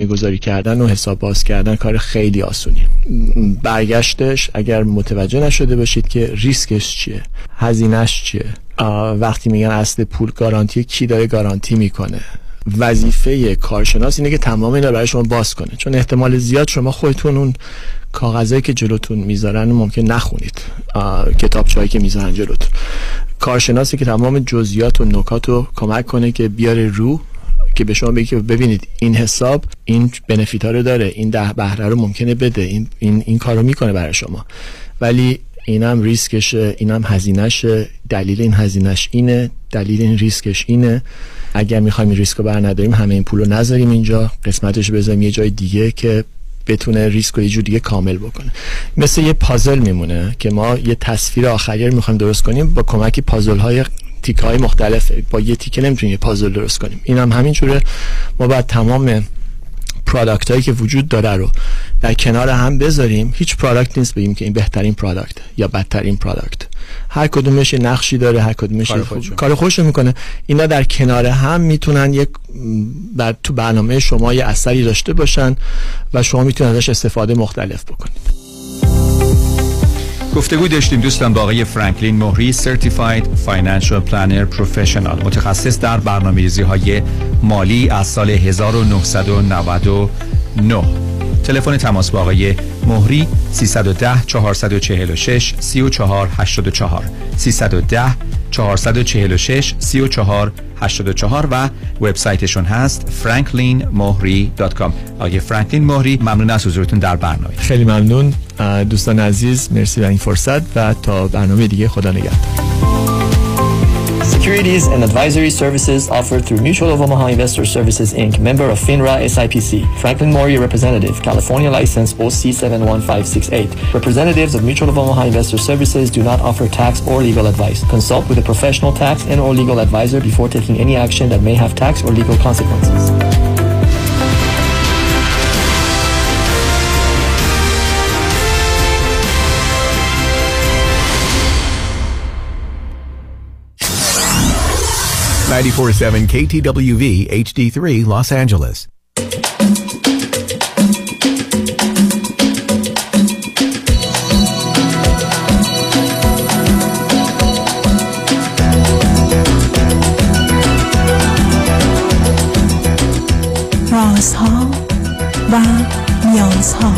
می‌گذاری کردن و حساب باز کردن کار خیلی آسونی برگشتش اگر متوجه نشده باشید که ریسکش چیه هزینهش چیه وقتی میگن اصل پول گارانتی کی داره گارانتی می‌کنه. وظیفه کارشناس اینه که تمام اینا برای شما باز کنه. چون احتمال زیاد شما خودتون اون کاغذایی که جلوتون می‌ذارن ممکن نخونید. کتاب که می‌ذارن جلوتون. کارشناسی که تمام جزئیات و نکات رو کمک کنه که بیاره رو که به شما بگی ببینید این حساب این بنفیت ها رو داره این ده بهره رو ممکنه بده این این, این کارو می‌کنه برای شما. ولی اینم ریسکشه اینم هزینهشه دلیل این هزینهش اینه دلیل این ریسکش اینه. اگر می‌خوایم این ریسک رو بر نداریم همه این پول رو نذاریم اینجا قسمتش بذاریم یه جای دیگه که بتونه ریسک رو یه جور دیگه کامل بکنه. مثل یه پازل میمونه که ما یه تصویر آخری رو می‌خوایم درست کنیم با کمک پازل های تیک های مختلفه با یه تیکه نمی‌تونیم یه پازل درست کنیم. این هم همینجوره ما باید تمام پرادکت هایی که وجود داره رو در کنار هم بذاریم. هیچ پرادکت نیست بگیم که این بهترین پرادکت یا بدترین پرادکت هر کدومش نقشی داره هر کدومش کار خوش می‌کنه. اینا در کنار هم می‌تونن یک بر تو برنامه شما یه اثری داشته باشن و شما می‌تونید ازش استفاده مختلف بکنید. گفتگو داشتیم دوستان با آقای فرانکلین مهری Certified Financial Planner Professional متخصص در برنامه‌ریزی های مالی از سال 1999 تلفن تماس با آقای مهری 310 446 3484 310 446 3484 و وبسایتشون هست franklinmohri.com آقای فرانکلین مهری ممنون از حضورتون در برنامه. خیلی ممنون. دوستان عزیز مرسی برای این فرصت و تا برنامه دیگه خدا نگهدار. Securities and advisory services offered through Mutual of Omaha Investor Services Inc., member of FINRA SIPC. Franklin Maury representative, California license OC71568. Representatives of Mutual of Omaha Investor Services do not offer tax or legal advice. Consult with a professional tax and or legal advisor before taking any action that may have tax or legal consequences. 94.7 KTWV HD3 Los Angeles. Ross Hall by Young's Hall.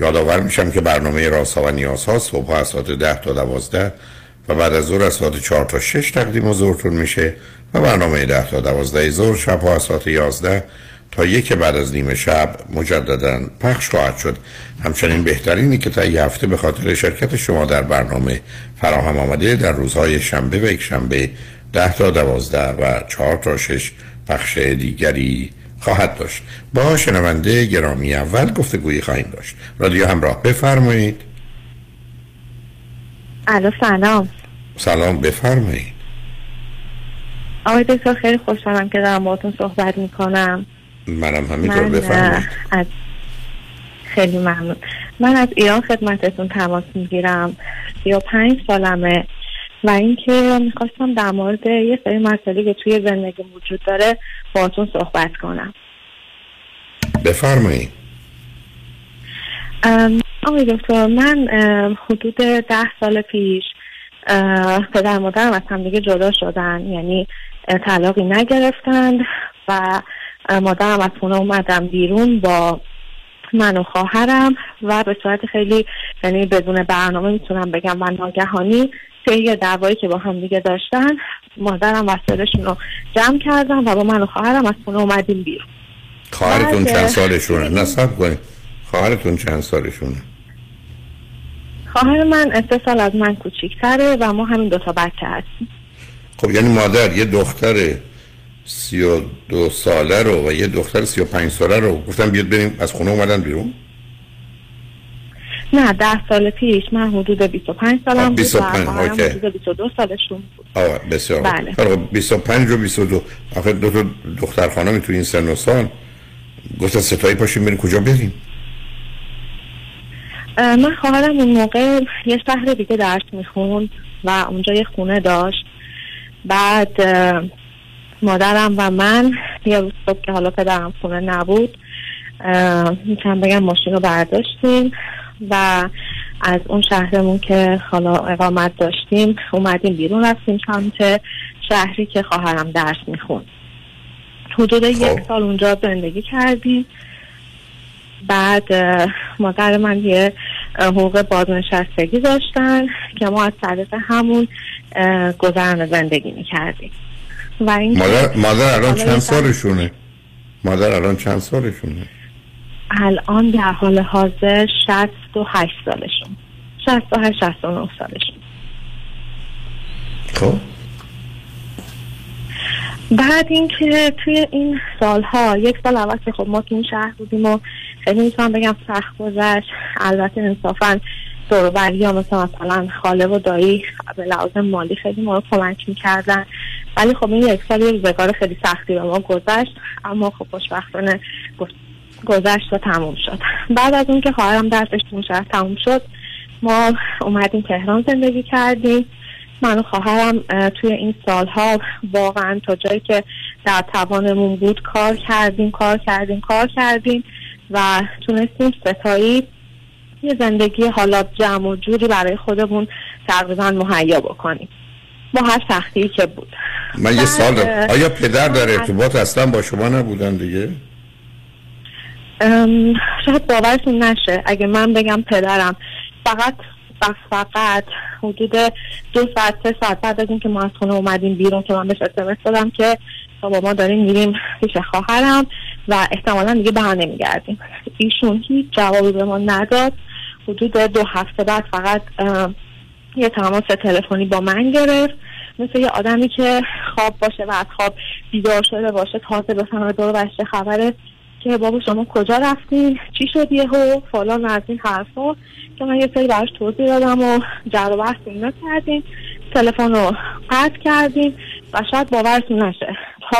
یادآور میشم که برنامه راست ها و نیاز ها صبح از ساعت 10 تا 12 و بعد از ظهر از ساعت 4 تا 6 تقدیم حضورتون میشه و برنامه 10 تا 12 ظهر شب ها از ساعت 11 تا یک بعد از نیمه شب مجددا پخش خواهد شد. همچنین بهترینی که تا یه هفته به خاطر شرکت شما در برنامه فراهم آمده در روزهای شنبه و یک شنبه 10 تا 12 و 4 تا 6 پخش دیگری خواهد داشت. با شنونده گرامی اول گفتگویی خواهیم داشت. رادیو همراه بفرمایید. الو سلام. سلام بفرمایید. آقای دکتر خیلی خوشحالم که دارم باهاتون صحبت می‌کنم. منم همینطور من بفرمایید. از خیلی ممنون. من از ایران خدمتتون تماس می‌گیرم. یا پنج سالمه. و اینکه می‌خواستم در مورد یه سری مسئله که توی زندگی وجود داره باتون صحبت کنم. بفرمایید. آقای دکتر من حدود ده سال پیش پدر مادرم از هم دیگه جدا شدن یعنی طلاقی نگرفتند و مادرم از خونه اومدم بیرون با من و خواهرم و به صورت خیلی یعنی بدون برنامه می‌تونم بگم و ناگهانی طی دعوایی که با هم دیگه داشتن مادرم وسایلشون رو جمع کردن و با من و خواهرم از خونه اومدیم بیرون. خواهرتون چند سالشونه؟ نصب کنید. خواهرتون چند سالشونه؟ خواهر من سه سال از من کوچیکتره و ما همین دوتا بچه هستیم. خب یعنی مادر یه دختر سی و دو ساله رو و یه دختر سی و پنج ساله رو گفتم بیاد بریم از خونه اومدن بیرون؟ نه ده سال پیش من حدود 25 آه، سالم بود و 25 خواهرم اوکی. حدود 22 سالشون بود. آه بسیار بله. بله 25 و 22 آخه دو تا دختر خانمی تو این سن و سال. گفتن ستایی پاشیم بریم کجا بریم؟ من خواهرم اون موقع یه شهر دیگه درس می‌خوند و اونجا یه خونه داشت. بعد مادرم و من یه روز صبح که حالا پدرم خونه نبود می‌تونم بگم ماشین رو برداشتیم و از اون شهرمون که حالا اقامت داشتیم اومدیم بیرون رفتیم سمت شهری که خواهرم درس می‌خوند. حدود یک سال اونجا زندگی کردیم. بعد مادر من یه حقوق بازنشستگی داشتن که ما از طریق همون اه، گذران زندگی می‌کردیم. و این مادر مادر الان چند سالشونه؟ مادر الان چند سالشونه؟ الان در حال حاضر 68 سالشون. 68 69 سالشون. خب. بعد اینکه توی این سالها یک سال اول که خب ما تو این شهر بودیم و خیلی می‌تونم بگم سخت گذشت. البته انصافا دوروبری ها مثل مثلا خاله و دایی به لحاظ مالی خیلی ما رو کمک می‌کردن. ولی خب این یک سال روزگار خیلی سختی به ما گذشت اما خب خوشبختانه گذ- گذشت و تموم شد. بعد از اون که خواهرم درسش اون شهر تموم شد ما اومدیم تهران زندگی کردیم. من و خواهرم اه، توی این سالها واقعا تا جایی که در توانمون بود کار کردیم کار کردیم کار کردیم و تونستیم ستایی یه زندگی حالا جمع و جوری برای خودمون تقریبا مهیا بکنیم. با هر سختی که بود. من یه سال دارم. آیا پدر در ارتباط اصلا با شما نبودن دیگه؟ شاید باورتون نشه. اگه من بگم پدرم فقط و فقط حدود دو ساعت سه ساعت بعد از اینکه ما از خونه اومدیم بیرون که من بهش اسمس دادم که با ما داریم میریم پیش خواهرم و احتمالا دیگه به نمیگردیم ایشون هیچ جوابی به ما نداد. حدود دو هفته بعد فقط یه تماس تلفنی با من گرفت. مثل یه آدمی که خواب باشه و از خواب بیدار شده باشه تازه بفهمه دور برش چه خبره که بابا شما کجا رفتین؟ چی شد یهو؟ فلان از این حرفا که من یه سری براش توضیح دادم و جر و بحث کردیم. تلفن رو قطع کردیم و شاید باورتون نشه. تا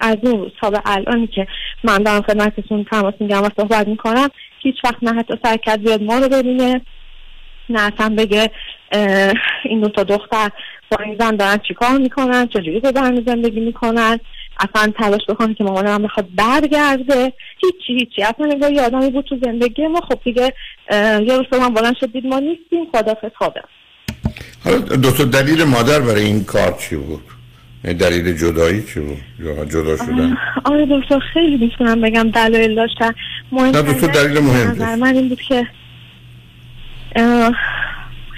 از اون روز تا به الانی که من دارم خدمتتون تماس میگم و صحبت می‌کنم هیچ وقت نه حتی کرد بیاد ما رو ببینه نه اصلا بگه این دو تا دختر با این زن دارن چیکار می‌کنن چجوری به برمی زندگی می‌کنن؟ اصلا تلاش بکنه که مامانم بخواد برگرده. هیچی هیچی. اصلا انگار یه آدمی بود تو زندگی ما. خب دیگه یه روز من بلند شد دید ما نیستیم. خدافظ خدا حالا دو تا دلیل مادر برای این کار چی بود؟ دلیل جدایی چی بود؟ یا جدا شدن؟ آره دکتر خیلی می‌تونم بگم دلایل داشتن. نه، دو تا دلیل مهم. من این بود که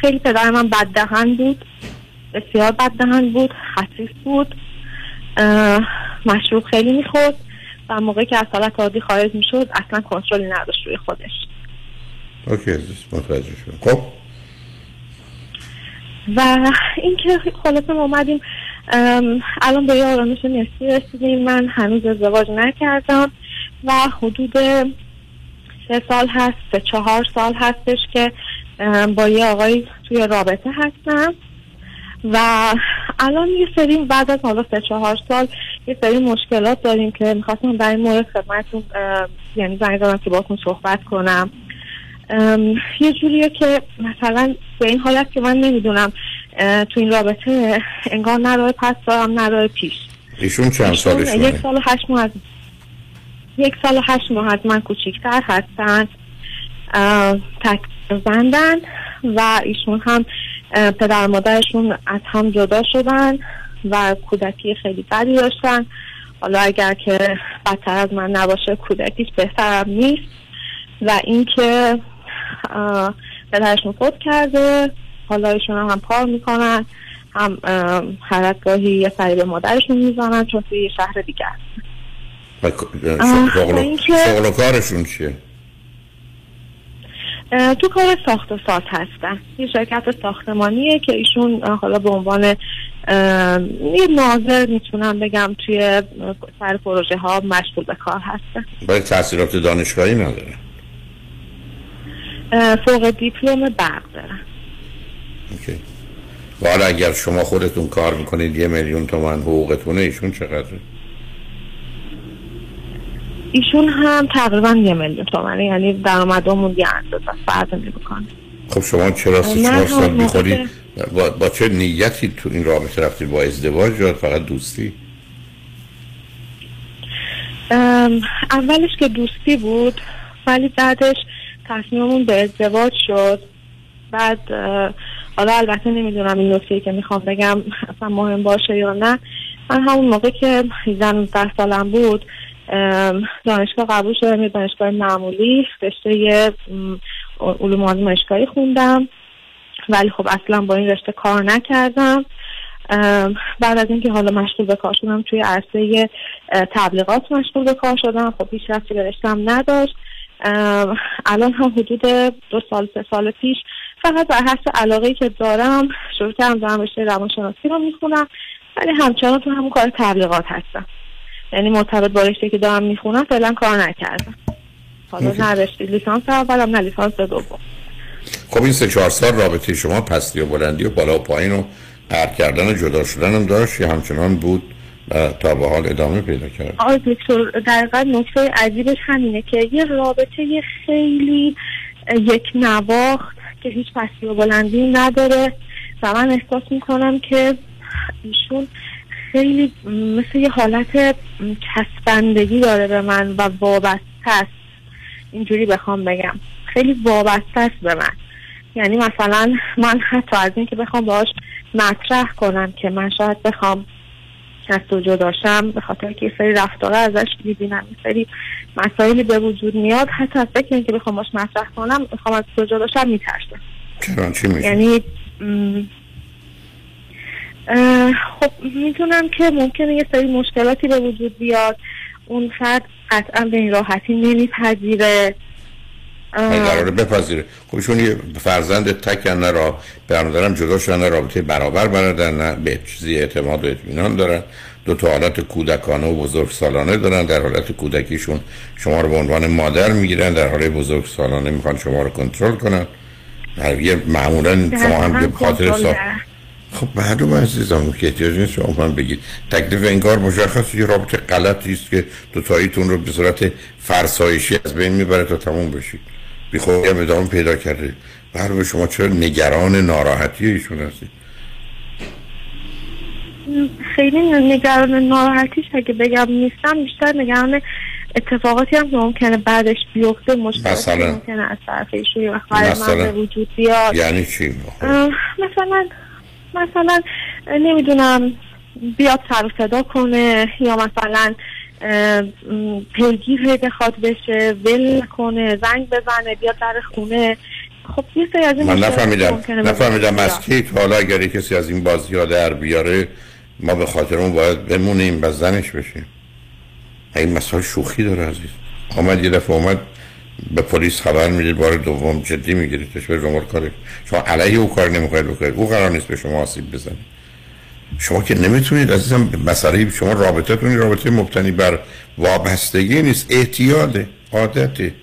خیلی پدر من بددهن بود. بسیار بددهن بود حسیس بود. مشروب خیلی می‌خورد. و موقعی که از حالت عادی خارج می‌شد اصلا کنترلی نداشت روی خودش. اوکی عزیز متوجه شدم. خب؟ و اینکه خلاصه ما اومدیم الان به یه آرامش نسبی رسیدیم. من هنوز ازدواج نکردم و حدود سه سال هست سه چهار سال هستش که با یه آقای توی رابطه هستم. و الان یه سری بعد از حالا سه چهار سال یه سری مشکلات داریم که می‌خواستم در این مورد خدمتتون یعنی زنگ زدم که باتون صحبت کنم. یه جوریه که مثلا به این حالت که من نمی‌دونم تو این رابطه انگار راه پس دارم راه پیش. ایشون چند ایشون یک سالشونه سال و هشت ماه از یک سال و هشت ماه از من کوچیکتر هستن تکلیف بندن و ایشون هم پدر مادرشون از هم جدا شدن و کودکی خیلی بدی داشتن. حالا اگر که بدتر از من نباشه کودکیش بهترم نیست. و اینکه پدرشون فوت کرده حالا ایشون هم, کار می‌کنن هم اه، هر گاهی یه سری به مادرشون می‌زنن چون توی شهر دیگه آه، شغل, و کارشون چیه؟ تو کار ساخت و ساز هستن. یه شرکت ساختمانیه که ایشون حالا به عنوان یه ناظر می‌تونم بگم توی سر پروژه ها مشغول به کار هستن. ولی تحصیلات دانشگاهی نداره. فوق دیپلم برق دارن. اوکی. و حالا اگر شما خودتون کار می‌کنید یه میلیون تومن حقوقتونه ایشون چقدره؟ ایشون هم تقریبا یه میلیون تومنه یعنی درآمدمون یه اندازه فرق نمی‌کنه. خب شما چرا چهار سال می‌خورید؟ با, با چه نیتی تو این رابطه رفتید با ازدواج یا فقط دوستی؟ اولش که دوستی بود ولی بعدش تصمیممون به ازدواج شد. بعد حالا البته نمی‌دونم این نکته که می‌خوام بگم اصلا مهم باشه یا نه. من همون موقع که 19 سالم بود دانشگاه قبول شدم یه دانشگاه معمولی رشته علوم آزمایشگاهی خوندم. ولی خب اصلا با این رشته کار نکردم. بعد از اینکه حالا مشغول به کار شدم توی عرصه تبلیغات مشغول به کار شدم. خب هیچ رفتی به نداشت. الان هم حدود دو سال سه سال پیش فقط بر حسب علاقه که دارم شروع کردم دارم رشته روانشناسی رو می‌خونم ولی همچنان تو همون کار تبلیغات هستم. یعنی مرتبط با رشته که دارم می‌خونم فعلا کار نکردم. حالا نه رشته لیسانس اولم نه لیسانس دوم. خب این سه چهار سال رابطه شما پستی و بلندی و بالا و پایین و قرد کردن و جدا شدن هم داشت یا همچنان بود تا به حال ادامه پیدا کرد؟ آقای دکتر دقیقا نکته عجیبش همینه که یه رابطه خیلی یک نواخت که هیچ پسی و بلندی نداره و من احساس می‌کنم که ایشون خیلی مثل یه حالت م، چسبندگی داره به من و وابسته است. اینجوری بخوام بگم. خیلی وابسته است به من. یعنی مثلا من حتی از این که بخوام باهاش مطرح کنم که من شاید بخوام از تو جداشم به خاطر که سری رفتاره ازش می‌بینم. سری مسائلی به وجود میاد. حتی از فکر اینکه بخوام باش مطرح کنم بخوام از تو جداشم میترسم. چرا؟ چی میشه یعنی خب می‌دونم که ممکنه یه سری مشکلاتی به وجود بیاد. اون فرد قطعا به این راحتی نمیپذیره. اه، من قراره بپذیره. خب ایشون یه فرزند تک نه را برادرم جدا شدن رابطه برابر بردن نه به چیزی اعتماد و اطمینان دارن. دو تا حالت کودکانه و بزرگ سالانه دارن. در حالت کودکیشون شما رو به عنوان مادر می‌گیرن. در حال بزرگ سالانه می‌خوان شما رو کنترل کنن. یه معمولا شما هم به خاطر سا... خب معلوم عزیزم که احتیاج نیست شما من بگید. تکلیف انگار مشخص یه رابطه غلطی است که دوتاییتون رو به صورت فرسایشی از بین می‌بره تا تموم بشید بی خود هم ادامه پیدا کرده برای شما چرا نگران ناراحتی ایشون هستید خیلی نگران ناراحتیش اگه بگم نیستم بیشتر نگران اتفاقاتی هم که ممکنه بعدش بیفته؟ که ممکنه از طرف ایشون یا؟ من به وجود بیاد یعنی چی مثلا مثلا نمی‌دونم بیاد سر صدا کنه یا مثلا پیگیر بخواد بشه ول کنه زنگ بزنه بیاد در خونه. خب یه سری از این من نفهمیدم نفهمیدم از کی. تا حالا اگر کسی از این بازی ها در بیاره ما به خاطر اون باید بمونیم و زنش بشیم. این مسائل شوخی داره عزیز. آمد یه دفعه اومد به پلیس خبر می‌دید بار دوم جدی میگیریدش به شما کار شما علیه او کار نمی‌خواید بکنید. او قرار نیست به شما آسیب بزنه. شما که نمی‌تونید عزیزم مسئله شما رابطتون رابطه مبتنی بر وابستگی نیست احتیاده عادته.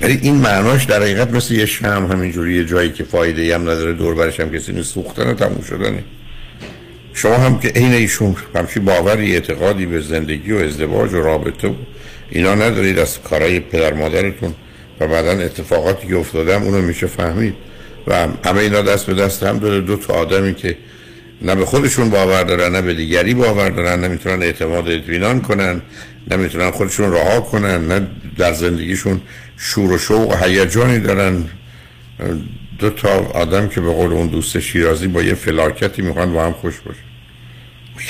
ولی این معناش در حقیقت مثل یه شم همینجوری یه جایی که فایده ای هم نداره دور برش هم کسی نیست سوختن تموم شدنه. شما هم که عین ایشون همچی باوری اعتقادی به زندگی و ازدواج و رابطه و اینا ندارید از کارهای پدر مادرتون و بعدا اتفاقاتی که افتادم اونو میشه فهمید. و همه اینا دست به دست هم داره دو تا آدمی که نه به خودشون باور دارن نه به دیگری باور دارن نمی‌تونن اعتماد اطمینان کنن نمی‌تونن خودشون رها کنن نه در زندگیشون شور و شوق و هیجانی دارن. دو تا آدم که به قول اون دوست شیرازی با یه فلاکتی می‌خوان با هم خوش باشه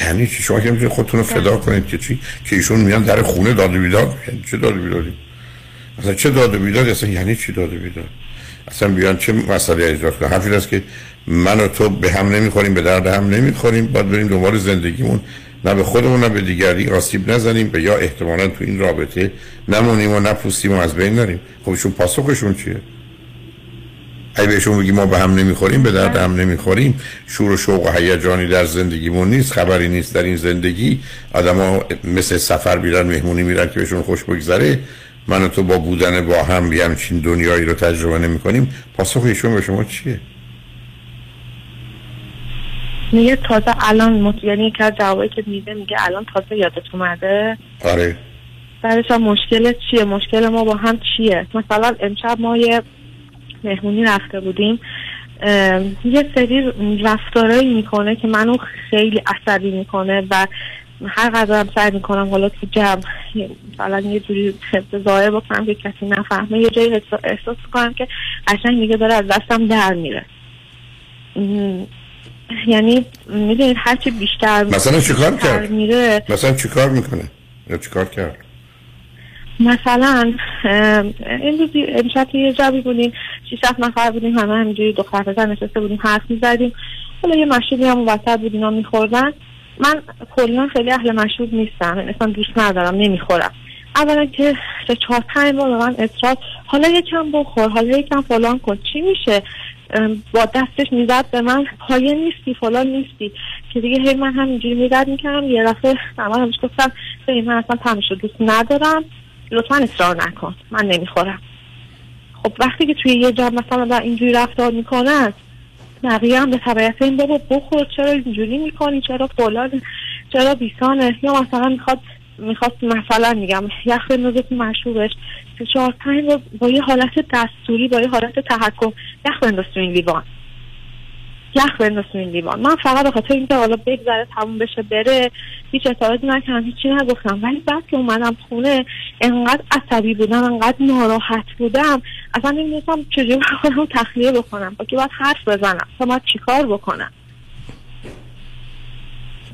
یعنی چی؟ شما که می‌تونید خودتون رو فدا کنید که چی؟ که ایشون میان در خونه داد و بیداد؟ یعنی چه داد و بیدادی؟ اصلا چه داد و بیداد اصلا یعنی چی داد و بیداد؟ اصلا بیان چه مسئله ایجاد کنه حرفی است که من و تو به هم نمی‌خوریم به درد هم نمی‌خوریم باید بریم دنبال زندگیمون. نه به خودمون نه به دیگری. آسیب نزنیم به یا احتمالا تو این رابطه نمونیم و نپوسیم و از بین نریم. خب ایشون پاسخشون چیه؟ اگه بهشون بگیم ما به هم نمی‌خوریم به درد هم نمی‌خوریم. شور و شوق و هیجانی در زندگیمون نیست خبری نیست در این زندگی. آدما مثل سفر میرن مهمونی میرن که بهشون خوش بگذره. من و تو با بودن با هم یه همچین دنیایی رو تجربه نمی کنیم پاسخ ایشون به شما چیه؟ میگه تازه الان مت... یعنی که جوابی که میده میگه الان تازه یادت اومده. آره. بعدش هم مشکل چیه؟ مشکل ما با هم چیه؟ مثلا امشب ما یه مهمونی رفته بودیم. یه سری رفتارایی می‌کنه که منو خیلی عصبی می‌کنه و هر قدرم سعی می‌کنم حالا تو جمع مثلا یه جوری ظاهر بکنم که کسی نفهمه یه جایی احساس کنم که قشنگ میگه داره از دستم در میره. یعنی می‌دونید هرچی بیشتر مثلا چیکار کرد؟ میره. مثلا چیکار می‌کنه؟ یا چیکار کرد؟ مثلا امروز امشب یه جبی بودیم شیش هفت نفر بودیم همه همینجوری دختر پسر نشسته بودیم حرف می‌زدیم. حالا یه مشروبی هم وسط بود اینا میخوردن. من کلا خیلی اهل مشروب نیستم اصلا دوست ندارم نمی‌خورم. اولا که چهار پنج بار من اصرار حالا یکم بخور حالا یکم فلان کن. چی میشه؟ با دستش می‌زد به من پایه نیستی فلان نیستی. که دیگه هی من همینجوری می‌زد می‌کردم. یه دفعه من همش گفتم من اصلا تمشو دوست ندارم لطفا اصرار نکن من نمی‌خورم. خب وقتی که توی یه جا مثلا در اینجوری رفتار می‌کنن بقیه هم به طبیعت این بابا بخور چرا اینجوری می‌کنی؟ چرا فلان؟ چرا بیسانه؟ یا مثلا می‌خواد می‌خواد مثلا میگم یخ بندازه تو مشروبش. که چهار پنج با یه حالت دستوری با یه حالت تحکم. یخ بنداز تو این لیوان. یخ بنداز تو این لیوان. من فقط به خاطر اینکه حالا بگذره تموم بشه بره هیچ اعتراضی نکردم هیچی نگفتم. ولی بعد که اومدم خونه انقدر عصبی بودم انقدر ناراحت بودم. اصلا نمی‌دونستم چجوری خودم تخلیه بکنم. با که باید حرف بزنم؟ تا باید چیکار بکنم؟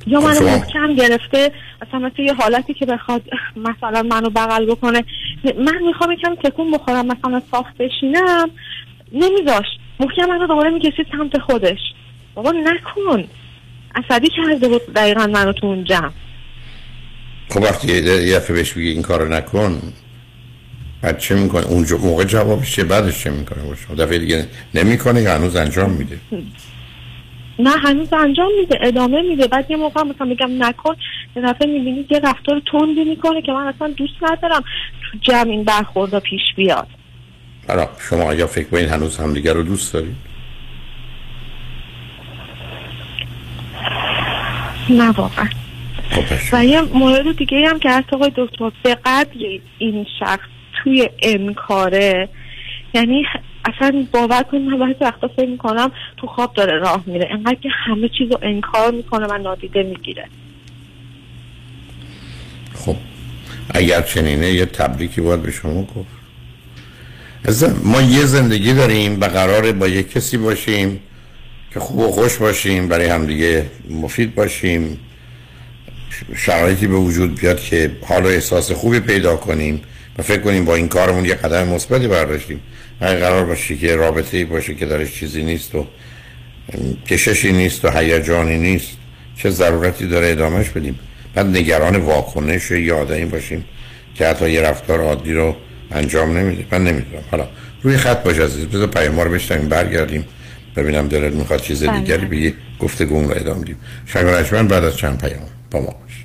یا منو محکم گرفته مثلا مثل یه حالتی که بخواد مثلا منو بغل بکنه. من می‌خوام یکم تکون بخورم مثلا صاف بشینم. نمیذاشت محکم منو دوباره می‌کشید سمت خودش. بابا نکن. عصبی کرده بود دقیقا منو تو اون جمع. خب وقتی یه بهش بگی این کارو نکن بعد چه می‌کنه؟ اونجا موقع جوابش چه بعدش چه می‌کنه؟ باشه. دفعه دیگه نمی‌کنه یا هنوز انجام میده؟ نه هنوز انجام میده ادامه میده. بعد یه موقع مثلا میگم نکن یه دفعه می‌بینی یه رفتار تندی می‌کنه که من اصلا دوست ندارم تو جمع این برخوردا پیش بیاد. حالا شما آیا فکر کنید هنوز همدیگه رو دوست دارید نه واقعا. و یه مورد دیگه هم که هست آقای دکتر به قدر این شخص توی انکاره یعنی اصلا باور کنید من بعضی وقتا فکر می‌کنم تو خواب داره راه میره. انقدر که همه چیز رو انکار می‌کنه و نادیده می‌گیره. خب اگر چنینه یه تبریکی باید به شما گفت. ما یه زندگی داریم و قراره با یه کسی باشیم که خوب و خوش باشیم برای همدیگه مفید باشیم. شرایطی به وجود بیاد که حال و احساس خوبی پیدا کنیم. و فکر کنیم با این کارمون یه قدم مثبتی برداشتیم. اگه قرار باشه که رابطه ای باشه که درش چیزی نیست و کششی نیست و هیجانی نیست چه ضرورتی داره ادامهش بدیم؟ بعد نگران واکنش یا آدمی باشیم که حتی یه رفتار عادی رو انجام نمیده. من نمی‌دونم. حالا روی خط باش عزیز. بذار پیام رو بشتیم برگردیم. ببینم دلت می‌خواد چیز بله. دیگری بگی. گفتگو رو ادامه دیم شنگ بعد از چند پیام با ما باش.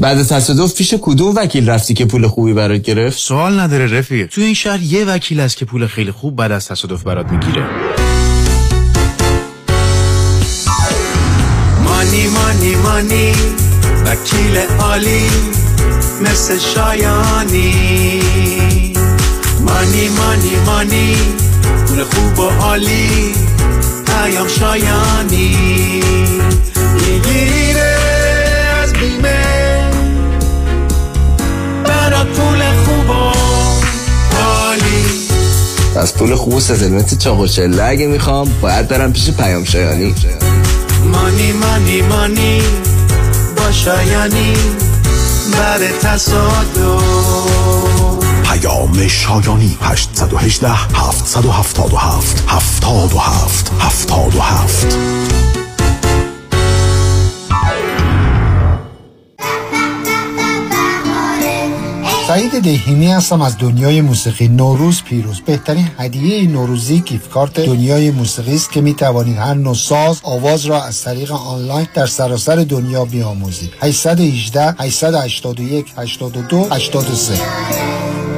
بعد از تصادف پیش کدوم وکیل رفتی که پول خوبی برات گرفت؟ سوال نداره رفیق. تو این شهر یه وکیل است که پول خیلی خوب بعد از تصادف برات می‌گیره. مانی مانی مانی وکیل عالی مثل شایانی. مانی مانی مانی پول خوب و عالی پیام شایانی. می‌گیره از بیمه. از پول خوب و سزلمت چاق و چله اگه می‌خوام باید برم پیش پیام شایانی. مانی مانی مانی با شایانی بر تصادف. پیام شایانی 818 777 77 77 سعید دهیمی هستم از دنیای موسیقی. نوروز پیروز. بهترین هدیه نوروزی گیفت کارت دنیای موسیقی است که می توانید هر نوع ساز آواز را از طریق آنلاین در سراسر دنیا بیاموزید. 818 881 82 83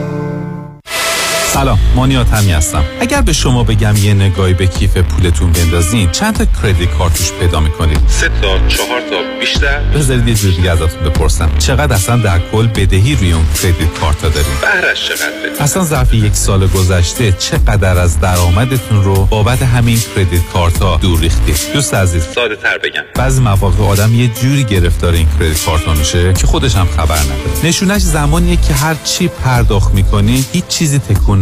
سلام مانیات همی هستم اگر به شما بگم یه نگاهی به کیف پولتون بندازین چند تا کردیت کارت توش پیدا می‌کنید؟ سه تا چهار تا بیشتر؟ بذارید یه جور دیگه ازتون بپرسم. چقدر اصلا در کل بدهی روی اون کردیت کارت ها دارین بهرش چقدر اصلا ظرف یک سال گذشته چقدر از درآمدتون رو بابت همین کردیت کارت ها دور ریختید؟ دوست عزیز. ساده تر بگم. بعضی مواقع آدم یه جوری گرفتار این کردیت کارت میشه که خودش هم خبر نداره. نشونش زمانیه که هر چی پرداخت می‌کنی هیچ چیزی تکون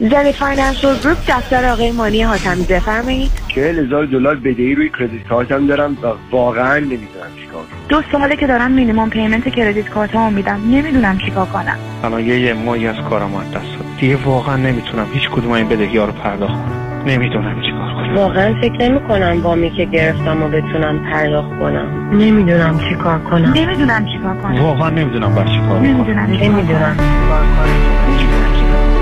زنی Financial Group دفتر آقای مانی حاتمی بفرمایید. چهل هزار دلار بدهی روی credit card م دارم و واقعا نمی‌دونم چیکار دو ساله که دارم minimum payment credit card ها میدم. نمی‌دونم چیکار کنم. الان یه یه ماهی از کارم از دست داد دیگه واقعا نمی‌تونم هیچ کدوم این بدهی ها رو پرداخت کنم. نمی‌دونم چیکار کنم. واقعا فکر نمی کنم وامی که گرفتم و بتونم پرداخت کنم. نمی‌دونم چیکار کنم. نمی‌دونم چیکار کنم. واقعا نمی‌دونم باید چیکار کنم نمی‌دونم نمی‌دونم چیکار کنم.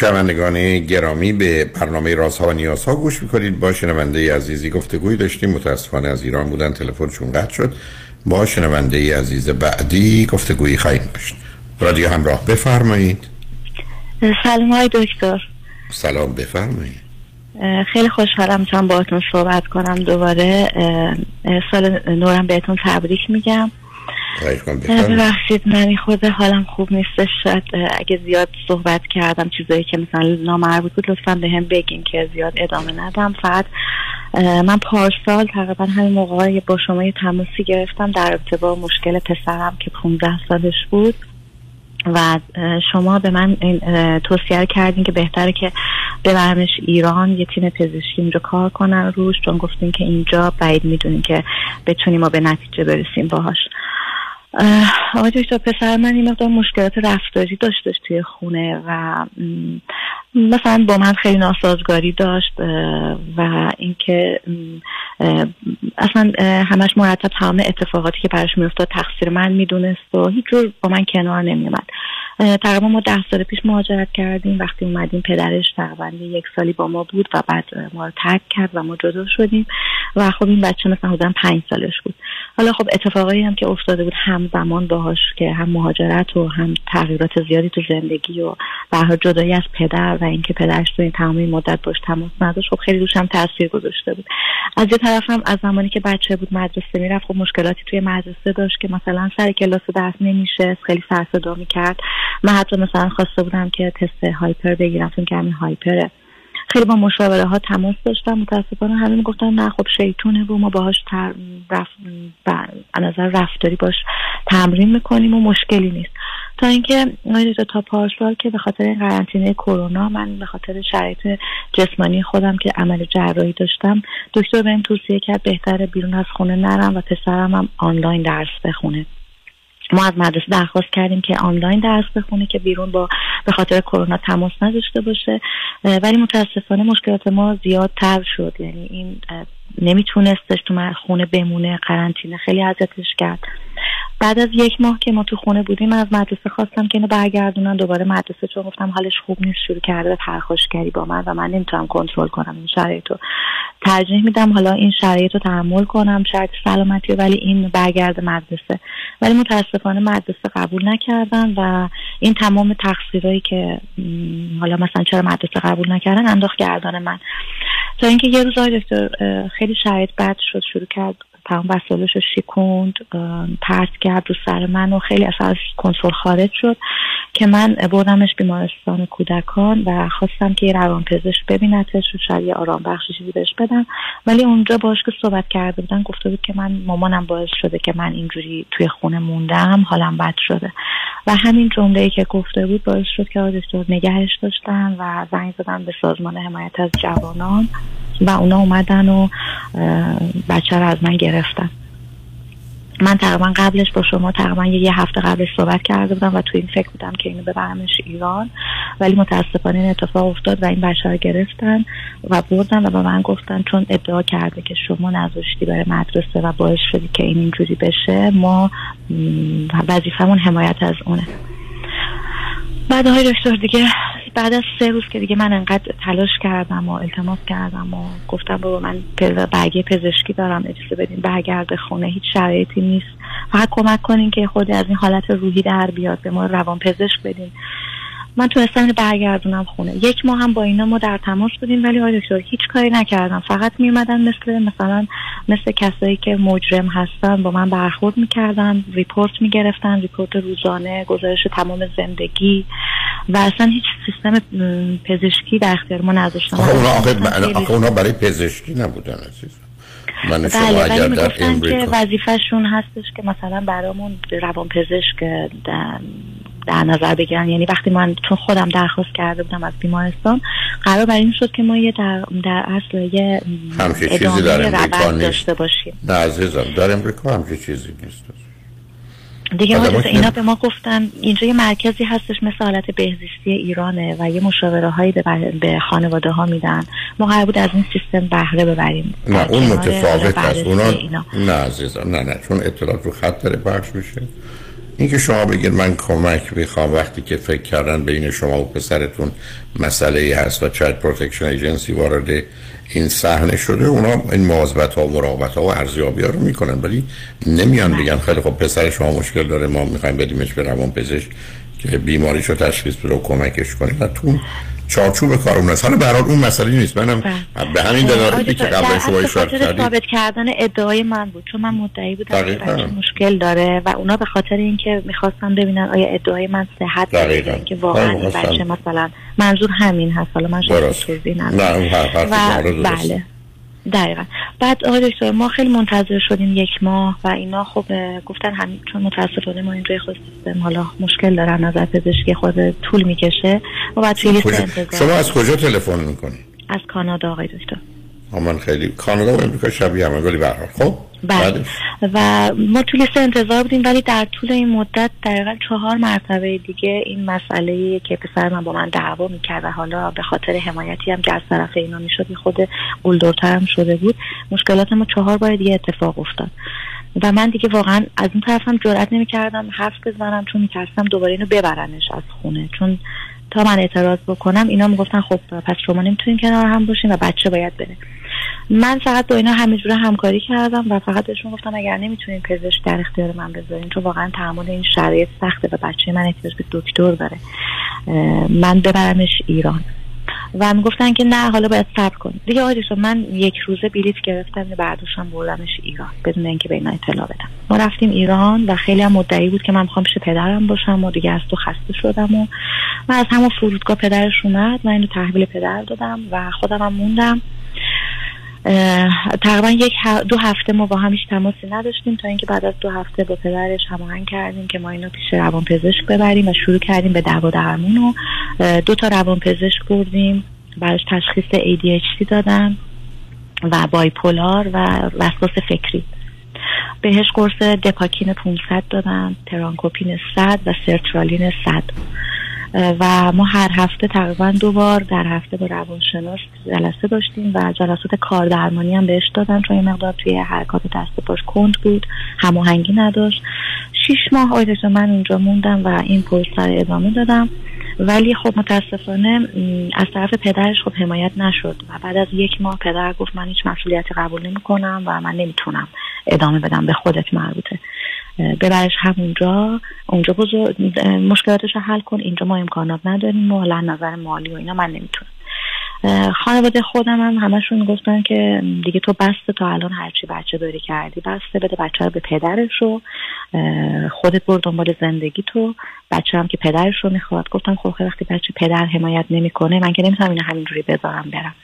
شنوندگان گرامی به برنامه رازها و نیازها گوش می‌کنید. با شنونده عزیزی گفتگوی داشتیم. متاسفانه از ایران بودن تلفنشون قطع شد. با شنونده عزیز بعدی گفتگویی خواهیم داشت. رادیو همراه بفرمایید. سلام های دکتر. سلام بفرمایید. خیلی خوشحالم می‌تونم باهاتون صحبت کنم. دوباره سال نورم بهتون تبریک میگم. ببخشید من خود حالم خوب نیستش. شاید اگه زیاد صحبت کردم چیزایی که مثلا نامربوط بود لطفا به هم بگین که زیاد ادامه ندم. فقط من پارسال تقریبا همین موقع با شما یه تماسی گرفتم در با مشکل پسرم که 15 سالش بود. و شما به من توصیه کردین که بهتره که ببرمش ایران. یه تیم پزشکی اینجا کار کنن روش چون گفتین که اینجا بعید می‌دونین که بتونیم ما به نتیجه برسیم باهاش. آقای دکتر پسر من این مقدار مشکلات رفتاری داشتش توی خونه و مثلا با من خیلی ناسازگاری داشت و اینکه اصلا همش مرتب تمام اتفاقاتی که براش میافتاد تقصیر من می‌دونست و هیچ جور با من کنار نمیومد تقریبا ما ده سال پیش مهاجرت کردیم. وقتی اومدیم پدرش تقریبا یک سالی با ما بود و بعد ما رو ترک کرد و ما جدا شدیم. و خب این بچه مثلا حدودا پنج سالش بود. حالا خب اتفاقایی هم که افتاده بود همزمان باهاش که هم مهاجرت و هم تغییرات زیادی تو زندگی و به جدایی از پدر و اینکه پدرش تو این تمام مدت باش تماس نداشت خب خیلی روش هم تاثیر گذاشته بود. از یه طرف هم از زمانی که بچه بود مدرسه می‌رفت خب مشکلاتی توی مدرسه داشت که مثلا سر کلاس درس نمیشه خیلی سر صدا می‌کرد. من حتی مثلا خواسته بودم که تست هایپر بگیرم چون همین هایپره. خیلی با مشاوره ها تماس داشتم متاسفانه همه می‌گفتن نه خب شیطونه و ما باهاش تر رف... نظر رفتاری باش تمرین می‌کنیم و مشکلی نیست. تا اینکه تا پارسال که به خاطر این قرنطینه کرونا من به خاطر شرایط جسمانی خودم که عمل جراحی داشتم دکتر بهم توصیه کرد بهتره بیرون از خونه نرم و پسرم هم آنلاین درس بخونه. ما از مدرسه درخواست کردیم که آنلاین درس بخونه که بیرون با به خاطر کرونا تماس نداشته باشه. ولی متاسفانه مشکلات ما زیادتر شد. یعنی این نمیتونستش تو خونه بمونه قرنطینه خیلی اذیتش کرد. بعد از یک ماه که ما تو خونه بودیم از مدرسه خواستم که اینو برگردونن. دوباره مدرسه چون گفتم حالش خوب نیست شروع کرده به پرخاشگری با من و من نمی‌تونم کنترل کنم این شرایط رو. ترجیح میدم حالا این شرایط رو تحمل کنم شرط سلامتی ولی این برگرد مدرسه. ولی متاسفانه مدرسه قبول نکردن و این تمام تقصیرهایی که حالا مثلا چرا مدرسه قبول نکردن انداخت گردان من. تا اینکه یه روز دکتر خیلی شرایط بد شد شروع کرد تمام وسایلش رو شکوند پرت کرد رو سر من و خیلی اصلا کنترل خارج شد که من بردمش بیمارستان کودکان و خواستم که یه روان پزشک ببینتش و شاید یه آرام بخشی چیزی بهش بدم. ولی اونجا باش که صحبت کرده بودن گفته بود که من مامانم باعث شده که من اینجوری توی خونه موندم حالم بد شده. و همین جمله که گفته بود باعث شد که دکتر نگهش داشتن و زنگ زدن به سازمان حمایت از جوانان. و اونا اومدن و بچه رو از من گرفتن. من تقریبا قبلش با شما تقریبا یه هفته قبلش صحبت کرده بودم و تو این فکر بودم که اینو ببرمش ایران. ولی متاسفانه این اتفاق افتاد و این بچه رو گرفتن و بردن و به من گفتن چون ادعا کرده که شما نذاشتی برای مدرسه و باعث شدی که این اینجوری بشه ما وظیفمون حمایت از اونه. بعد های دکتر دیگه. بعد از سه روز که دیگه من انقدر تلاش کردم و التماس کردم و گفتم بابا من برگه پزشکی دارم اجازه بدین برگرد خونه هیچ شرایطی نیست. فقط کمک کنین که خود از این حالت روحی در بیاد به ما روان پزشک بدین. من تونستم برگردونم خونه. یک ماه هم با اینا ما در تماس بودیم ولی آقای دکتر هیچ کاری نکردن. فقط میومدن مثل مثلا مثل کسایی که مجرم هستن با من برخورد می‌کردن report می‌گرفتن report روزانه گزارش تمام زندگی. و اصلا هیچ سیستم پزشکی در اختیار ما نذاشتن. اونا, اونا برای پزشکی نبودن عزیز من بله ولی می‌گفتن که وظیفهشون هستش که مثلا برامون روان پزشک در, نظر بگیرن. یعنی وقتی من چون خودم درخواست کرده بودم از بیمارستان قرار بر این شد که ما یه در, در اصل یه چیزی در امریکا نیست. داشته باشیم. نه عزیزم در امریکا همچه چیزی نیست. دیگه که- اینا به ما گفتن اینجا یه مرکزی هستش مثل حالت بهزیستی ایرانه و یه مشاوره هایی به, بر- به خانواده ها میدن. ما قرار بود از این سیستم بهره ببریم. نه اون متفاوت هست اونا اینا. نه عزیزم نه نه چون اطلاعات رو خط داره پخش میشه. اینکه شما بگید من کمک می‌خوام وقتی که فکر کردن بین شما و پسرتون مسئله هست و Child Protection Agency وارد این صحنه شده اونا این مواظبت ها و مراقبت ها و ارزیابی ها رو می‌کنن ولی نمیان بگن خیلی خب پسر شما مشکل داره ما می‌خوایم بدیمش به روان پزشک که بیماریش رو تشخیص بده و کمکش کنیم و تو چارچوب کار اون است. حالا به هر حال اون مسئله نیست. منم به همین دلایلی که قبل شما اشاره کردید ثابت کردن ادعای من بود. چون من مدعی بودم که مشکل داره و اونا به خاطر اینکه می‌خواستن ببینن آیا ادعای من صحت داره اینکه واقعا. بچه مثلا منظور همین هست. حالا من درست. توضیح ندم نه حرف شما. بله. دقیقا. بعد آقای دکتر ما خیلی منتظر شدیم یک ماه و اینا. خب گفتن همین چون متاسفانه ما اینجا خود سیستم حالا مشکل داره از نظر پزشکی خود طول می‌کشه. و بعد توی لیست کجا- انتظار شما از کجا تلفن می‌کنید؟ از کانادا آقای دکتر. من خیلی کانادا و امریکا شبیه همه ولی به هر حال. خب بله؟ و ما تو لیست انتظار بودیم ولی در طول این مدت دقیقا چهار مرتبه دیگه این مسئله که پسر من با من دعوا می‌کرد و حالا به خاطر حمایتی هم که از طرف اینا می‌شد یه خود قلدرتر هم شده بود مشکلات ما چهار بار دیگه اتفاق افتاد و من دیگه واقعا از اون طرفم جرئت نمی‌کردم حرف بزنم چون میترسم دوباره اینو ببرنش از خونه چون تا من اعتراض بکنم اینا می‌گفتن خب پس شما نمی‌تونین کنار هم باشین و بچه باید بره. من فقط با اینا همینجوره همکاری کردم و فقط بهشون گفتم اگر نمی‌تونین پزشک در اختیار من بذارین چون واقعا تحمل این شرایط سخته و بچه من احتیاج به دکتر داره. من ببرمش ایران. و می‌گفتن که نه حالا باید صبر کنید دیگه آقای من یک روزه بلیت گرفتم و برداشتم بردمش ایران بدون اینکه به اینا اطلاع بدم. ما رفتیم ایران و خیلی هم مدعی بود که من می‌خوام پیش پدرم باشم و دیگه از تو خسته شدم و من از همون فرودگاه پدرش اومد من اینو تحویل پدر دادم و خودم هم موندم. تقریبا یک دو هفته ما با هم هیچ تماسی نداشتیم تا اینکه بعد از دو هفته با پدرش هماهنگ کردیم که ما اینو پیش روان پزشک ببریم و شروع کردیم به دوا درمون و دو تا روان پزشک بردیم. براش تشخیص ADHD دادن و بایپولار و وسواس فکری. بهش قرص دپاکین 500 دادن ترانکوپین 100 و سرترالین 100 و ما هر هفته تقریبا دو بار در هفته با روانشناس جلسه داشتیم و جلسات کار درمانی هم بهش دادن چون یه مقدار توی حرکات دست پاش کند بود هماهنگی نداشت. شیش ماه آیدش من اونجا موندم و این پروسه رو ادامه دادم. ولی خب متاسفانه از طرف پدرش خب حمایت نشد و بعد از یک ماه پدر گفت من هیچ مسئولیتی قبول نمی کنم و من نمی‌تونم ادامه بدم به خودت مربوطه. ببرش همونجا اونجا بزرگ مشکلاتش رو حل کن اینجا ما امکانات نداریم و نظر مالی و اینا من نمی‌تونم. خانواده خودم هم همشون گفتن که دیگه تو بسته تا الان هرچی بچه داری کردی بسته بده بچه رو به پدرش رو. خودت برو دنبال زندگی تو. بچه هم که پدرش رو می‌خواد. گفتم خب وقتی بچه پدر حمایت نمی‌کنه من که نمی‌تونم اینو همینجوری بذارم برم.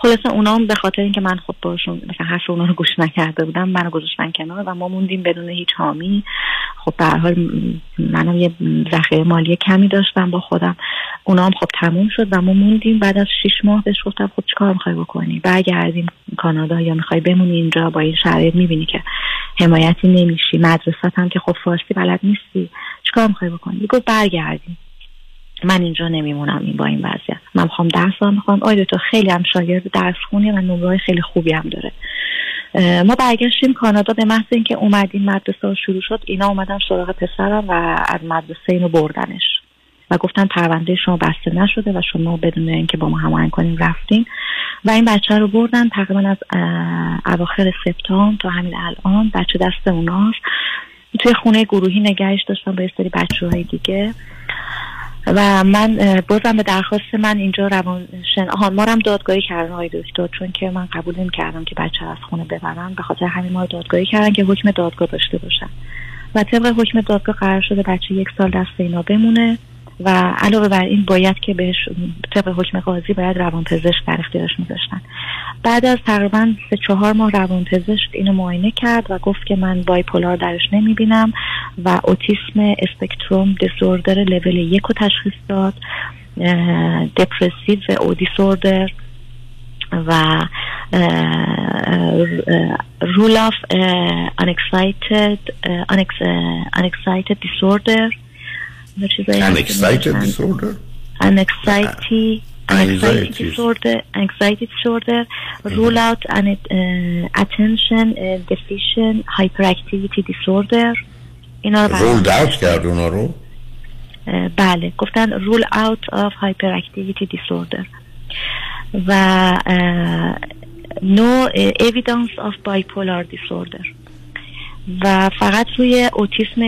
خلاصه اونا هم به خاطر اینکه من خود باشون مثلا حرف اونا رو گوش نکرده بودم منو گذاشتن کنار و ما موندیم بدون هیچ حامی. خب به هر حال منم یه ذخیره مالی کمی داشتم با خودم. اونا هم خب تموم شد و ما موندیم. بعد از شیش ماه بهش گفتم خب چیکار می‌خوای بکنی؟ برگردیم کانادا یا می‌خوای بمونی اینجا با این شرایط؟ می‌بینی که حمایتی نمیشی. مدرسه هم که خب فارسی بلد نیستی. چیکار می‌خوای بکنی؟ گفت برگردیم. من اینجا نمیمونم این با این وضعیت. من می‌خوام درس هم می‌خوام آیده تو خیلی هم شاگرد درس خونی و نمره خیلی خوبی هم داره. ما برگشتیم کانادا به محض اینکه اومدیم مدرسه ها شروع شد اینا اومدن سراغ پسرم و از مدرسه اینو بردنش. و گفتن پرونده شما بسته نشده و شما بدون اینکه با ما هماهنگ کنیم رفتین. و این بچه رو بردن تقریبا از اواخر سپتامبر تا همین الان. بچه دست اوناست. توی خونه گروهی نگهش داشتم با یه سری بچه های دیگه. و من بازم به درخواست من اینجا روان شن آها ما هم دادگاهی کردن آقای دکتر چون که من قبول نمی کردم که بچه از خونه ببرن به خاطر همین ما دادگاهی کردن که حکم دادگاه داشته باشن. و طبق حکم دادگاه قرار شده بچه یک سال دست اینا بمونه. و علاوه بر این باید که بهش طبق حکم قاضی باید روانپزشک در اختیارش میذاشتن. بعد از تقریبا سه چهار ماه روانپزشک اینو معاینه کرد و گفت که من بایپولار درش نمی‌بینم و اوتیسم اسپکتروم دیسوردر لول یک رو تشخیص داد دپرسیو او دیسوردر و رول آف unexcited unexcited disorder unexcited disorder anxiety anxiety disorder anxiety disorder rule out an uh, attention uh, deficient hyperactivity disorder اینا رو ruled out کرد اونا رو بله گفتن rule out of hyperactivity disorder و no evidence of bipolar disorder و فقط روی اوتیسم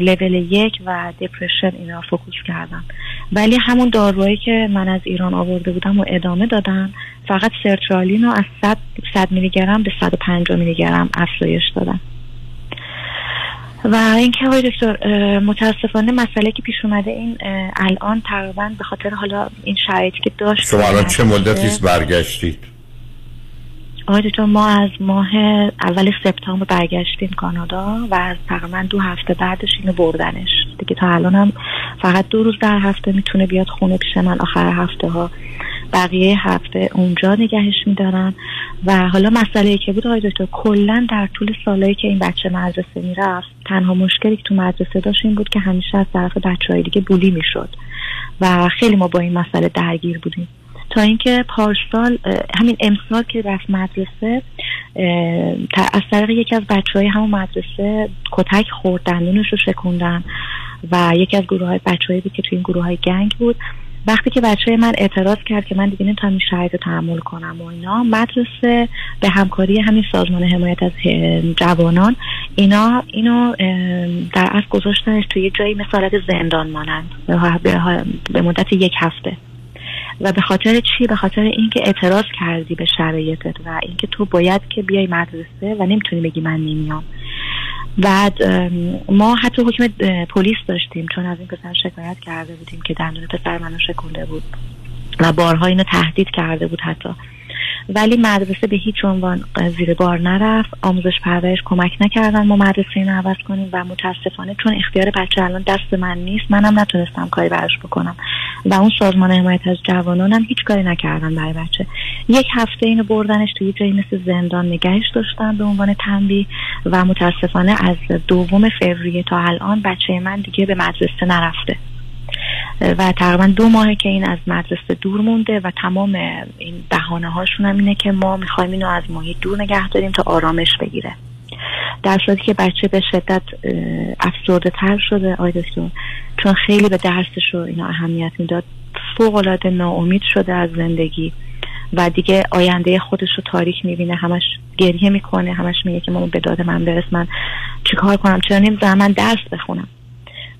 لول یک و دپرشن اینا فوکوس کردم. ولی همون داروهایی که من از ایران آورده بودم و ادامه دادن فقط سرترالین رو از 100, 100 میلی گرم به 150 میلی گرم افزایش دادن. و اینکه آقای دکتر متاسفانه مسئله که پیش اومده این الان تقریبا به خاطر حالا این شرایطی که داشت شما الان چه مدتی برگشتید؟ آقای دکتر ما از ماه اول سپتامبر برگشتیم کانادا و از تقریبا دو هفته بعدش اینو بردنش. دیگه تا الان هم فقط دو روز در هفته می‌تونه بیاد خونه پیش من. آخر هفته ها بقیه هفته اونجا نگهش میدارن. و حالا مسئله که بود آقای دکتر کلا در طول سالهایی که این بچه مدرسه می‌رفت تنها مشکلی که تو مدرسه داشت این بود که همیشه از طرف بچه های دیگه بولی می‌شد. و خیلی ما با این مسئله درگیر بودیم. تا اینکه پارسال همین امسال که رفت مدرسه از طریق یکی از بچه های همون مدرسه کتک خورد دندونش رو شکوندن و یکی از گروه های بچه بود که توی این گروه های گنگ بود. وقتی که بچه من اعتراض کرد که من دیگه نمی‌تونم این شرایط رو تحمل کنم و اینا مدرسه به همکاری همین سازمان حمایت از جوانان اینا اینو در اصل گذاشتنش توی جایی مثالت زندان مانند به مدت یک هفته. و به خاطر چی؟ به خاطر اینکه اعتراض کردی به شرایطت و اینکه تو باید که بیای مدرسه و نمی‌تونی بگی من نمیام. بعد ما حتی حکم پلیس داشتیم چون از این پسر شکایت کرده بودیم که دندون پسر منو شکونده بود و بارها اینو تهدید کرده بود حتی. ولی مدرسه به هیچ عنوان زیر بار نرفت. آموزش پرورش کمک نکردن ما مدرسه اینو عوض کنیم و متاسفانه چون اختیار بچه الان دست من نیست منم نتونستم کاری براش بکنم. و اون سازمان حمایت از جوانانم هیچ کاری نکردن برای بچه. یک هفته اینو بردنش توی جایی مثل زندان نگهش داشتن به عنوان تنبیه و متاسفانه از دوم فوریه تا الان بچه من دیگه به مدرسه نرفته. و تقریبا دو ماهه که این از مدرسه دور مونده و تمام این بهانه هاشون هم اینه که ما می‌خوایم اینو از محیط دور نگه داریم تا آرامش بگیره. در صورتی که بچه به شدت افسرده تر شده آی چون خیلی به درسش رو اینا اهمیت می‌داد فوق العاده ناامید شده از زندگی و دیگه آینده خودش رو تاریک می‌بینه همش گریه می‌کنه همش میگه که ماما به داد من برس من چیکار کنم؟ چرا نمی‌ذارم من درس بخونم؟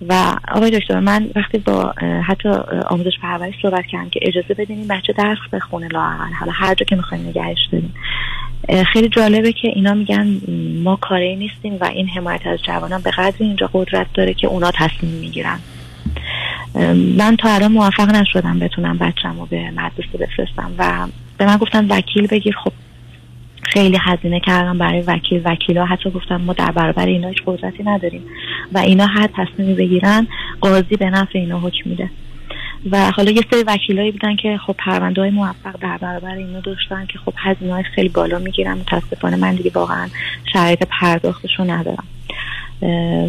و آقای دکتر من وقتی با حتی آموزش پرورش صحبت کردم که اجازه بدین این بچه درس بخونه لااقل حالا هر جا که می‌خوایم نگهش داریم. خیلی جالبه که اینا میگن ما کاری نیستیم و این حمایت از جوانان به قدری اینجا قدرت داره که اونا تصمیم می‌گیرن. من تا الان موفق نشدم بتونم بچم رو به مدرسه بفرستم و به من گفتن وکیل بگیر. خب خیلی هزینه کردم برای وکیل. وکیلا حتی گفتم ما در برابر اینا هیچ قدرتی نداریم و اینا هر تصمیمی بگیرن قاضی به نفع اینا حکم میده. و حالا یه سری وکیلایی بودن که خب پرونده های موفق در برابر اینا داشتن که خب هزینه های خیلی بالا می‌گیرن. متاسفانه من دیگه واقعا شرایط پرداختش رو ندارم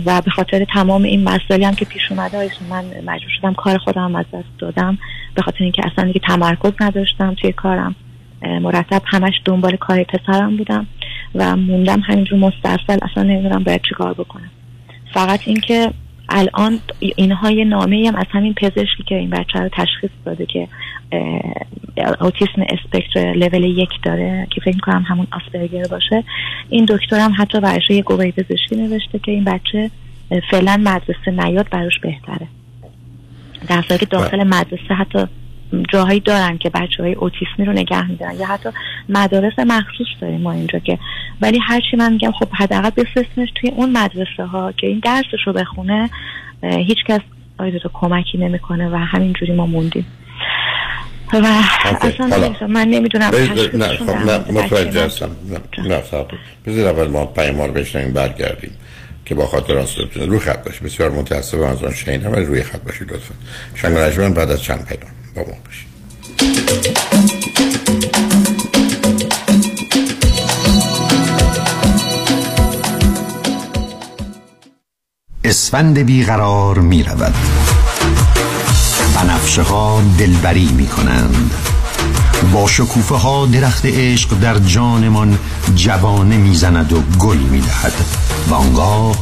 و به خاطر تمام این مسائلی هم که پیش اومده من مجبور شدم کار خودم از دست دادم. به خاطر اینکه اصلا دیگه تمرکز نداشتم توی کارم. مرتب همش دنبال کار پسرم بودم و موندم همینجور مسترسل اصلا نمی‌دونم باید چیکار بکنم. فقط اینکه الان اینها یه نامه هم از همین پزشکی که این بچه رو تشخیص داده که اوتیسم اسپکتر لول یک داره که فکر کنم همون آسپرگر باشه. این دکتر هم حتی برش یه گواهی پزشکی نوشته که این بچه فعلا مدرسه نیاد براش بهتره. در که داخل مدرسه حتی جاهایی دارن که بچه های اوتیسمی رو نگه میدارن یا حتی مدارس مخصوص داریم ما اینجا که. ولی هرچی من میگم خب حداقل بفرستنش توی اون مدرسه ها که این درسش رو بخونه هیچ کس آیا کمکی نمی‌کنه و همینجوری ما موندیم. و اصلا من نمی‌دونم نه خب نه متوجه هستم. نه بذار اول ما پیام رو بشنیم برگردیم که با خاطر راستتون روی خط باشید بسیار متاسفم از آن شنیدم ولی روی خط باشید لطفا. شنگ بعد از چند پیام با ما باشید اسفند بیقرار می رود بنفشه ها دلبری می کنند با شکوفه ها درخت عشق در جانمان جوانه می‌زند و گل می‌دهد. و آنگاه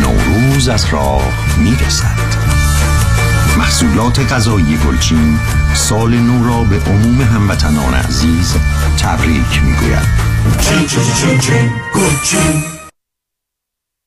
نوروز از راه می‌رسد. محصولات غذایی گلچین سال نو را به عموم هموطنان عزیز تبریک می‌گوید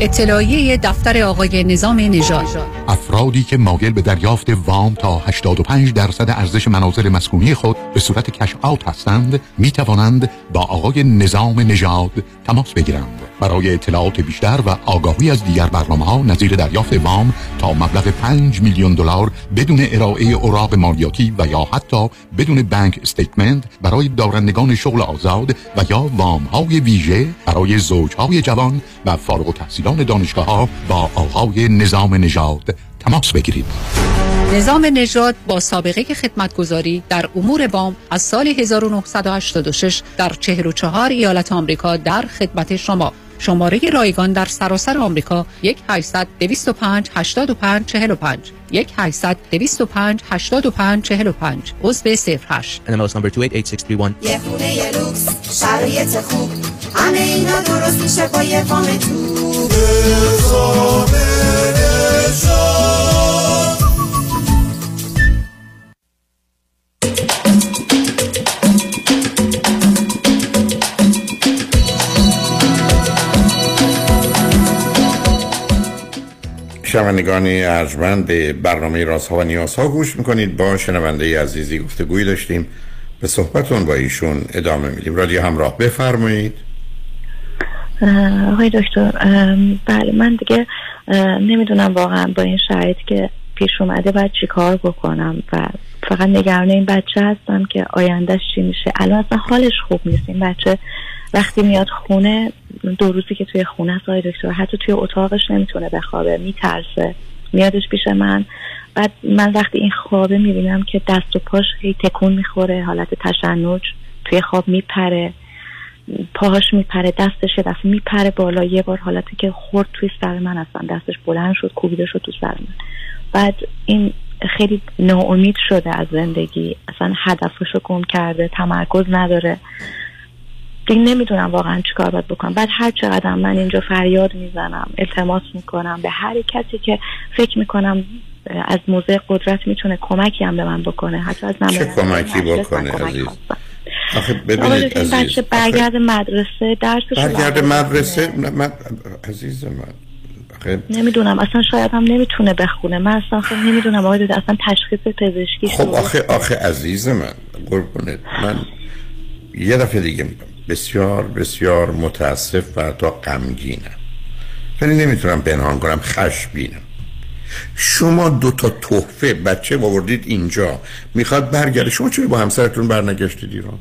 اطلاعیه دفتر آقای نظام نژاد. افرادی که مایل به دریافت وام تا 85 درصد ارزش مناظر مسکونی خود به صورت کش آوت هستند می توانند با آقای نظام نژاد تماس بگیرند. برای اطلاعات بیشتر و آگاهی از دیگر برنامه ها نظیر دریافت وام تا مبلغ 5 میلیون دلار بدون ارائه اوراق مالیاتی و یا حتی بدون بانک استیتمنت برای دارندگان شغل آزاد و یا وام های ویژه برای زوجهای جوان و فارغ التحصیلان دانشگاه ها با آقای نظام نژاد تماس بگیرید. نظام نژاد با سابقه خدمتگذاری در امور وام از سال 1986 در 44 ایالت آمریکا در خدمت شما. شماره رایگان در سراسر آمریکا 1 800 205 85 45 1 800 205 85 45 عضو 08 NMLS number 288631 یه خونه یه لوکس. شرایط خوب. همه اینا درست میشه با یه وام تو شنوندگان ارجمند به برنامه راست ها و نیاز ها گوش می‌کنید. با شنونده عزیزی گفتگویی داشتیم. به صحبتون با ایشون ادامه میدیم. رادیو همراه بفرمایید. آقای دکتر بله من دیگه نمی‌دونم واقعا با این شرایطی که پیش اومده باید چی کار بکنم و فقط نگران این بچه هستم که آیندهش چی میشه. الان اصلا حالش خوب نیست. این بچه وقتی میاد خونه دو روزی که توی خونه است آقای دکتر حتی توی اتاقش نمی‌تونه بخوابه میترسه میادش پیش من. بعد من وقتی این خوابه می‌بینم که دست و پاش هی تکون می‌خوره حالت تشنج توی خواب میپره. پاهاش میپره دستش دفعه میپره بالا یه بار حالتی که خورد توی سر من اصلا دستش بلند شد کوبیده شد تو سر من. بعد این خیلی ناامید شده از زندگی اصلا هدفش رو گم کرده تمرکز نداره. دیگه نمی‌دونم واقعا چیکار باید بکنم. بعد هر چقدر من اینجا فریاد می‌زنم التماس می‌کنم به هر کسی که فکر می‌کنم از موضع قدرت می‌تونه کمکی هم به من بکنه حتی از چه نماینده کمکی من بکنه عزیز. آخه ببینید عزیز بچه برگرد مدرسه درسش برگرد. مدرسه من عزیز من آخه نمی‌دونم اصلا شاید هم نمی‌تونه بخونه. من اصلا خب نمی‌دونم آقای اصلا تشخیص پزشکی خب آخه آخه عزیز من قربونت. من یه دفعه دیگه میگم بسیار بسیار متاسف و حتی غمگینم. ولی نمی‌تونم پنهان کنم خشمگینم. شما دو تا تحفه بچه آوردید اینجا. می‌خواد برگرده. شما چرا با همسرتون برنگشتید ایران؟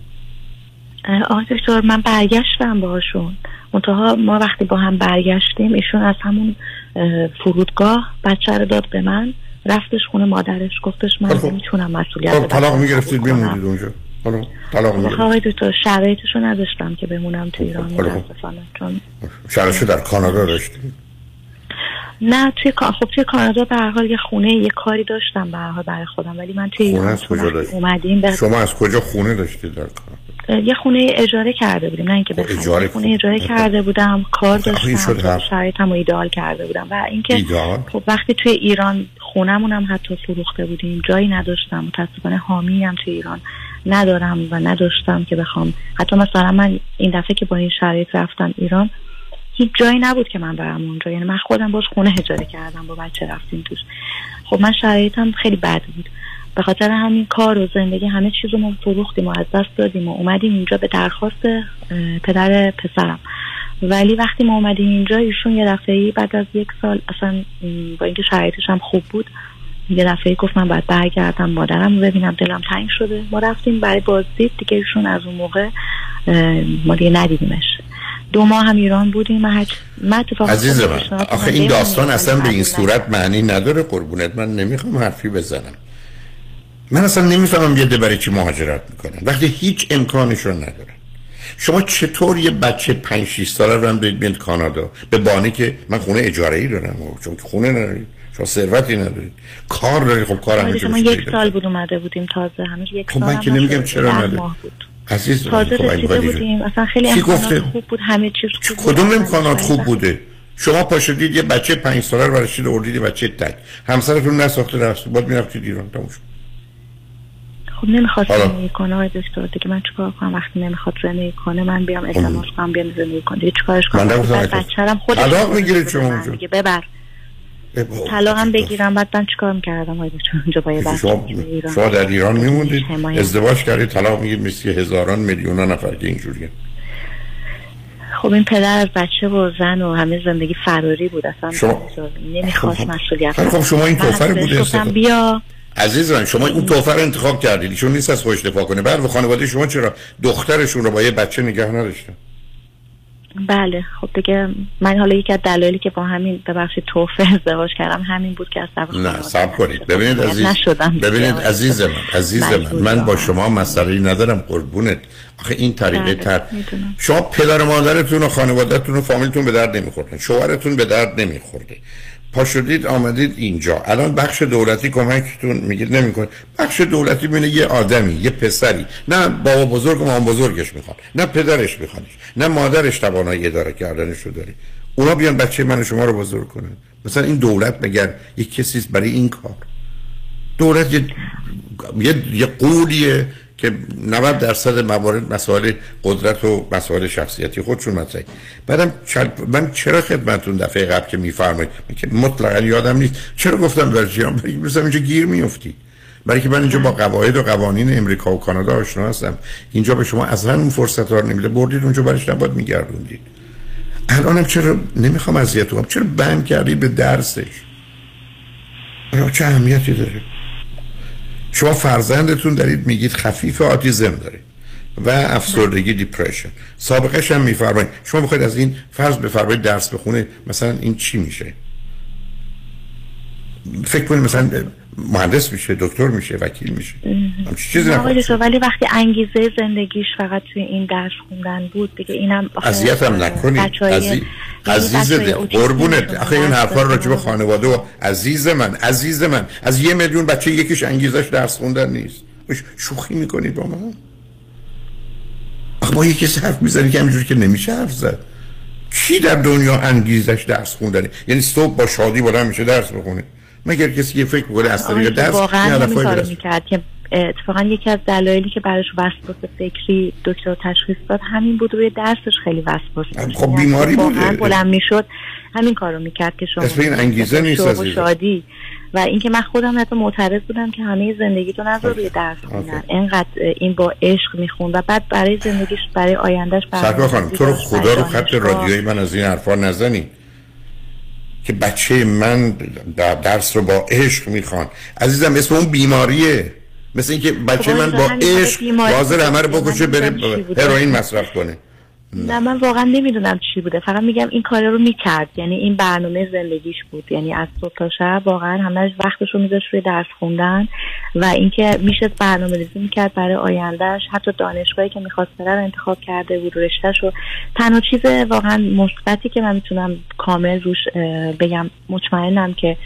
آقای دکتر من برگشتم باهاشون منتها ما وقتی با هم برگشتیم ایشون از همون اه، فرودگاه بچه رو داد به من رفتش خونه مادرش گفتش من خب. نمی‌تونم مسئولیت خب طلاق می‌گرفتید کنم. میمونید اونجا حالا طلاق خب آقای دکتر شرایطشو نداشتم که بمونم تو ایران خب. متاسفانه چون شرشو در کانادا داشتید نه توی کا- خب توی کانادا به هر حال یه خونه یه کاری داشتم به هر حال برای خودم ولی من توی خونه ایران از کجا اومدیم به شما از کجا خونه داشتید در کانادا؟ یه خونه اجاره کرده بودیم نه اینکه بخریم اجاره خونه اجاره کرده بودم کار شد داشتم. شرایطم رو ایدال کرده بودم. و اینکه؟ خب وقتی توی ایران خونمون هم حتی فروخته بودیم جایی نداشتم متاسفانه حامی هم توی ایران ندارم و نداشتم که بخوام. حتی مثلا من این دفعه که با این شرایط رفتم ایران هیچ جایی نبود که من برم اونجا. یعنی من خودم باز خونه اجاره کردم با بچه رفتیم توش. خب من شرایطم خیلی بد بود. به خاطر همین کار و زندگی همه چیز رو ما فروختیم و از دست دادیم و اومدیم اینجا به درخواست پدر پسرم. ولی وقتی ما اومدیم اینجا ایشون یه دفعه بعد از یک سال اصلا با اینکه شرایطش هم خوب بود یه دفعه گفت من باید برگردم مادرم رو ببینم دلم تنگ شده. ما رفتیم برای بازدید دیگه ایشون از اون موقع ما دیگه ندیدیمش. دو ماه هم ایران بودیم. من, هج... من اتفاقا عزیز من آخه این. داستان اصلا به این صورت معنی نداره قربونت. من نمی‌خوام حرفی بزنم. من اصلا نمی‌فهمم یه ده برای چی مهاجرت می‌کنن. وقتی هیچ امکانش رو ندارن شما چطور یه بچه 5 6 ساله رو هم دارید میاد کانادا؟ به بانه که من خونه اجاره ای دارم چون که خونه ندارید شما ثروتی ندارید کار دارید خب کار آره، جا ما پیدا یک سال بود اومده بودیم تازه. هنوز یک خب سال من هم که نمیگم. چرا ده نداری. ماه بود. عزیز تازه خب رسیده بودیم. اصلا خیلی امکانات؟ خوب بود. همه چیز خوب بود. کدوم امکانات خوب بوده؟ شما پاشدید یه بچه پنج ساله رو برشید آوردید یه بچه تک. همسرتون نساخته رفت باید می‌رفتید ایران تموم شد. خب نمی‌خواد زندگی کنه. آقای دکتر دیگه من چیکار کنم؟ وقتی نمی‌خواد زندگی کنه من بیام ازدواج کنم بیام زندگی کنم. دیگه چیکارش کنم؟ من بچه‌رم خودش طلاق می‌گیرید شما من اونجا ببر. طلاق هم بگیرم بعد من چیکار می‌کردم؟ آقای دکتر اونجا با یه بچه شما, در ایران میموندید. ازدواج کردید طلاق می‌گیرید مثل هزاران میلیون نفر که اینجوریه. خب این پدر از بچه و زن و همه زندگی فراری بود اصلا شما- نمی‌خواست خب، مسئولیت خب، خب، شما این توفر بوده استفاده- بیا. عزیز من شما اون توفر رو انتخاب کردید ایشون نیست از خودش دفاع کنه. بعد خانواده شما چرا دخترشون رو با یه بچه نگه نداشتن؟ بله خب دیگه من حالا یکی از دلایلی که با همین ببخشید توفه ازدواج کردم همین بود که از نه سب کنید ببینید خانواده عزیز نشدم. ببینید عزیز من عزیز من من با. شما مسئله ندارم قربونت آخه این طریقه بله، تر. شما پدر و مادرتون و خانوادهتون و فامیلتون به درد نمیخوردن شوهرتون به درد نمیخورده پا شدید آمدید اینجا. الان بخش دولتی کمکتون میگید نمی‌کنه. بخش دولتی میونه یه آدمی یه پسری. نه بابا بزرگ و بزرگش می‌خوان نه پدرش میخوانش نه مادرش توانایی اداره کردنش رو داره. اونا بیان بچه من شما رو بزرگ کنن. مثلا این دولت مگر یه کسی است برای این کار. دولت یه, یه, یه قولیه. که 90 درصد موارد مسائل قدرت و مسائل شخصیتی خودشون مطرحه. بعدم چل... من چرا خدمتون دفعه قبل که میفرمایید؟ که مطلقا یادم نیست. چرا گفتم در جیان برای که اینجا گیر میفتی برای که من اینجا با قواعد و قوانین امریکا و کانادا آشنا هستم. اینجا به شما اصلا اون فرصت رو نمیده. بردید اونجا برش نباید میگردوندید. الانم چرا نمی‌خوام اذیت کنم؟ چرا بند کردید به درسش؟ چه اهمیتی داره؟ شما فرزندتون دارید میگید خفیف آتیزم داره و افسردگی دیپرشن سابقش هم میفرمایید. شما بخواید از این فرض بفرمایید درس بخونه مثلا این چی میشه؟ فکر کنید مثلا مهندس میشه دکتر میشه وکیل میشه. همچین چیزی دکتر، ولی وقتی انگیزه زندگیش فقط توی این درس خوندن بود دیگه اینم اذیت هم بچه‌های- عزیز عزیز قربونت. آخه این حرفا رو راجع به. خانواده و عزیز من عزیز من. از یه میلیون بچه یکیش انگیزش درس خوندن نیست. شوخی می‌کنید با من. آخه با یکی حرف می‌زنی که همینجوری که نمیشه حرف زد. کی در دنیا انگیزش درس خوندنه؟ یعنی صبح با شادی بلند میشه درس بخونه. مگر کسی که فکر بکنه از طریق آقای درس واقعا. می‌کرد که اتفاقا یکی از دلایلی که براش وسواس فکری دکتر تشخیص داد همین بود روی درسش خیلی وسواس. خب یعنی بیماری بوده. بلند می‌شد همین کارو می‌کرد که شما این انگیزه نیست و عزیزم. شادی و اینکه من خودم حتی معترض بودم که همه زندگی تو نذار روی درس خوندن انقدر این با عشق میخون و بعد برای زندگیش برای آیندهش سرکار خانم تو رو خدا برای رو خط. رادیویی من از این حرفا نزنی که بچه من در درس رو با عشق می‌خوان عزیزم اسم اون بیماریه مثل اینکه بچه خب من با عشق حاضر همه رو. بکشه بره. هروئین مصرف کنه نه. من واقعا نمی‌دونم چی بوده. فقط میگم این کار رو می‌کرد. یعنی این برنامه زندگیش بود. یعنی از صبح تا شب واقعا همش وقتش رو میذاشت روی درس خوندن و اینکه میشه برنامه ریزی می‌کرد برای آیندهش حتی دانشگاهی که می‌خواست بره رو انتخاب کرده بود. رشتهش رو تنها چیز واقعا مثبتی که من می‌تونم کامل روش بگم مطمئنم که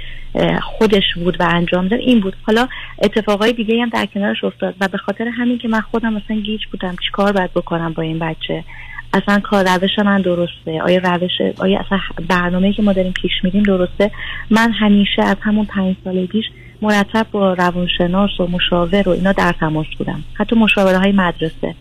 خودش بود و انجام داد این بود. حالا اتفاقای دیگه هم در کنارش افتاد و به خاطر همین که من خودم مثلا گیج بودم چیکار باید بکنم با این بچه. اصلا کار روش من درسته. آیا روش آیا اصلا برنامه که ما داریم پیش میریم درسته؟ من همیشه از همون پنج سال پیش مرتب با روانشناس و مشاور و اینا در تماس بودم. حتی مشاوره های مدرسه.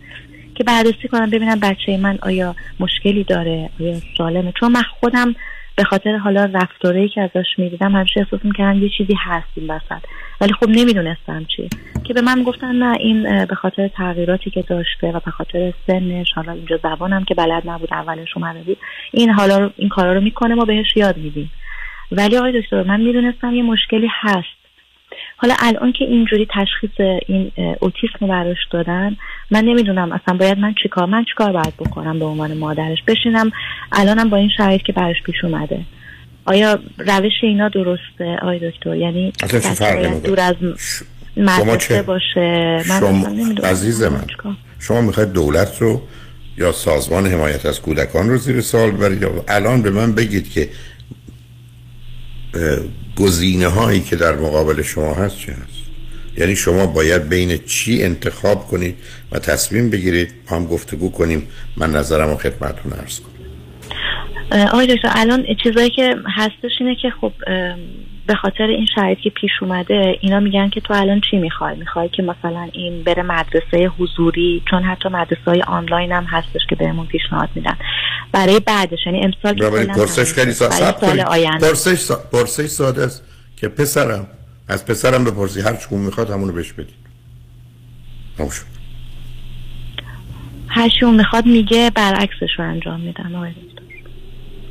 که بررسی کنم ببینم بچه من آیا مشکلی داره آیا سالمه. چون من خودم به خاطر حالا رفتاری که ازش می‌دیدم همیشه احساس می‌کردم یه چیزی هست این وسط. ولی خب نمی‌دونستم چی. که به من گفتن نه این به خاطر تغییراتی که داشته و به خاطر سنش حالا اینجا زبانم که بلد نبود اولش اومده این حالا این کارا رو می‌کنه ما بهش یاد میدیم. ولی آقای دکتر من می‌دونستم یه مشکلی هست. حالا الان که اینجوری تشخیص این اوتیسم رو براش دادن من نمی‌دونم اصلا باید من چیکار من چیکار باید بکنم به عنوان مادرش؟ بشینم الانم با این شرایط که براش پیش اومده. آیا روش اینا درسته؟ آقای دکتر یعنی؟ دور از مدرسه؟ باشه؟ من شما عزیز من شما می‌خواید دولت رو یا سازمان حمایت از کودکان رو زیر سوال ببرید؟ یا الان به من بگید که گزینه هایی که در مقابل شما هست چه هست؟ یعنی شما باید بین چی انتخاب کنید و تصمیم بگیرید؟ با هم گفتگو کنیم. من نظرم رو خدمتتون عرض کنم. آقای دکتر الان چیزایی که هستش اینه که خب به خاطر این شرایطی که پیش اومده اینا میگن که تو الان چی می‌خوای می‌خوای که مثلا این بره مدرسه حضوری چون حتی مدرسه های آنلاین هم هستش که بهمون پیشنهاد میدن برای بعدش یعنی امسال که پرسش خیلی پرسش. پرسش ساده است که پسرم از پسرم بپرسی هر چکون می‌خواد همونو بهش بدید شد. هرشون می‌خواد میگه برعکسش رو انجام میدن آقای.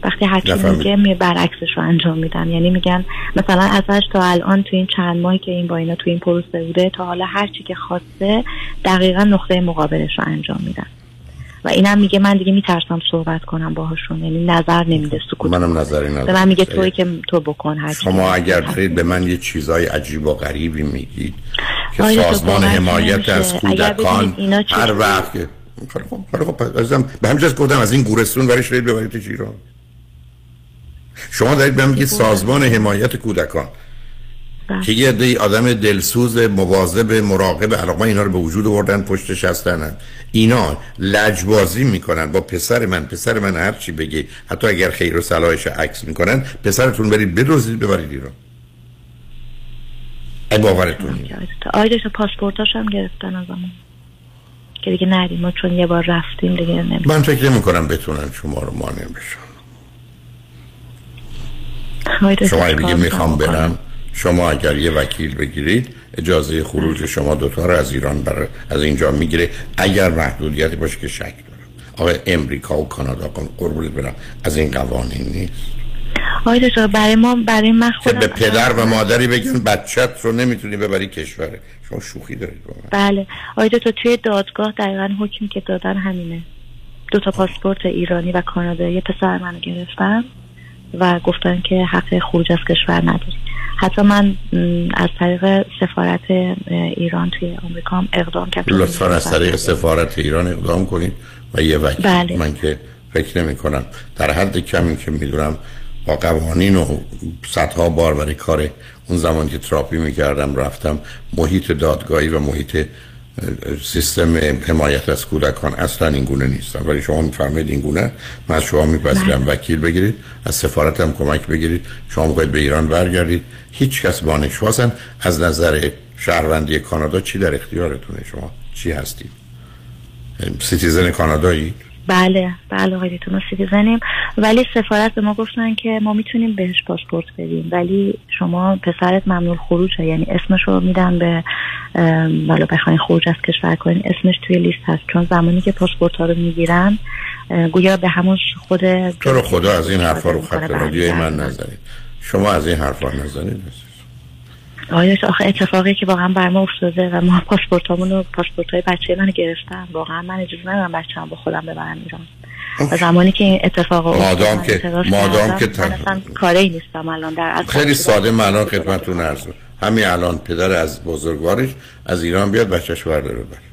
وقتی نفهمید. میگه می برعکسش رو انجام میدن. یعنی میگن مثلا ازش تا الان تو این چند ماهی که این با اینا تو این پروسه بوده تا حالا هرچی که خواسته دقیقا نقطه مقابلش رو انجام میدن. و اینم میگه من دیگه میترسم صحبت کنم باهاشون. یعنی نظر نمیده سکوت منم نظری به ندارم. من میگه توی که تو بکن هرچی شما اگر دارید به من یه چیزای عجیب و غریبی میگید که سازمان حمایت. از کودکان هر وقت خیلی خیلی پس عزیزم به همین گفتم از این گورستون برای شدید ببرید ایران شما دارید به میگید سازمان حمایت کودکان. که یه عده آدم دلسوز مواظب مراقب علاقه اینا رو به وجود آوردن پشتش هستن اینا لجبازی می‌کنن. با پسر من پسر من هر چی بگی حتی اگر خیر و صلاحش عکس می‌کنن پسرتون برید بدزدید ببرید ایران. ای باورتون نیست. آیا داشت پاسپورتاش هم گرفتن از همون که دیگه نریم. ما چون یه بار رفتیم دیگه نمی‌دونم. من فکر نمی کنم بتونن شما رو مانع بشن. شما اگه می‌خوام برم شما اگر یه وکیل بگیرید اجازه خروج شما دوتا رو از ایران برای از اینجا می‌گیره اگر محدودیتی باشه که شک دارم. آقا امریکا و کانادا کن قربونت برم. از این قوانین نیست. آقای دکتر برای ما برای من خودم به پدر و مادری بگن بچت رو نمی‌تونی ببری کشوره شما شوخی دارید با من. بله. آقای دکتر توی دادگاه دقیقا حکمی که دادن همینه. دو تا پاسپورت ایرانی و کانادایی. پسر منو گرفتن و گفتن که حق خروج از کشور نداری. حتی من از طریق سفارت ایران توی آمریکا هم اقدام کردم. لطفا از طریق سفارت ایران اقدام کنید و یه وکیل. بله. من که فکر نمی کنم. در حد کمی که می‌دونم با قوانین و صدها بار برای کار اون زمان که تراپی می‌کردم رفتم محیط دادگاهی و محیط سیستم حمایت از کودکان اصلا این گونه نیستم ولی شما میفرمایید این گونه. من از شما میپذیرم وکیل بگیرید. از سفارت هم کمک بگیرید. شما می‌خواید به ایران برگردید. هیچ کس بانشوازن از نظر شهروندی کانادا چی در اختیارتونه شما؟ چی هستید؟ citizen کانادایی؟ بله بله آقای دکتر ما citizen یم ولی سفارت به ما گفتن که ما می‌تونیم بهش پاسپورت بدیم. ولی شما پسرت ممنوع خروجه. یعنی اسمش رو میدن به ام، والا بخواین خروج از کشور کنین اسمش توی لیست هست. چون زمانی که پاسپورت ها رو می‌گیرن گویا به همون خود تو رو خدا از این حرفا رو خط. رادیوی من نزنید. شما از این حرفا نزنید. دکتر، آخه اتفاقی که واقعا بر ما افتاده و ما پاسپورتامون رو پاسپورت های بچه من گرفتن واقعا من اجازه ندارم بچه‌ام با خودم ببرم ایران. و زمانی که این اتفاق مادام که- مادام که تن- کاری نیستم الان در اصل خیلی ساده من الان خدمتتون عرض. همین الان پدر از بزرگوارش از ایران بیاد بچهش برداره بره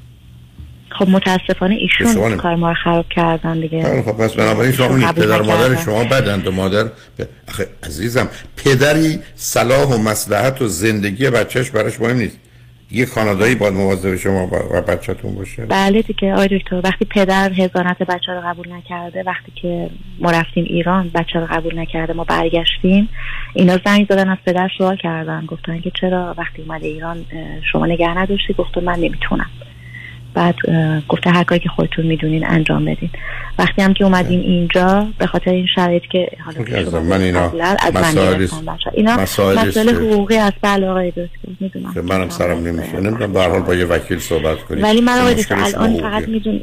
خب متاسفانه ایشون کار ما رو خراب کردن دیگه. خیلی خب پس بنابراین شما قبول پدر و مادر. شما بدند و مادر. آخه عزیزم پدری صلاح و مصلحت و زندگی بچهش براش مهم نیست. یه کانادایی باید مواظب شما و بچهتون باشه. بله دیگه. آقای دکتر وقتی پدر هزانت بچه رو قبول نکرده وقتی که ما رفتیم ایران بچه رو قبول نکرده ما برگشتیم اینا زنگ زدن از پدر سوال کردن. گفتن که چرا وقتی اومده ایران شما نگه نداشتی؟ گفت من نمی‌تونم. بعد گفته هر کاری که خودتون می‌دونین انجام بدین. وقتی هم که اومدیم اینجا به خاطر این شرایط که حالا من اینا بچه اینا که- حقوقی از بله آقای می‌دونم. که منم سرم نمیشه نمی‌دونم به هر حال با یه وکیل صحبت کنید ولی من آقای الان. فقط میدون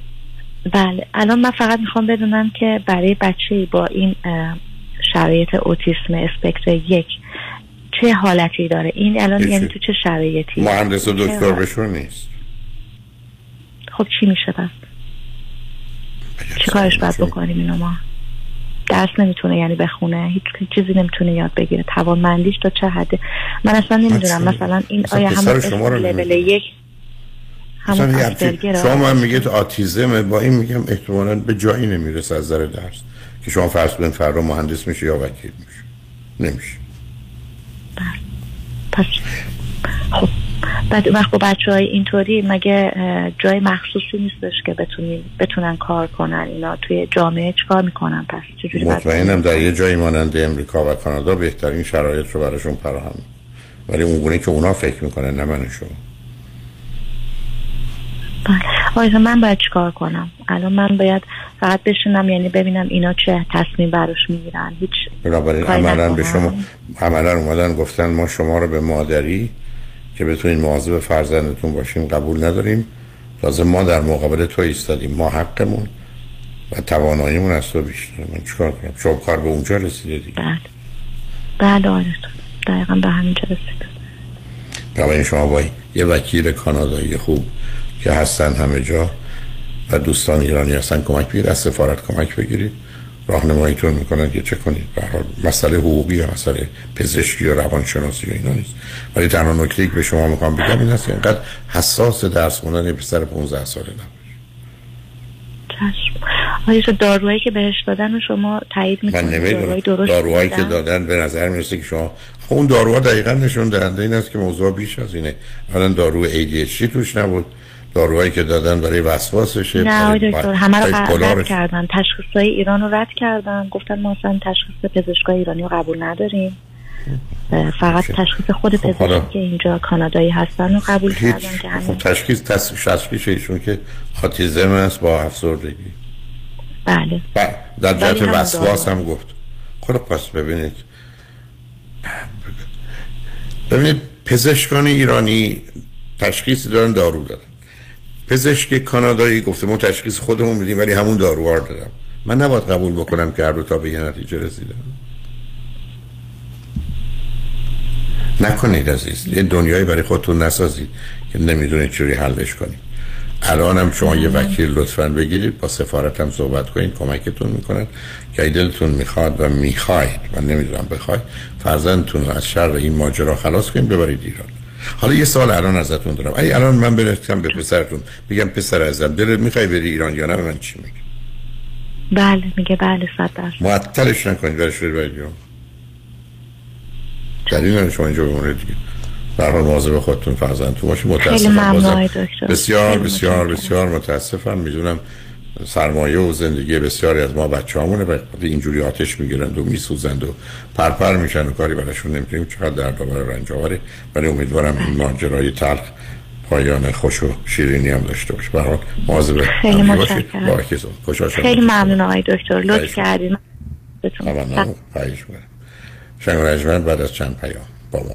بله. الان من فقط می‌خوام بدونم که برای بچه با این شرایط اوتیسم اسپکتر یک چه حالتی داره؟ این الان. یعنی تو چه شرایطی؟ مهندس و دکتر بشون نیست. خب چی میشه پس چی کارش باید بکنیم اینو ما؟ درس نمی‌تونه یعنی بخونه هیچ چیزی نمی‌تونه یاد بگیره. توانمندیش تا چه حده؟ من اصلا نمی‌دونم. اصلا- مثلا این آیا همون اسم لول. یک همون شما من میگید آتیزمه. با این میگم احتمالا به جایی نمی‌رسه از نظر درس. که شما فرض کنید فردا مهندس میشه یا وکیل میشه. نمیشه. پس خب بعد وقت با بچه های اینطوری مگه جای مخصوصی نیستش که بتونی بتونن کار کنن اینا توی جامعه چکار می‌کنن؟ پس چجوری مطمئنم در یه جایی مانند امریکا و کانادا بهترین شرایط رو براشون فراهم ولی اون که اونا فکر می‌کنن نه من شما بله من باید چیکار کنم؟ الان من باید فقط بشینم یعنی ببینم اینا چه تصمیم براش می‌گیرن. هیچ بنابراین عملا به شما عملا اومدن گفتن ما شما رو به مادری که بتونین مواظب فرزندتون باشین قبول نداریم. لازم ما در مقابل تو ایستادیم. ما حقمون و تواناییمون از تو بیشتر. من چیکار کنم؟ شما کار به اونجا رسیده دیگه. بله. بله آره دقیقا به همینجا رسیده. این شما با یه وکیل کانادایی خوب که هستن همه جا و دوستان ایرانی هستن کمک بگیرید. از سفارت کمک بگیرید. راهنماییتون می‌کنن که چه کنید؟ به حال مسئله حقوقی یا مسئله پزشکی یا روانشناسی یا اینا نیست. ولی تنها نکته که به شما می‌خوام بگم این است که اینقدر حساس درس خوندن پسر 15 ساله نباشه. آیا داروهایی که بهش دادن شما تایید می‌کنید؟ من نمی‌دونم. داروهایی که دادن به نظر می‌رسه که شما خب اون داروها دقیقا نشون دهنده این است که موضوع بیش از اینه. الان دارو ADHD توش نبود. داروهایی که دادن برای وسواسشه نه دکتر همه رو رد کردن. های ایران رو رد کردن. گفتن ما اصلا تشخیص پزشکای ایرانی رو قبول نداریم. فقط تشخیص خود خب که اینجا کانادایی هستن رو قبول کردن که خب تشخیص تشخیص ایشون که خاتیزم است با افسردگی. بله. در جهت وسواس هم گفت. خب پس ببینید. ببینید پزشکان ایرانی تشخیص دارن دارو دارن. پزشک کانادایی گفته ما تشخیص خودمون میدیم ولی همون داروار دادم. من نباید قبول بکنم که هر دو تا به یه نتیجه رسیدم نکنید عزیز یه دنیایی برای خودتون نسازید که نمی‌دونید چوری حلش کنید. الان هم شما یه وکیل لطفا بگیرید با سفارت هم صحبت کنید کمکتون می‌کنن. که دلتون می‌خواد و می‌خواید و نمی‌دونم بخواید فرزندتون رو از شر این ماجرا خلاص کنید ببرید ایران. حالا یه سال الان ازتون دارم. ای الان من برسم به پسرتون بگم پسر ازم. دلت می‌خوای بری ایران یا نه؟ من چی میگم بله میگه بله صد درصد معطلش نکنید برش برید دلیل شما اینجا بمونه دیگه. برحال مواظب خودتون فرزندتون باشید. متاسفم. بسیار بسیار بسیار متاسفم. می‌دونم سرمایه و زندگی بسیاری از ما بچه همونه و اینجوری آتش می‌گیرند و میسوزند و پرپر میشن و کاری برشون نمی‌تونیم چقدر درد و رنج آوره ولی امیدوارم این ماجرای تلخ پایان خوش و شیرینی هم داشته باشه. برحال مواظب خیلی متشکرم. خیلی ممنون آقای دکتر. لطف کردید بتون شنگ بعد از چند پیام با ما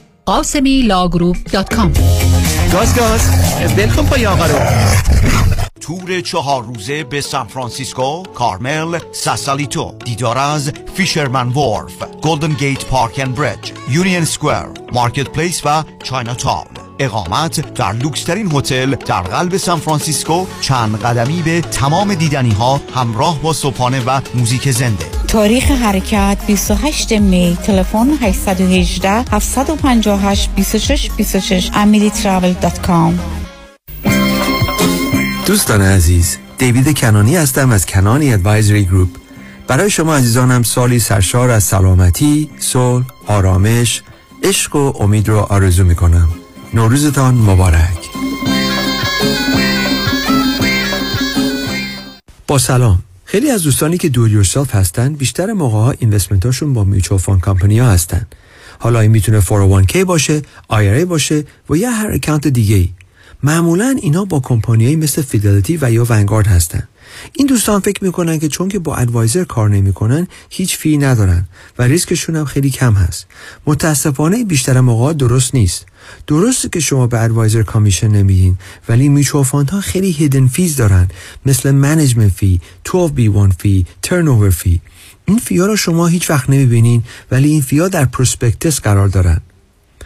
قاسمی Law Group dot com گاز گاز. بلکن پای آقا رو. تور چهار روزه به سان فرانسیسکو، کارمل، ساسالیتو. دیدار از Fisherman's Wharf، Golden Gate Park and Bridge، Union Square، Market Place و Chinatown اقامت در لوکسترین هتل در قلب سان فرانسیسکو چند قدمی به تمام دیدنی ها همراه با صبحانه و موزیک زنده. تاریخ حرکت 28 می تلفن 818 758 26 26 amirytravel.com دوستان عزیز دیوید کنانی هستم از کنانی ادوایزری گروپ. برای شما عزیزانم سالی سرشار از سلامتی، صلح، آرامش، عشق و امید رو آرزو می کنم نوروزتان مبارک. با سلام. خیلی از دوستانی که do it yourself هستن بیشتر موقع ها investment اشون با mutual fund company ها هستن. حالا این می‌تونه 401k باشه IRA باشه و یا هر account دیگه ای معمولا اینا با کمپانیایی مثل Fidelity و یا Vanguard هستن. این دوستان فکر می‌کنن که چون که با advisor کار نمی‌کنن هیچ fee ندارن و ریسکشون هم خیلی کم هست. متاسفانه بیشتر موقع درست نیست. درسته که شما به advisor commission نمیدین ولی میچو ها خیلی hidden fees دارن. مثل management fee 12B1 fee turn fee این fee ا رو شما هیچ وقت نمی‌بینین ولی این fee ا در prospectus قرار دارن.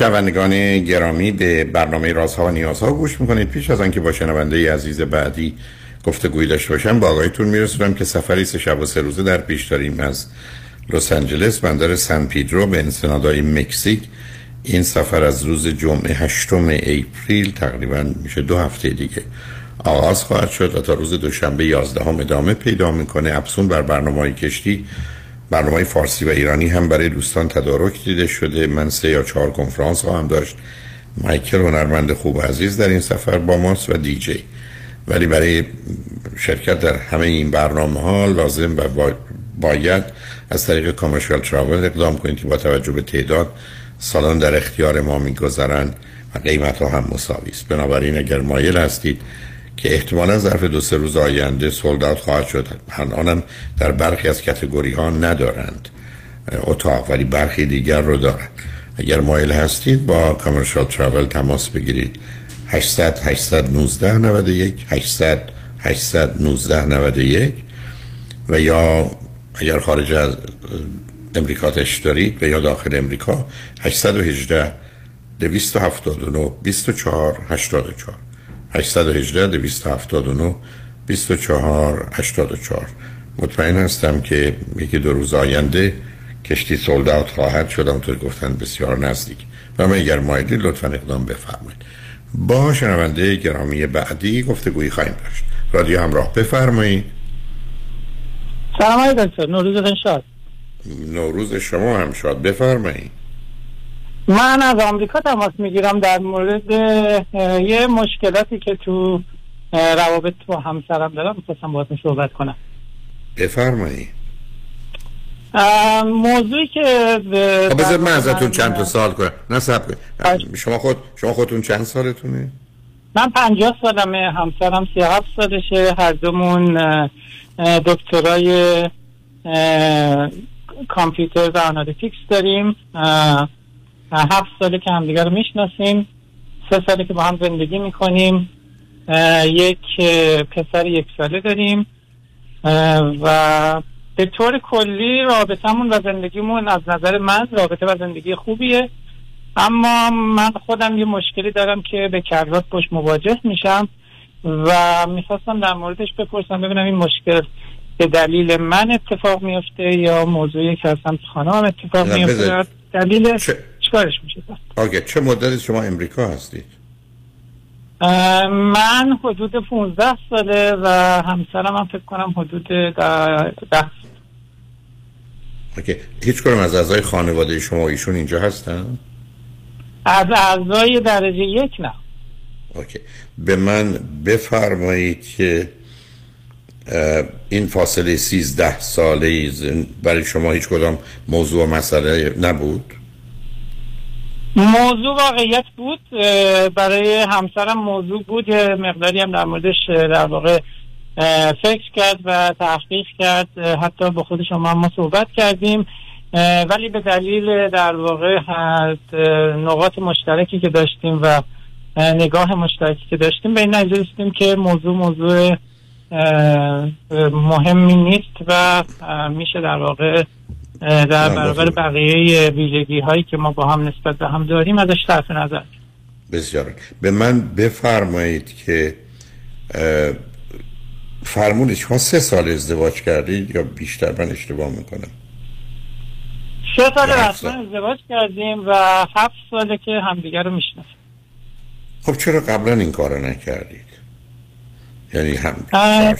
شنوندگان گرامی به برنامه رازها و نیازها گوش می‌کنید. پیش از آنکه با شنونده عزیز بعدی گفتگوی داشته باشم با آقایتون میرسونم که سفری سه شب و سه روزه در پیش داریم از لس آنجلس. بندر سن پیدرو به انسنادای مکزیک. این سفر از روز جمعه هشتم اپریل تقریبا میشه دو هفته دیگه آغاز خواهد شد و تا روز دوشنبه 11 هم ادامه پیدا می‌کنه. افسون بر برنامه کشتی برنامه فارسی و ایرانی هم برای دوستان تدارک دیده شده. من سه یا چهار کنفرانس خواهم داشت. مایکل هنرمند خوب و عزیز در این سفر با ماست و دیجی ولی برای شرکت در همه این برنامه ها لازم و باید از طریق کامرشال تراول اقدام کنید که با توجه به تعداد سالان در اختیار ما میگذرند و قیمت ها هم مساوی است. بنابراین اگر مایل هستید که احتمالا ظرف دو سه روز آینده سولدات خواهد شد. الانم در برخی از کتگوری ها ندارند اتاق ولی برخی دیگر رو دارند اگر مایل هستید با کامرشال تراول تماس بگیرید. 800 819 91 800 819 91 و یا اگر خارج از امریکا دارید و یا داخل امریکا 818 279 24 84 818 279 24 84 مطمئن هستم که یکی دو روز آینده کشتی سولدات خواهد شد همونطور گفتن بسیار نزدیک. و من اگر مایلی لطفا اقدام بفرمایید. با شنونده گرامی بعدی گفتگویی خواهیم داشت. رادیو همراه بفرمایید. سلام آقای دکتر نوروزتون شاد. نوروز شما هم شاد. بفرمایید. من از آمریکا تماس می‌گیرم در مورد یه مشکلاتی که تو روابط با همسرم دارم می‌خواستم باهاتون صحبت کنم. بفرمایید موضوعی که خب بذار من ازتون چند تا سوال کنم. نه سب شما خود شما خودتون چند سالتونه؟ من پنجاه سالمه همسرم سی هفت سالشه هر دومون دکترای کامپیوتر و analytics داریم. هفت ساله که همدیگر رو می‌شناسیم سه ساله که با هم زندگی می‌کنیم یک پسر یک ساله داریم و به طور کلی رابطمون و زندگیمون از نظر من رابطه و زندگی خوبیه اما من خودم یه مشکلی دارم که به کرات باش مواجه میشم و می‌خواستم در موردش بپرسم ببینم این مشکل به دلیل من اتفاق میفته یا موضوعی که خانه هم اتفاق میفته دلیل چه؟ چیکارش میشه آگه چه مدتی شما امریکا هستید من حدود 15 ساله و همسرم هم فکر کنم حدود 10 اوکی هیچ کنم از اعضای خانواده شما ایشون اینجا هستن؟ از اعضای درجه یک نه اوکی به من بفرمایید که این فاصله 13 ساله برای شما هیچ کدام موضوع و مسئله نبود؟ موضوع واقعیت بود برای همسرم موضوع بود. مقداری هم در موردش در واقع فکر کرد و تحقیق کرد. حتی با خود شما ما صحبت کردیم. ولی به دلیل در واقع نقاط مشترکی که داشتیم و نگاه مشترکی که داشتیم به این رسیدیم که موضوع موضوع مهمی نیست و میشه در واقع در برابر بقیه ویژگی هایی که ما با هم نسبت به هم داریم ازش طرف نظر. بسیار. به من بفرمایید که فرمونید شما سه سال ازدواج کردید یا بیشتر؟ من اشتباه می‌کنم. سه سال رسما ازدواج کردیم و هفت ساله که همدیگر رو می‌شناسیم. خب چرا قبلا این کارو نکردید؟ یعنی هم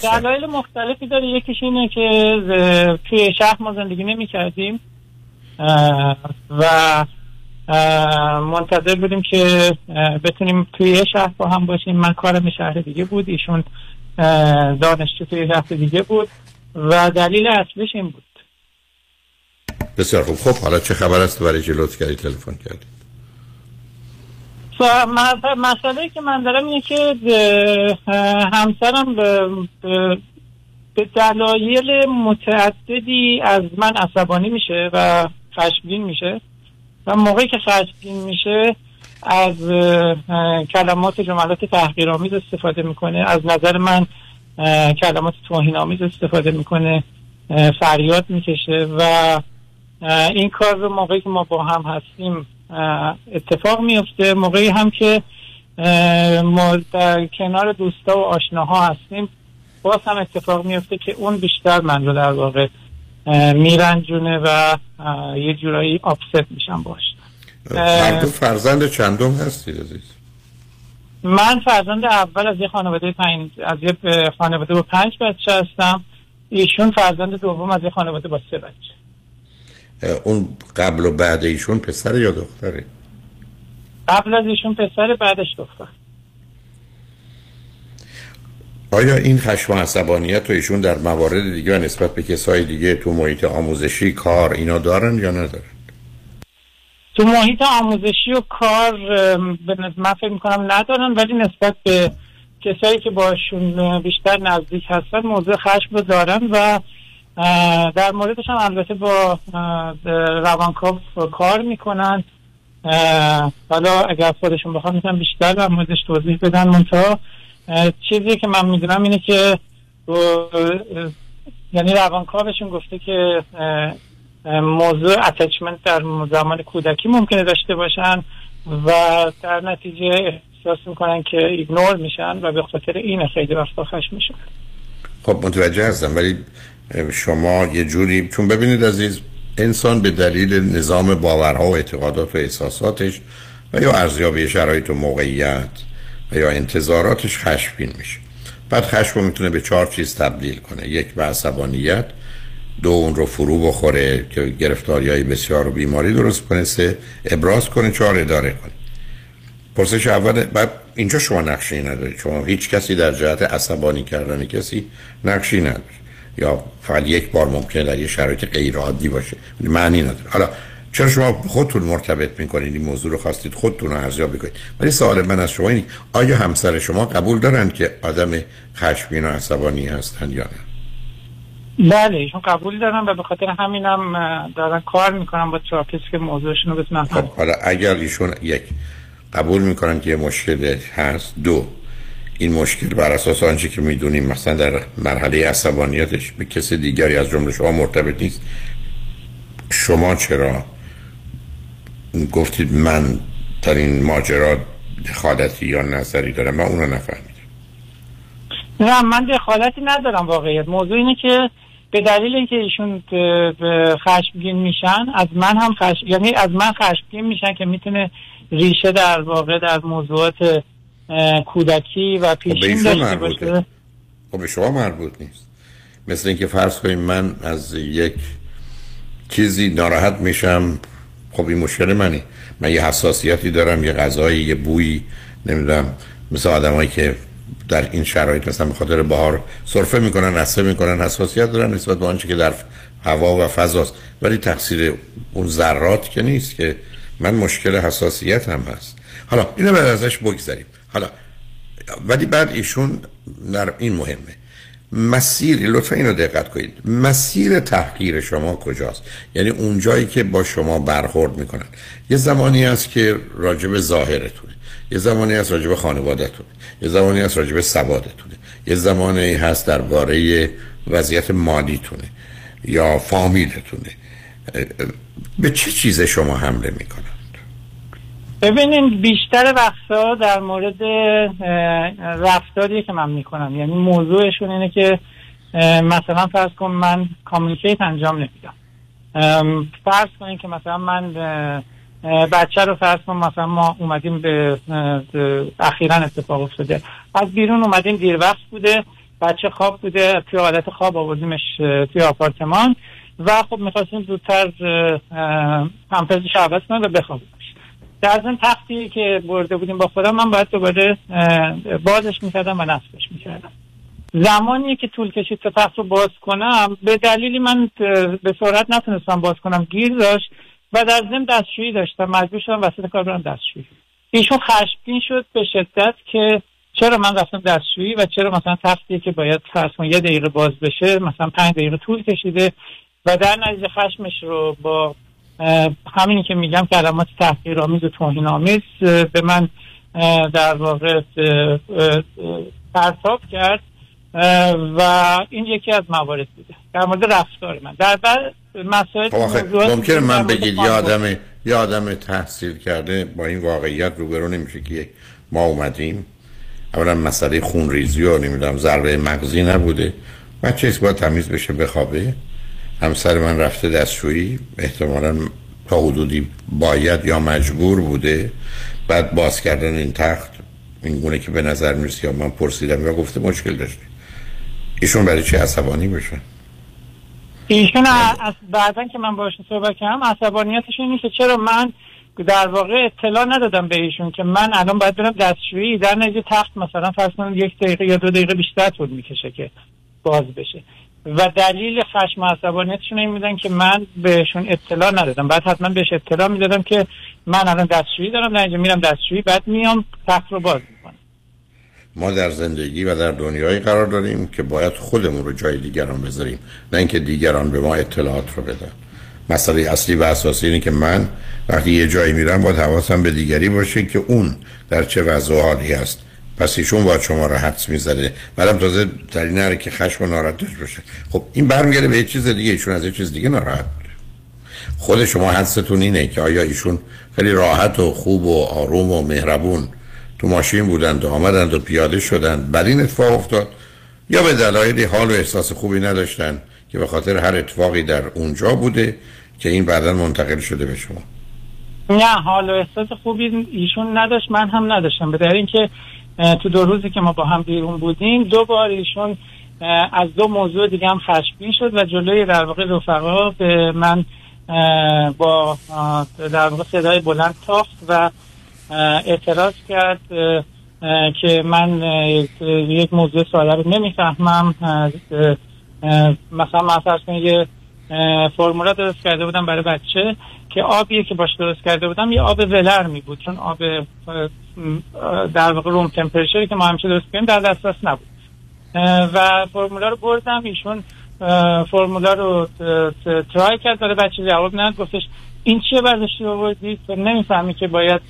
دلایل مختلفی داره. یکیش اینه که توی شهر ما زندگی نمی کردیم و منتظر بودیم که بتونیم توی شهر با هم باشیم. من کارم شهر دیگه بود. ایشون دانشجو توی شهر دیگه بود. و دلیل اصلیش این بود. بسیار خوب. خب حالا چه خبر است؟ برای جلوت کردی تلفن کردی. مسئله که من دارم اینه که همسرم به دلایل متعددی از من عصبانی میشه و خشمگین میشه. و موقعی که خشمگین میشه از کلمات جملات تحقیرآمیز استفاده می‌کنه. از نظر من کلمات توهین آمیز استفاده می‌کنه. فریاد می‌کشه و این کار رو موقعی که ما با هم هستیم اتفاق میفته موقعی هم که ما در کنار دوستا و آشناها هستیم باز هم اتفاق میفته که اون بیشتر من رو در واقع میرنجونه و یه جورایی آفست میشم باش. هر فرزند چندم هستید عزیز؟ من فرزند اول از یه خانواده پنج از یه خانواده با پنج بچه هستم. ایشون فرزند دوم از یه خانواده با سه بچه. اون قبل و بعد ایشون پسر یا دختره؟ قبل از ایشون پسر بعدش دختر. آیا این خشم و عصبانیت و ایشون در موارد دیگه نسبت به کسای دیگه تو محیط آموزشی کار اینا دارن یا ندارن؟ تو محیط آموزشی و کار من فکر می‌کنم ندارن ولی نسبت به کسایی که باشون بیشتر نزدیک هستن موضوع خشم رو دارن و در موردش هم البته با روانکاو کار می‌کنن. حالا اگر خودشون بخوام می‌تونم بیشتر در موردش توضیح بدن. منتها چیزی که من می‌دونم اینه که یعنی روانکاوشون گفته که موضوع اتچمنت در زمان کودکی ممکنه داشته باشن و در نتیجه احساس می‌کنن که ایگنور میشن و به خاطر این خیلی وقتا خشم میشن. خب متوجه هستم. ولی شما یه جوری چون ببینید عزیز انسان به دلیل نظام باورها و اعتقادات و احساساتش و یا ارزیابی شرایط و موقعیت و یا انتظاراتش خشمگین میشه. بعد خشم رو می‌تونه به چهار چیز تبدیل کنه. یک به عصبانیت. دو اون رو فرو بخوره که گرفتاری های بسیار و بیماری درست کنه. سه ابراز کنه چهار اداره کنه. پرسش اول بعد اینجا شما نقشی ندارید. شما هیچ کسی در جهت عصبانی کردن کسی نقشی نداره یا فقط یک بار ممکنه در یه شرایط غیر عادی باشه. معنی نداره. حالا چرا شما خودتون مرتبط می‌کنید این موضوع رو خواستید خودتون رو ارزیابی بکنید ولی سوال من از شما اینه آیا همسر شما قبول دارن که آدم خشمگین و عصبانی هستن یا نه؟ بله ایشون قبول دارن و به خاطر همینم دارن کار می‌کنن با تراپیست که موضوعشون رو بتونن خب حالا اگر ایشون یک قبول می‌کنن که یه مشکل هست دو این مشکل بر اساس آنچه که می‌دونیم مثلا در مرحله عصبانیتش به کسی دیگری از جمله شما مرتبط نیست. شما چرا گفتید من در این ماجرا دخالتی یا نظری دارم؟ من اونو نفهمیدم. نه من دخالتی ندارم واقعیت. موضوع اینه که به دلیل اینکه ایشون خشمگین میشن از من هم خش... یعنی از من خشمگین میشن که می‌تونه ریشه در واقع در موضوعات کودکی و پیشین داشته باشه. خب به شما مربوط نیست. مثل اینکه فرض کنیم من از یک چیزی ناراحت میشم خب این مشکل منی من یه حساسیتی دارم یه غذایی یه بویی نمی‌دونم مثل آدمایی که در این شرایط مثلا به خاطر بهار سرفه می‌کنن رسه می‌کنن حساسیت دارن نسبت به آنچه که در هوا و فضاست. ولی تقصیر اون ذرات که نیست که من مشکل حساسیت هم هست. حالا اینو بعد ازش بگذاریم حالا ولی بعد ایشون در این مهمه. مسیر لطفا اینو دقت کنید. مسیر تحقیر شما کجاست؟ یعنی اون جایی که با شما برخورد می‌کنن. یه زمانی است که راجب ظاهرتونه. یه زمانی هست راجب خانوادتونه یه زمانی هست راجب سوادتونه. یه زمانی هست درباره وضعیت مالیتونه یا فامیلتونه. به چه چیز شما حمله می‌کنن؟ ببینید بیشتر وقتا در مورد رفتاری که من می‌کنم. یعنی موضوعشون اینه که مثلا فرض کن من کامیونیکیت انجام نمیدم. فرض کنید که مثلا من بچه رو فرض کن مثلا ما اومدیم به اخیرا اتفاق افتاده. از بیرون اومدیم دیر وقت بوده بچه خواب بوده توی حالت خواب آوردیمش توی آپارتمان. و خب می‌خواستیم زودتر پمپرزش عوض کنم و بخوابیم. در ضمن تختی که برده بودیم با خودم من باید دوباره بازش می‌کردم و نصبش می‌کردم. زمانی که طول کشید تا تخت رو باز کنم به دلیلی من به سرعت نتونستم باز کنم. گیر داشت و در ضمن دستشویی داشتم. مجبور شدم وسط کار برم دستشویی. ایشون خشمگین شد به شدت که چرا من رفتم دستشویی و چرا مثلا تختی که باید فرض یه دقیقه باز بشه مثلا پنج دقیقه طول کشیده و در نتیجه خشمش رو با همینی که میگم کلمات تحقیرآمیز و توهین آمیز به من در واقع پرتاب کرد و این یکی از موارد بوده در مورد رفتار من. در بعد مسائل خب ممکنه من بگید یه آدم یه آدم تحصیل کرده با این واقعیت روبرو نمیشه که ما اومدیم. اولا مسئله خون ریزی و نمی‌دونم ضربه مغزی نبوده. بچه باید تمیز بشه بخوابه. همسر من رفته دستشویی احتمالا تا حدودی باید یا مجبور بوده بعد باز کردن این تخت این گونه که به نظر می‌رسه یا من پرسیدم یا گفته مشکل داشته ایشون برای چه عصبانی بشه ایشون از بعدا که من باش صحبت کردم عصبانیتش اینه که چرا من در واقع اطلاع ندادم به ایشون که من الان باید برم دستشویی در نتیجه تخت مثلا فرض یک دقیقه یا دو دقیقه بیشتر طول می‌کشه که باز بشه. و دلیل خشم عصبانیتشون این میدن که من بهشون اطلاع ندادم. بعد حتما بهش اطلاع می‌دادم که من الان دستشویی دارم در اینجا میرم دستشویی بعد میام تخت رو باز می‌کنم. ما در زندگی و در دنیایی قرار داریم که باید خودمون رو جای دیگران بذاریم نه اینکه دیگران به ما اطلاعات رو بدن. مسئله اصلی و اساسی اینه که من وقتی یه جایی میرم باید حواسم به دیگری باشه که اون در چه وضع حالی هست. پس ایشون باید شما رو حدس می‌زده. بعدم تازه در این که خشم و ناراحتش باشه. خب این برمیگرده به یه چیز دیگه. ایشون از یه چیز دیگه ناراحت بوده خود شما حدستون اینه که آیا ایشون خیلی راحت و خوب و آروم و مهربون تو ماشین بودند و آمدند و پیاده شدند. بر این اتفاق افتاد. یا به دلایلی حال و احساس خوبی نداشتن که به خاطر هر اتفاقی در اونجا بوده که این بعدا منتقل شده به شما. نه حال و احساس خوبی ایشون نداشت من هم نداشتم. به اینکه تو دو روزی که ما با هم بیرون بودیم دو بار ایشون از دو موضوع دیگه هم خشمگین شد و جلوی در واقع رفقا به من با در واقع صدای بلند تاخت و اعتراض کرد که من یک موضوع ساده رو نمی‌فهمم مثلا من یه فرمولا درست کرده بودم برای بچه که آبیه که باش درست کرده بودم یه آب ولر می بود. چون آب در واقع روم تمپرچری که ما همیشه درست کردیم در دسترس نبود. و فرمولا رو بردم. ایشون فرمولا رو ترای کرد. برای بچه جواب نداد. گفتش این چیه برداشتی آوردی؟ تو نمی‌فهمی که باید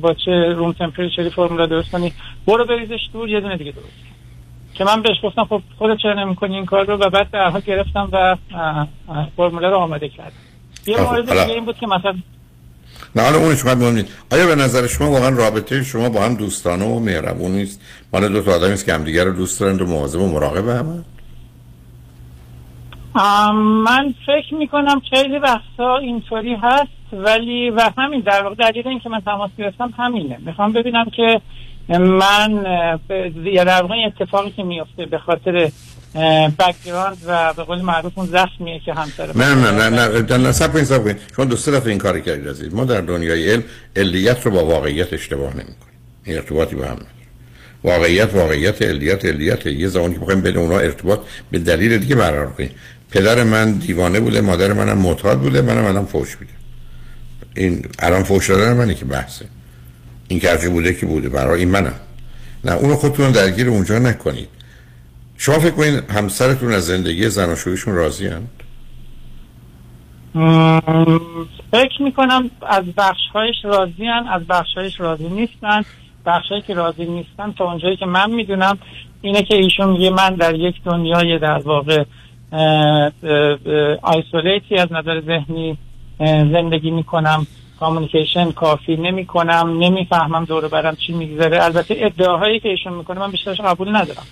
با چه روم تمپرچری فرمولا درست کنی. برو بریزش دور یه دونه دیگه درست که من بهش گفتم خب خودت چرا نمی‌کنی این کار رو؟ و بعد درها گرفتم و فرموله رو آماده کردم. یه مورد دیگه این بود که مثلا نه حالا اونش قد مهم نیست آیا به نظر شما واقعا رابطه شما با هم دوستانه و مهربون نیست؟ مال دو تا آدمی است که همدیگه رو دوست دارند و مواظب و مراقب هم من فکر می‌کنم خیلی وقتا اینطوری هست ولی و همین در واقع دلیل این که من تماس گرفتم همینه. می‌خوام ببینم که من یا در واقع اتفاقی که میفته به خاطر بکگراند و به قول معروف اون زخمیه که همسر نه نه نه نه نه نه سب این سب شما دو سه دفعه این کاری کردید عزیز. ما در دنیای علم علیت رو با واقعیت اشتباه نمی‌کنیم. این ارتباطی با هم نداره واقعیت واقعیت علیت علیت. یه زمانی که بخوایم بین اونها ارتباط به دلیل دیگه برقرار کنیم. پدر من دیوانه بوده مادر منم معتاد بوده منم الان فوش میده این الان فوش دادن منی که بحثه. این که بوده که بوده. برای این منم. نه اونو خودتون درگیر اونجا نکنید. شما فکر کنید همسرتون از زندگی زناشویشون راضی هست؟ فکر می‌کنم از بخشهایش راضی هن از بخشهایش راضی نیستن. بخشهایی که راضی نیستن تا اونجایی که من می‌دونم اینه که ایشون میگه من در یک دنیای در واقع آیسولیتی از نظر ذهنی زندگی می‌کنم. کامونیکیشن کافی نمی کنم نمی‌فهمم دور برم چی میگذره. البته ادعاهایی که ایشون می‌کنه من بیشترش قبول ندارم.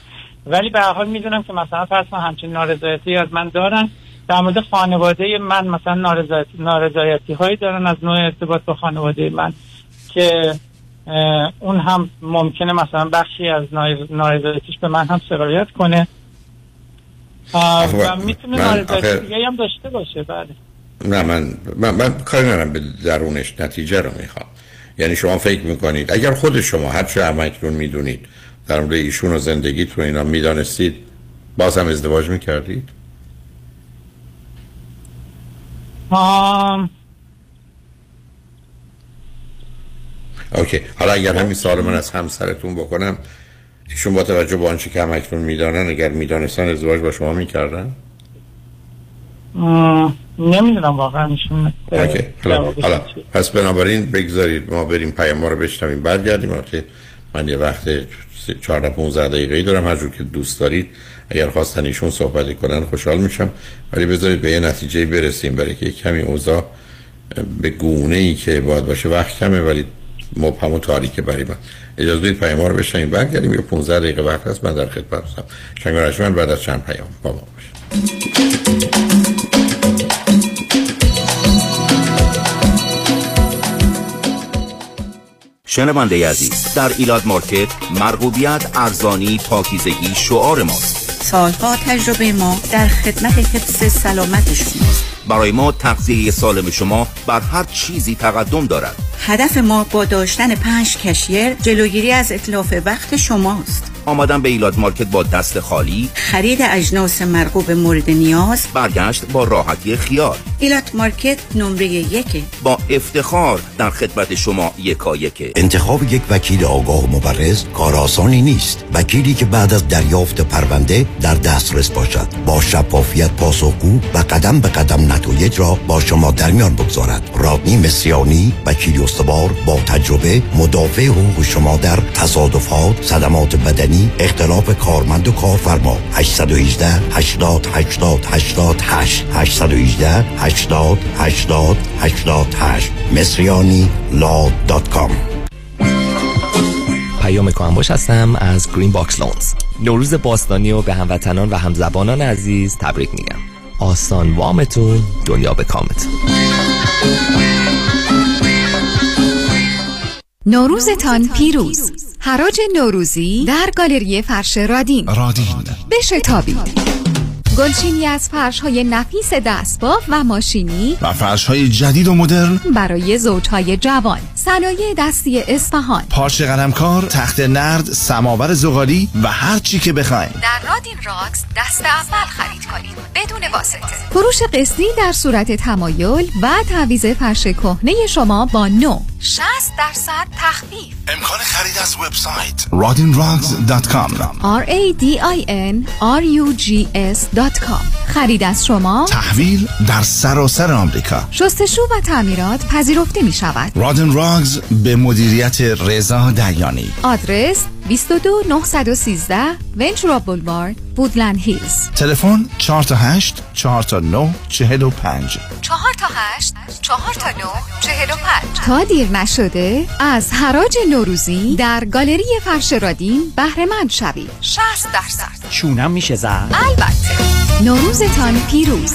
ولی به حال می‌دونم که مثلا فرض همچین نارضایتی از من دارن. در مورد خانواده من مثلا نارضایتی, نارضایتی هایی دارن از نوع ارتباط با خانواده من که اون هم ممکنه مثلا بخشی از نارضایتیش به من هم سرایت کنه. و می‌تونه نارضایتی دیگه هم داشته باشه. بله. نه من من, من کاری ندارم به درونش نتیجه رو می‌خوام. یعنی شما فکر می‌کنید اگر خود شما هر چه همکنون می‌دونید در مورد ایشون و زندگیتون اینا می‌دانستید باز هم ازدواج می‌کردید؟ آم... اوکی. حالا اگر همین سال من از همسرتون بکنم ایشون با توجه به آنچه که همکنون می‌دانن اگر می‌دانستن ازدواج با شما می‌کردن؟ نمی‌دونم واقعا ایشون حالا, حالا پس بنابراین بگذارید ما بریم پیام رو بشنویم برگردیم. که من یه وقت 14 15 دقیقه دارم هر جور که دوست دارید. اگر خواستن ایشون صحبت کنن خوشحال میشم. ولی بذارید به یه نتیجه برسیم برای که کمی اوضاع به گونه ای که باید باشه وقت کمه ولی مبهم و تاریک برای من. اجازه بدید پیام رو بشنویم. برگردیم یه 15 دقیقه وقت هست من در خدمت هستم. شنگ بعد از چند پیام با ما شنونده عزیز در Elat Market مرغوبیت ارزانی پاکیزگی شعار ماست. سالها تجربه ما در خدمت حفظ سلامت شماست برای ما تغذیه سالم شما بر هر چیزی تقدم دارد. هدف ما با داشتن پنج cashier جلوگیری از اتلاف وقت شماست. آمدن به Elat Market با دست خالی. خرید اجناس مرغوب مورد نیاز. برگشت با راحتی خیال. Elat Market نمره یک. با افتخار در خدمت شما یکا یک انتخاب یک وکیل آگاه و مبرز کار آسانی نیست. وکیلی که بعد از دریافت پرونده در دسترس باشد. با شفافیت پاسخگو و قدم به قدم نتایج را با شما در میان بگذارد. رادنی مصریانی وکیل استوار با تجربه مدافع حقوق شما در تصادفات صدمات بدنی اختلاف کارمند و کارفرما. 818 80 80 88 818 80 80 88 مصریانی لا دات کام. پیام باش هستم از Green Box Loans. نوروز باستانی و به هموطنان و همزبانان عزیز تبریک میگم. آسان وامتون دنیا به کامتون. نوروزتان پیروز. حراج نوروزی در گالری فرش رادین. رادین. بشتابید گلچینی از فرش های نفیس دستباف و ماشینی و فرش های جدید و مدرن. برای زوجهای جوان. صنایع دستی اصفهان. پارچه قلمکار تخت نرد سماور زغالی و هر چی که بخواین. در رادین راکس دست اول خرید کنید. بدون واسطه. فروش قسطی در صورت تمایل و تعویض فرش کهنه شما با نو. 60 درصد تخفیف. امکان خرید از وبسایت. radinrugs.com R A D I N R U G S.com خرید از شما. تحویل در سراسر آمریکا. شستشو و تعمیرات پذیرفته می شود رادن راگز به مدیریت رضا دیانی. آدرس 22913 ونچورا بولوارد وودلند هیلز تلفن 4 تا 8 4 تا 9 45 4 تا 8 4 تا 9 45 تا دیر نشده از حراج نوروزی در گالری فرش رادین بهره مند شوید. 60 درصد. چونم میشه زد. البته. نوروزتان پیروز.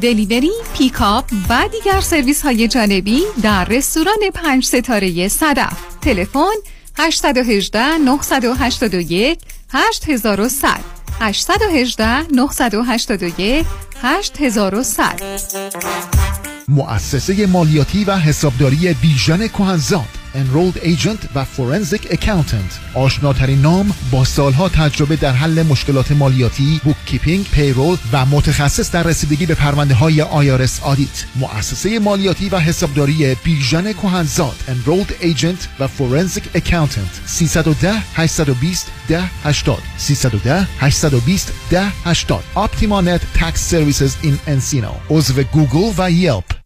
delivery، pickup و دیگر سرویس های جانبی در رستوران پنج ستاره صدف. تلفن 818 981 8100 818 981 8100 مؤسسه مالیاتی و حسابداری بیژن کهنزاد. Enrolled Agent و Forensic Accountant. آشناترین نام با سالها تجربه در حل مشکلات مالیاتی bookkeeping، payroll و متخصص در رسیدگی به پرونده های IRS audit مؤسسه مالیاتی و حسابداری بیژن کهنزاد Enrolled Agent و Forensic Accountant. 310 820 1080 310 820 1080 Optima Net Tax Services in Encino. عضو گوگل و Yelp.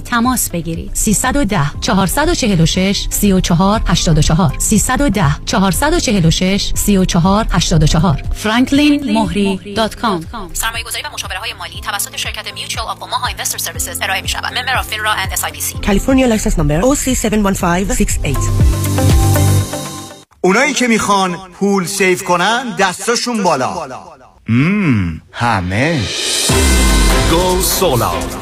تماس بگیرید. 310 446 34 84 310 446 34 84 franklinmohri.com سرمایه گذاری و مشاوره های مالی توسط شرکت Mutual of Omaha Investor Services ارائه می شود Member of FINRA and SIPC California license number OC71568 اونایی که می‌خوان پول سیف کنن دستاشون بالا. مم همه. Go Solar.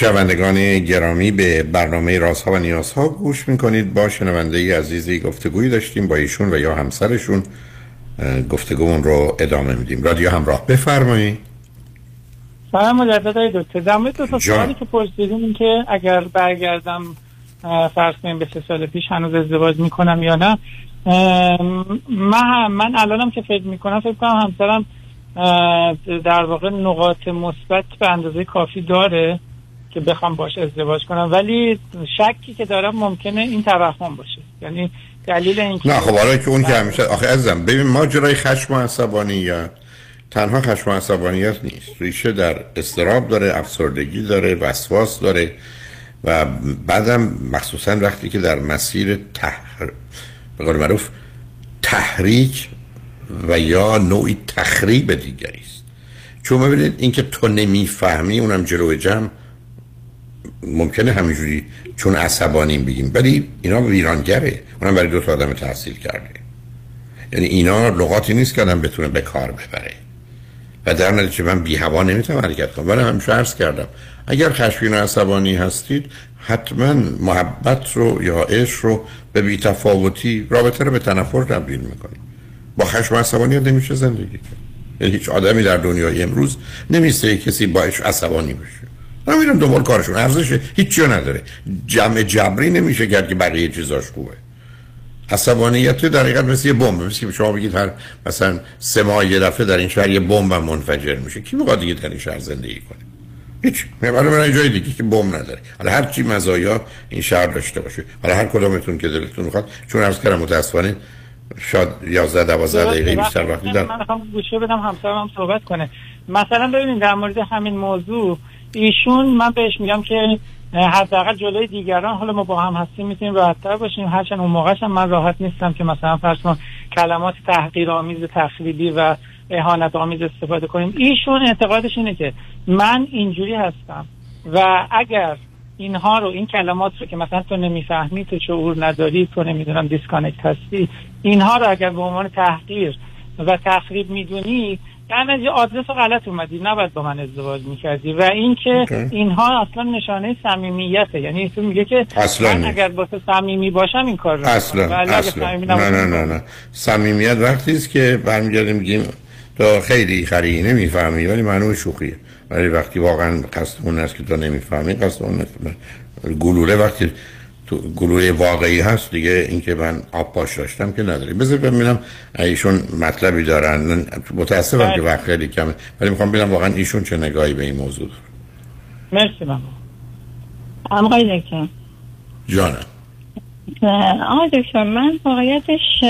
شنوندگان گرامی به برنامه رازها و نیازها گوش می‌کنید. با شنونده عزیزی گفتگویی داشتیم با ایشون و یا همسرشون. گفتگومون رو ادامه میدیم. رادیو همراه. بفرمایید. سلام مجدد های دکتر. در مورد دو تا سوالی که پرسیدیم که اگر برگردم فرض کنیم به سه سال پیش هنوز ازدواج می‌کنم یا نه من من الانم که فکر می‌کنم فکر کنم همسرم در واقع نقاط مثبت به اندازه کافی داره. که بخوام باش ازدواج کنم. ولی شکی که دارم ممکنه این توهم باشه. یعنی دلیل اینکه نه خب حالا که اون که همیشه آخه عزیزم ببین ماجرای خشم و عصبانی یا تنها خشم و عصبانیت نیست. ریشه در استراب داره افسردگی داره وسواس داره و بعدم مخصوصا وقتی که در مسیر تحر... به قول معروف تحریک و یا نوعی تخریب دیگری است. چون ببینید اینکه تو نمی‌فهمی اونم جلو جمع ممکنه همینجوری چون عصبانیم بگیم ولی اینا ویرانگره. اونم برای دو تا آدم تحصیل کرده. یعنی اینا لغاتی نیست که آدم بتونه به کار ببره. و در نتیجه من بی هوا نمی‌تونم حرکت کنم. ولی همیشه عرض کردم اگر خشمگین و عصبانی هستید حتما محبت رو یا عشق رو به بی تفاوتی رابطه رو به تنفر تبدیل می‌کنید. با خشم و عصبانیت نمیشه زندگی کرد. یعنی هیچ آدمی در دنیای امروز نمیسته کسی باش عصبانی بشه من میرم دنبال کارشون ارزش هیچی نداره. جمع جبری نمیشه کرد که بقیه چیزاش خوبه. عصبانیت در حقیقت مثل یه بمب. مثل که شما بگید هر مثلا سه ماه یه دفعه در این شهر یه بمب منفجر میشه. کی می‌خواد دیگه در این شهر زندگی کنه؟ هیچ. برای من جای دیگه که بمب نداره. حالا هر چی مزایا این شهر داشته باشه. برای هر کدومتون که دلتون می‌خواد. چون عرض کردم متاسفانه شاید 11 12 دقیقه بیشتر وقتی دارم من می‌خوام گوشه بدم همسرم هم صحبت کنه. مثلا ببینید در مورد همین موضوع ایشون من بهش میگم که حداقل جلوی دیگران حالا ما با هم هستیم می‌تونیم راحتتر باشیم. هرچند اون موقعش هم من راحت نیستم که مثلا فرض کن کلمات تحقیر آمیز تخریبی و اهانت آمیز استفاده کنیم. ایشون اعتقادش اینه که من اینجوری هستم و اگر اینها رو این کلمات رو که مثلا تو نمی‌فهمی تو شعور نداری تو نمی‌دونم disconnect هستی اینها رو اگر به عنوان تحقیر و تخریب می‌دونی در نتیجه آدرس غلط اومدی. نباید با من ازدواج می‌کردی. و اینکه okay. اینها اصلا نشانه صمیمیته. یعنی تو میگه که اصلا من اگر با صمیمی باشم این کار رو اصلا اصلا. نه نه نه نه. صمیمیت وقتی است که برمیگردیم میگیم تو خیلی خری نمی‌فهمی ولی معنی شوخیه. ولی وقتی واقعا قصد اون است که تو نمی‌فهمی قصد اون گلوله. وقتی تو گروه واقعی هست دیگه اینکه من آب پاش داشتم که نداری. بذار ببینم ایشون مطلبی دارن. متاسفم که وقت خیلی کمه ولی می‌خوام ببینم واقعا ایشون چه نگاهی به این موضوع داره. مرسی من آقای دکتر. جانم. آقای دکتر من واقعیتش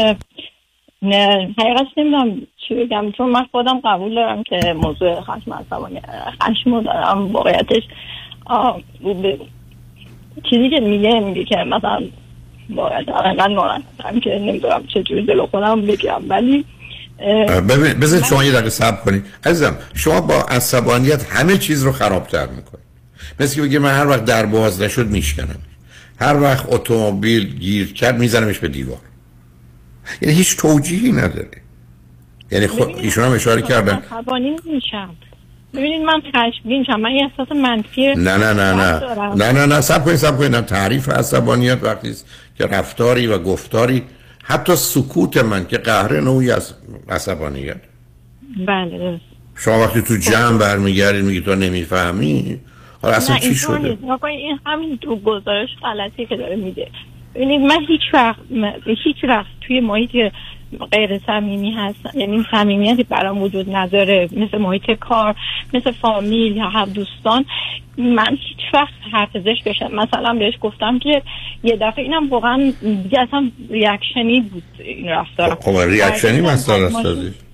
حقیقت نمی‌دونم چی بگم چون من خودم قبول دارم که موضوع خشم عصبانی خشم دارم واقعیتش. چیزی که میگه میگه که مثلا باید انقدر ناراحتم که نمی‌دونم چجوری دلو خودم بگم ولی ببین بذار شما یه دقیقه صبر کنید. عزیزم شما با عصبانیت همه چیز رو خرابتر می‌کنید. مثل که بگی من هر وقت در باز نشد میشکنم هر وقت اتومبیل گیر کرد میزنمش به دیوار. یعنی هیچ توجیهی نداره. یعنی خود ایشون هم اشاره کردن. عصبانی میشم ببینید من خشمگین شم من احساس منفی نه نه نه نه. نه نه نه. سب کنید سب کنید. تعریف عصبانیت وقتی است که رفتاری و گفتاری حتی سکوت من که قهر نوعی از عصبانیت. بله شما وقتی تو جمع برمیگردید میگی تو نمی‌فهمی؟ حالا اصلا چی شده؟ این همین تو گزارش غلطی که داره میده ببینید من هیچ وقت هیچ وقت توی محیط غیر صمیمی هست. یعنی صمیمیتی برام وجود نداره. مثل محیط کار مثل فامیل یا هم دوستان. من هیچ وقت حافظش بشم مثلا بهش گفتم که یه دفعه اینم واقعا دیگه اصلا ریاکشنی بود این رفتار. خب ریاکشنی مسئله است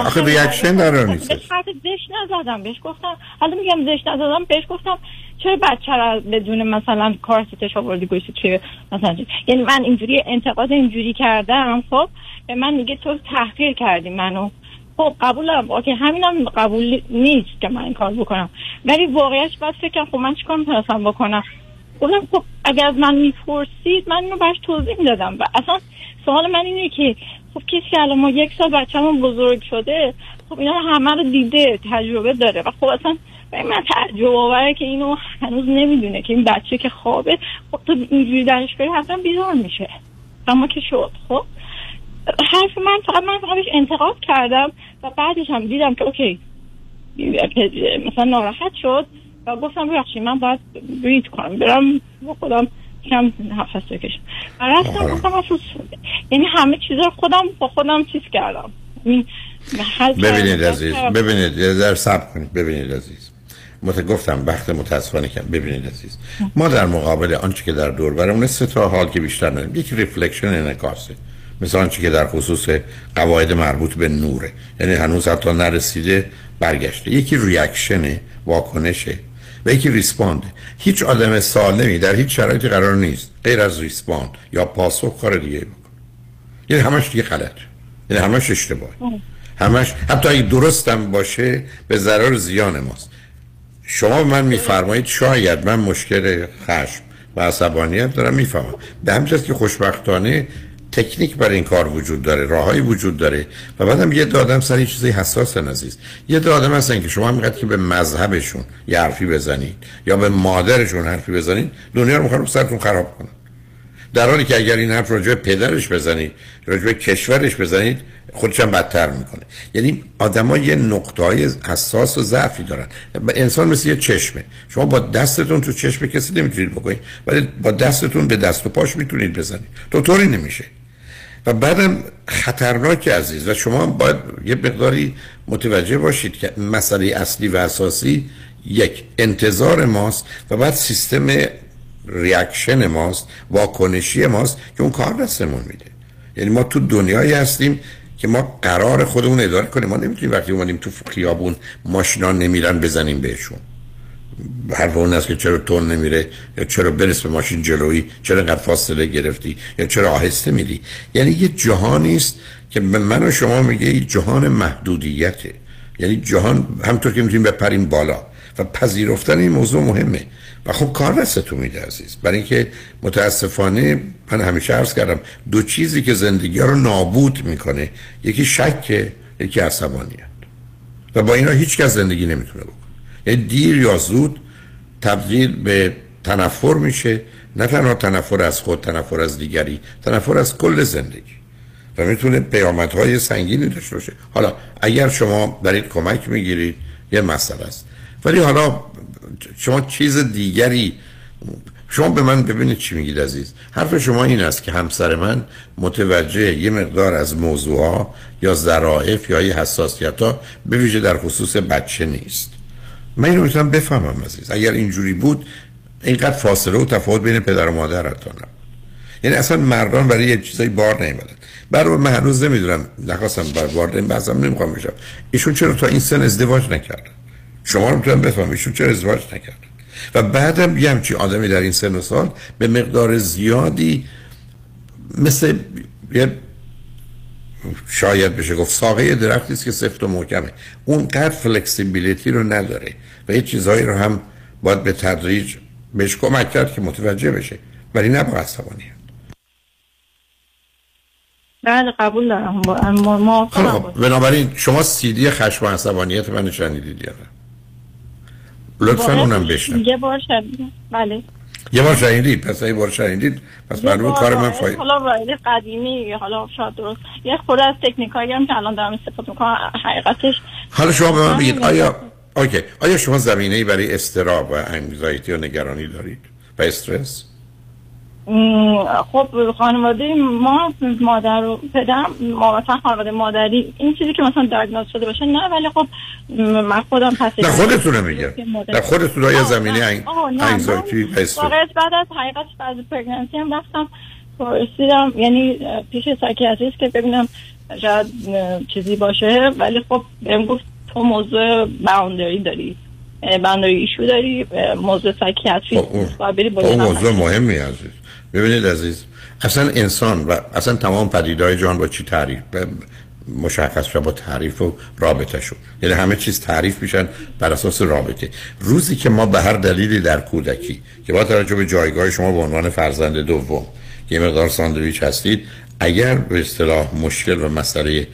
آخه ریاکشن در نیست بهش حرف زش نزدم بهش گفتم حالا میگم زش نزدم بهش گفتم چرا بچه را بدون مثلا کار ستش آوردی گوشتی چه مثلا یعنی من اینجوری انتقاد اینجوری کردم خب به من میگه تو تحقیر کردی منو. خب قبولم. اوکی همینم قبول نیست که من این کار بکنم. ولی واقعیش باید فکر خب من چیکار می‌تونستم بکنم؟ گفتم خب اگر از من می‌پرسید من اینو برش توضیح می‌دادم. و اصلا سوال من اینه که خب کسی که الان ما یک سال بچه‌مون بزرگ شده خب اینا همه رو دیده تجربه داره و خب اصلا من تعجب آوره که اینو هنوز نمی‌دونه که این بچه که خوابه خب تو اینجوری درش بری حتما بیدار میشه. اما که شد خب؟ حرف من فقط من فقط انتقاد کردم و بعدش هم دیدم که اوکی مثلا ناراحت شد و گفتم ببخشید من باید برید کنم برم خودم کم نفس بکشم رفتم گفتم افسوس. یعنی همه چیزا خودم با خودم چیز کردم. ببینید عزیز ببینید در سب کنید. ببینید عزیز. مت گفتم وقت متاسفانه کم ببینید عزیز. ما در مقابل آنچه که در دور برمونه سه تا حال که بیشتر نداریم. یکی ریفلکشن انعکاسه مثل آنچه که در خصوص قواعد مربوط به نوره. یعنی هنوز حتی نرسیده برگشته. یکی ریاکشنه واکنشه و یکی ریسپانده هیچ آدم سالمی در هیچ شرایطی قرار نیست. غیر از ریسپاند یا پاسخ کار دیگه بکنه یعنی همش دیگه غلط. یعنی همش اشتباه. همش حتی اگه درستم باشه به ضرر زیان ماست. شما من میفرمایید شاید من مشکل خشم و عصبانیت دارم می‌فهمم. به همین که خوشبختانه تکنیک برای این کار وجود داره راههایی وجود داره. و بعدم یه دادم سر چیزی حساس عزیز. یه دادم هستن که شما میگید که به مذهبشون یه حرفی بزنید یا به مادرشون حرفی بزنید دنیا رو می‌خوان سرتون خراب کنن. در حالی که اگر این حرف راجع پدرش بزنید راجع کشورش بزنید خودش هم بدتر می‌کنه. یعنی آدما یه نقطه های حساس و ضعفی دارن. انسان مثل یه چشمه. شما با دستتون تو چشم کسی نمی‌تونید بکنید ولی با دستتون به دست و پاش می‌تونید بزنید. تو طوری نمیشه. و بعدم خطرناک عزیز و شما باید یه مقداری متوجه باشید که مسئله اصلی و اساسی یک انتظار ماست و بعد سیستم ریاکشن ماست واکنشی ماست که اون کار دستمون میده. یعنی ما تو دنیایی هستیم که ما قرار خودمون اداره کنیم. ما نمی‌تونیم وقتی اومدیم تو خیابون ماشینا نمیرن بزنیم بهشون. حرف اون است که چرا تون نمیره؟ یا چرا برس به ماشین جلویی؟ چرا قد فاصله گرفتی؟ یا چرا آهسته میری؟ یعنی یه جهانی است که به من و شما میگه یه جهان محدودیته. یعنی جهان همطور که می‌تونیم بپریم بالا. و پذیرفتن این موضوع مهمه. و خب کار دستتون میده عزیز. برای اینکه متاسفانه من همیشه عرض کردم دو چیزی که زندگی رو نابود می‌کنه یکی شک یکی عصبانیت. و با اینا هیچ کس زندگی نمی‌تونه بکنه. دیر یا زود تبدیل به تنفر میشه. نه تنها تنفر از خود تنفر از دیگری تنفر از کل زندگی. و می‌تونه پیامدهای سنگینی داشته باشه. حالا اگر شما دارید کمک می‌گیرید یه مسئله است. ولی حالا شما چیز دیگری شما به من ببینید چی میگید عزیز. حرف شما این است که همسر من متوجه یه مقدار از موضوع ها یا ظرائف یا حساسیت ها به ویژه در خصوص بچه نیست. من اینو می‌تونم بفهمم عزیز. اگر اینجوری بود اینقدر فاصله و تفاوت بین پدر و مادر حتی یعنی اصلا مردان برای یه چیزایی بار نیومدن. برای من هنوز نمی‌دونم نخواستم بر وارد این بحثم نمی‌خوام بشم. ایشون چرا تا این سن ازدواج نکردن؟ شما رو می‌تونم بفهمم ایشون چرا ازدواج نکردن؟ و بعدم یه همچی آدمی در این سن و سال به مقدار زیادی مثل یه شاید بشه گفت ساقه درختی است که سفت و محکمه. اونقدر فلکسیبیلیتی رو نداره و یه چیزهایی رو هم باید به تدریج بهش کمک کرد که متوجه بشه. ولی نه با عصبانیت. بله قبول دارم. خب بنابراین شما سیدی خشم و عصبانیت من شنیدید یا نه؟ لطفا اونم بشنم یه بار بله. یه بار شنیدید پس یه بار شنیدید پس معلومه کار من فاید حالا وارد قدیمی حالا شاید درست. یه خورده از تکنیکایی هم که الان دارم استفاده می‌کنم حقیقتش حالا شما به من بگید آیا اوکی. آیا شما زمینه ای برای استراب و انگزایتی و نگرانی دارید؟ و استرس خب خانواده ما مادر و پدر ما مثلا خانواده مادری این چیزی که مثلا دیاگنوز شده باشه نه ولی خب من خودم پس نه خودتون میگم نه خودتون های زمینه anxiety بعد از حقیقت بعد pregnancy هم رفتم پرسیدم یعنی پیش psychiatrist که ببینم شاید چیزی باشه ولی خب بهم گفت تو موضوع boundary داری boundary issue داری موضوع psychiatry اون موضوع مهمی عزیز ببینید عزیز اصلا انسان و اصلا تمام پدیدهای جان با چی تعریف مشخص شد؟ با تعریف و رابطه شد. یعنی همه چیز تعریف میشن بر اساس رابطه. روزی که ما به هر دلیلی در کودکی که با توجه به جایگاه شما به عنوان فرزند دوم یه مقدار ساندویچ هستید اگر به اصطلاح مشکل و مسئله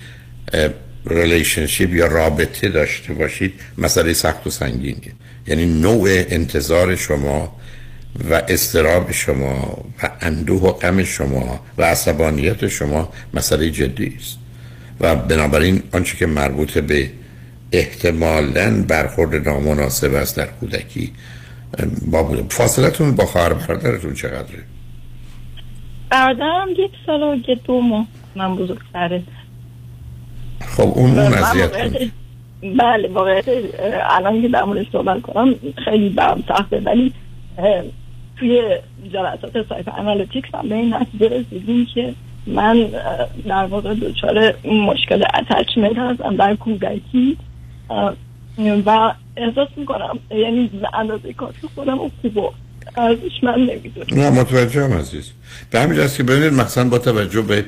relationship یا رابطه داشته باشید مسئله سخت و سنگینیه یعنی نوع انتظار شما و اضطراب شما و اندوه و غم شما و عصبانیت شما مسئله جدی است. و بنابراین آنچه که مربوط به احتمالا برخورد نامناسب است در کودکی با بوده. فاصلتون با خواهر برادرتون چقدره؟ برادرم یک سال و یه دو ماه. من بزرگتره. خب اون اون اذیت بله واقعیت الان که در موردش صحبت کنم خیلی برام سخته ولی توی جلسات psychoanalytics هم به این نتیجه رسیدیم که من در واقع دچار مشکل attachment هستم در کودکی. و احساس می‌کنم یعنی اندازه کافی خودم رو خوب ارزش من نمی‌دونم. نه متوجهم عزیز. به همین جاست که ببینید مثلا با توجه به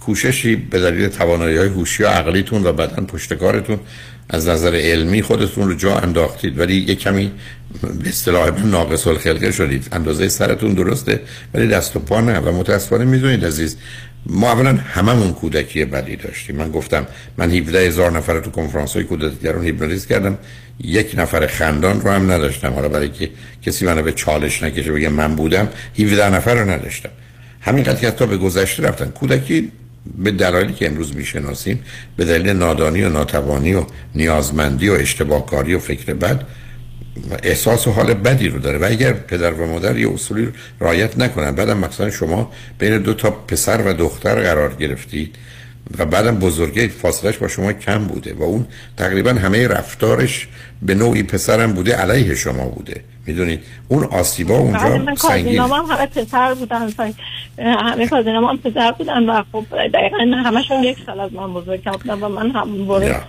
کوششی به دلیل توانایی های هوشی و عقلیتون و بعدا پشتکارتون از نظر علمی خودتون رو جا انداختید. ولی یه کمی به اصطلاح ناقص الخلقه شدید. اندازه سرتون درسته ولی دست و پا نه. و متاسفانه می‌دونید عزیز ما اولا هممون کودکی بدی داشتیم. من گفتم من 17 هزار نفر تو کنفرانس های کودکگران هیپنوتیزم کردم. یک نفر خندان رو هم نداشتم. حالا برای که کسی منو به چالش نکشه بگه من بودم 17 نفر رو نداشتم. همین قد که تا به گذشته رفتن. کودکی به دلایلی که امروز می‌شناسیم به دلیل نادانی و ناتوانی و نیازمندی و اشتباهکاری و فکر بد احساس و حال بدی رو داره. و اگر پدر و مادر یه اصولی رعایت نکنن بعدم مثلا شما بین دو تا پسر و دختر قرار گرفتید و بعدم بزرگی فاصلش با شما کم بوده و اون تقریبا همه رفتارش به نوعی پسرم بوده علیه شما بوده. می‌دونید اون آسیبا اونجا بله، سنگین. هم همه پسر بودن همه کازینام هم پسر بودن و خب دقیقا همشون یک سال از من بزرگ بودن و من هم باره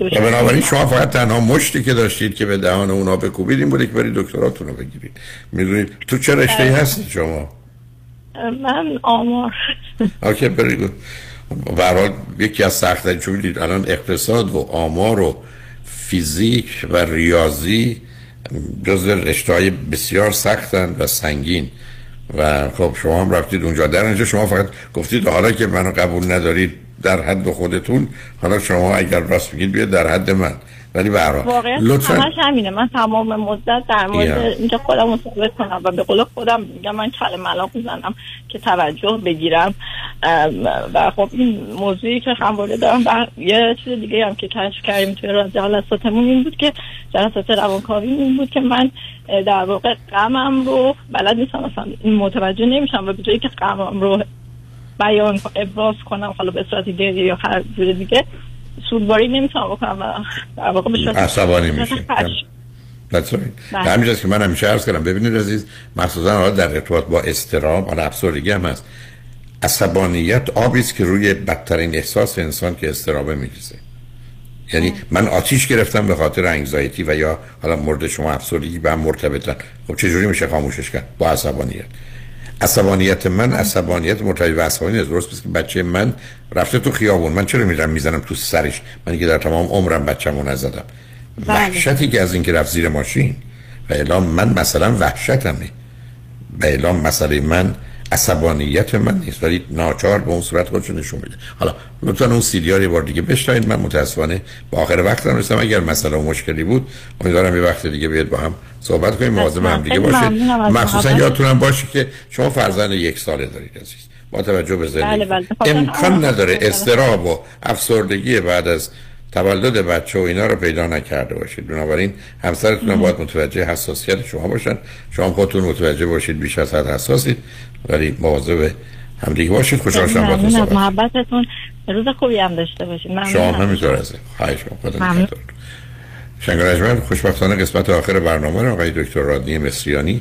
و بنابراین شما فقط تنها مشتی که داشتید که به دهان اونا بکوبید این بوده که برید دکتراتون رو بگیرید. می‌دونید تو چه رشته ای هستید شما؟ من آمار. اوکی برید برحال یکی از سخت چون الان اقتصاد و آمار و فیزیک و ریاضی جز رشته بسیار سختن و سنگین. و خب شما هم رفتید اونجا. در اینجا شما فقط گفتید حالا که منو قبول ندارید در حد خودتون حالا شما اگر راست بگید بیاد در حد من. ولی به لطفا. همش همینه. من تمام مدت در مورد اینجا خودم ثابت کنم و به قول خودم میگم من کل ملاق می‌زنم که توجه بگیرم. و خب این موضوعی که همواره دارم و یه چیز دیگه هم که کشف کردیم توی جلساتمون این بود که جلسات روانکاوی این بود که من در واقع غمم رو بلد نیستم مثلا متوجه نمیشم و به جایی که غمم رو بیان ابراز کنم حالا به صورت گریه یا هر جور دیگه سودباری نمی‌تونم بکنم در واقع عصبانی میشه That's right. که من همیشه عرض کردم. ببینید عزیز مخصوصا در ارتباط با استرام حالا افسردگی هم هست. عصبانیت آبی است که روی بدترین احساس انسان که استرابه میریزه. یعنی من آتیش گرفتم به خاطر انگزایتی و یا حالا مورد شما افسردگی به هم مرتبطن. خب چجوری میشه خاموشش کرد؟ با عصبانیت. عصبانیت من عصبانیت مرتبط به عصبانیت درست بس که بچه من رفته تو خیابون. من چرا میرم می‌زنم تو سرش؟ من که در تمام عمرم بچه‌مو نزدم. بله. وحشتی که از اینکه رفت زیر ماشین. و اعلام من مثلا وحشتمه. به اعلام مسئله من عصبانیت من نیست ولی ناچار به اون صورت خودشو نشون میده. حالا لطفا اون سیدیار یه بار دیگه بشنوید من متاسفانه با آخر وقت رسیدم. اگر مسئله و مشکلی بود امیدوارم یه وقت دیگه بیاد با هم صحبت کنیم. مواظب هم دیگه باشه مخصوصا یادتونم باشه که شما فرزند یک ساله دارید عزیز. با توجه به زندگی. بله. بله. امکان نداره استراب و افسردگی بعد از تولد بچه و اینا رو پیدا نکرده باشید. بنابراین همسرتون هم باید متوجه حساسیت شما باشن. شما خودتون متوجه باشید بیش از حد حساسید ولی مواظب همدیگه باشید. خوشحال شدم باهاتون صحبت محبتتون روز خوبی هم داشته باشید. ممنون شما همینطور از خواهش می‌کنم. شنگ خوشبختانه قسمت آخر برنامه رو آقای دکتر رادنی مصریانی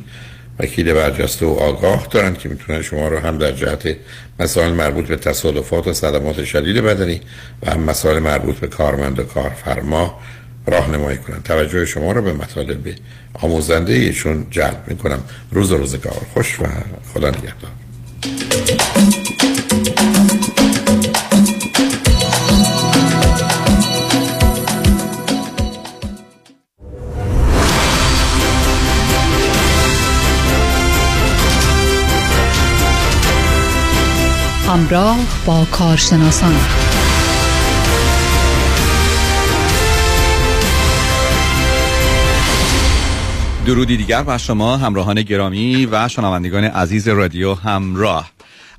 وکیل برجسته و آگاه دارن که می‌تونن شما رو هم در جهت مسائل مربوط به تصادفات و صدمات شدید بدنی و هم مسائل مربوط به کارمند و کارفرما راهنمایی کنن توجه شما رو به مطالب آموزنده ایشون جلب می‌کنم. روز روزگار. خوش و خدا نگهدار. همراه با کارشناسان. درودی دیگر بر شما همراهان گرامی و شنوندگان عزیز رادیو همراه.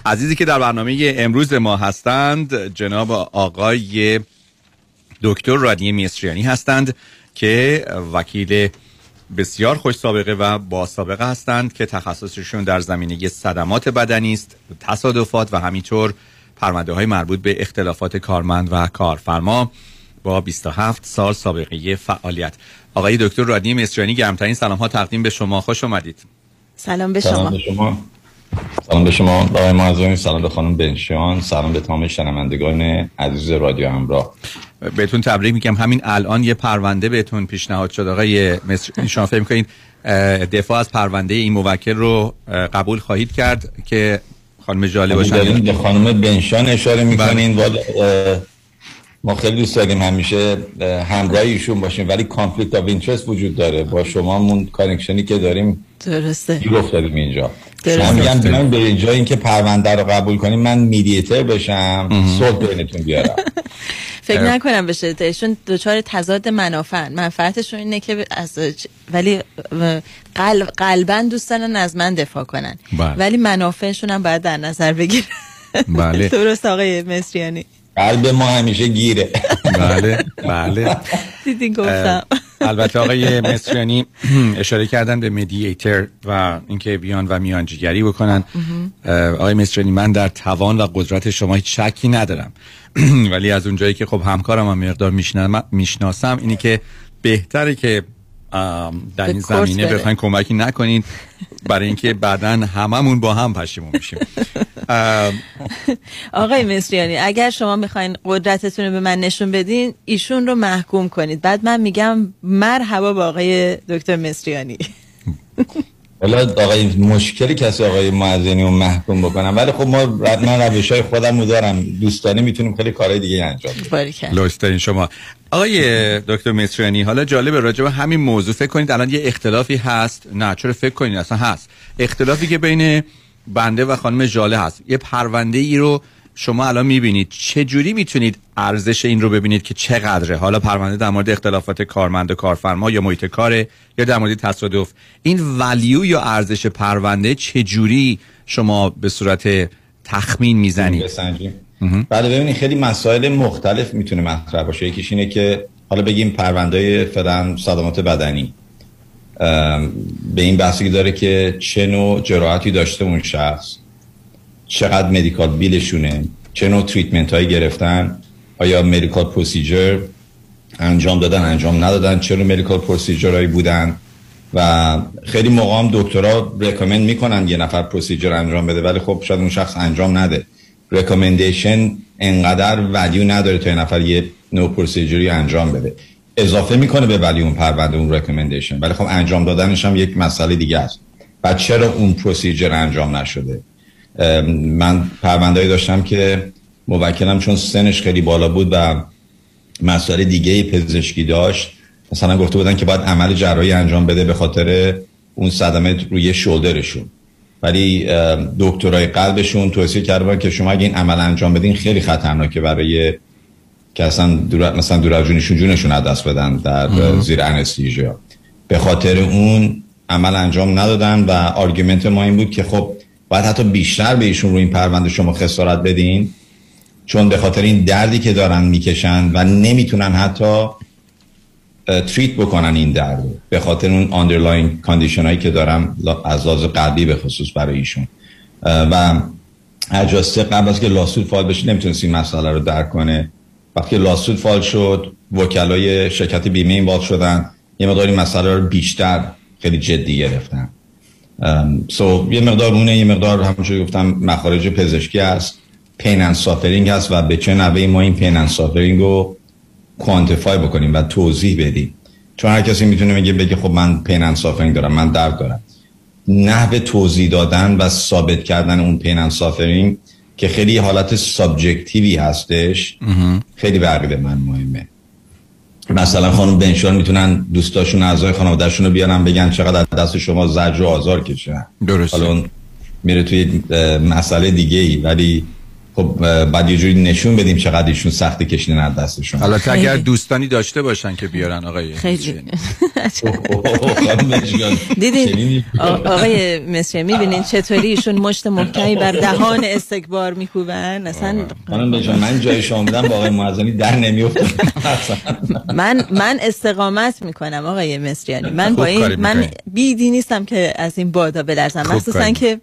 عزیزی که در برنامه امروز ما هستند جناب آقای دکتر رادی میستریانی هستند که وکیل بسیار خوش سابقه و با سابقه هستند که تخصصشون در زمینه صدمات بدنی است تصادفات و همینطور پرونده های مربوط به اختلافات کارمند و کارفرما با 27 سال سابقه فعالیت. آقای دکتر رادنی مصریانی گرمترین سلام ها تقدیم به شما. خوش اومدید. سلام به شما, شما. سلام به شما آقای معظمی سلام به خانم بنشان سلام به تمام شنوندگان عزیز رادیو همراه. بهتون تبریک میگم. همین الان یه پرونده بهتون پیشنهاد شد. آقای مصر شما فکر می‌کنید دفاع از پرونده این موکل رو قبول خواهید کرد که خانم جاله باشن؟ به خانم بنشان اشاره می‌کنین. بله. ما خیلی دوست داریم همیشه همراه ایشون باشیم. ولی conflict of interest وجود داره. با شما مون connection ی که داریم درسته. گیر افتادیم اینجا. شما میگن من به اینجا اینکه پرونده رو قبول کنیم من mediator بشم. صلح بینتون بیارم. فکر نکنم بشه. ایشون دچار تضاد منافع منفعتشون اینه که از ولی قلب قلبا دوست دارن از من دفاع کنن. بله. ولی منافعشون هم باید در نظر بگیرن. بله. درست آقای مصریانی. قلب ما همیشه گیره. بله بله. دیدین گفتم. البته آقای مصریانی اشاره کردن به مدییتر و اینکه بیان و میانجیگری بکنن. آقای مصریانی من در توان و قدرت شما هیچ شکی ندارم. ولی از اونجایی که خب همکارم هم مقدار می‌شناسم اینی که بهتره که در این زمینه بخواین کمکی نکنین. برای اینکه بعدا هممون با هم پشیمون میشیم آقای مصریانی اگر شما می‌خواین قدرتتون رو به من نشون بدین ایشون رو محکوم کنید. بعد من میگم مرحبا با آقای دکتر مصریانی. حالا آقای مشکلی کسی آقای معزنی رو محکوم بکنم. ولی خب ما من روش های خودم رو دارم. دوستانه می‌تونیم خیلی کارهای دیگه انجام بدیم. لوسترین شما. آقای دکتر مصریانی حالا جالب راجع به همین موضوع فکر کنید الان یه اختلافی هست. نه چرا فکر کنید؟ اصلا هست. اختلافی که بین بنده و خانم جاله هست. یه پرونده ای رو شما الان می‌بینید چه جوری می‌تونید ارزش این رو ببینید که چقدره؟ حالا پرونده در مورد اختلافات کارمند و کارفرما یا محیط کاره یا در مورد تصادف. این ولیو یا ارزش پرونده چه جوری شما به صورت تخمین می‌زنید؟ بله ببینید خیلی مسائل مختلف می‌تونه مطرح باشه. یکیش اینه که حالا بگیم پرونده فعلا صدمات بدنی. به این بحثی داره که چه نوع جراحتی داشته اون شخص. چقدر medical bill شونه چه نوع treatment هایی گرفتن؟ آیا medical procedure انجام دادن انجام ندادن؟ نوع medical procedure هایی بودن؟ و خیلی موقع هم دکترها recommend می‌کنن یه نفر procedure انجام بده ولی خب شاید اون شخص انجام نده. recommendation انقدر value نداره تا یه نفر یه نوع procedure ی انجام بده. اضافه می‌کنه به ولی اون پرونده اون رکامندیشن ولی خب انجام دادنش هم یک مسئله دیگه است. و چرا اون پروسیجر انجام نشده؟ من پروندهایی داشتم که موکلم چون سنش خیلی بالا بود و مسئله دیگه پزشکی داشت. مثلا گفته بودن که باید عمل جراحی انجام بده به خاطر اون صدمه روی شولدرشون. ولی دکترای قلبشون توصیه کردن که شما اگه این عمل انجام بدین خیلی خطرناکه برای که اصلا دور مثلا دور جونشون جونشون از دست بدن در زیر anesthesia. به خاطر اون عمل انجام ندادن و argument ما این بود که خب باید حتی بیشتر به ایشون رو این پرونده شما خسارت بدین چون به خاطر این دردی که دارن می‌کشن و نمی‌تونن حتی treat بکنن این درد به خاطر اون underlying condition هایی که دارم از لحاظ قلبی به خصوص برای ایشون. و اجاسته قبل از که lawsuit file بشه نمی‌تونست این مسئله رو درک کنه. وقتی lawsuit file شد وکلای شرکت بیمه این شدن یه مقداری مسئله رو بیشتر خیلی جدی گرفتن. so so, یه مقدار اونه یه مقدار همونجوری گفتم مخارج پزشکی هست pain and suffering هست و به چه نوعی ما این pain and suffering رو quantify بکنیم و توضیح بدیم. چون هر کسی می‌تونه بگه بگه خب من pain and suffering دارم من درد دارم. نحو توضیح دادن و ثابت کردن اون pain and suffering که خیلی حالت subjective ی هستش خیلی به من مهمه. مثلا خانمشون می‌تونن دوستاشون اعضای خانوادهشون رو بیارن بگن چقدر دست شما زجر و آزار کشیدن درست حالا میره توی مسئله دیگه ای ولی خب بعد یه جوری نشون بدیم چقدر ایشون سخت کشیدن از دستشون. البته اگر دوستانی داشته باشن که بیارن آقای خیلی. دیدین؟ آقای مصری می‌بینین چطوری ایشون مشت محکمی بر دهان استکبار میکوبن؟ اصلا خانم بجان من جای شما بودم با آقای معظمی در نمیافتم من من استقامت می‌کنم آقای مصریانی. من با این من بیدی نیستم که از این بادا بلرزم مخصوصا که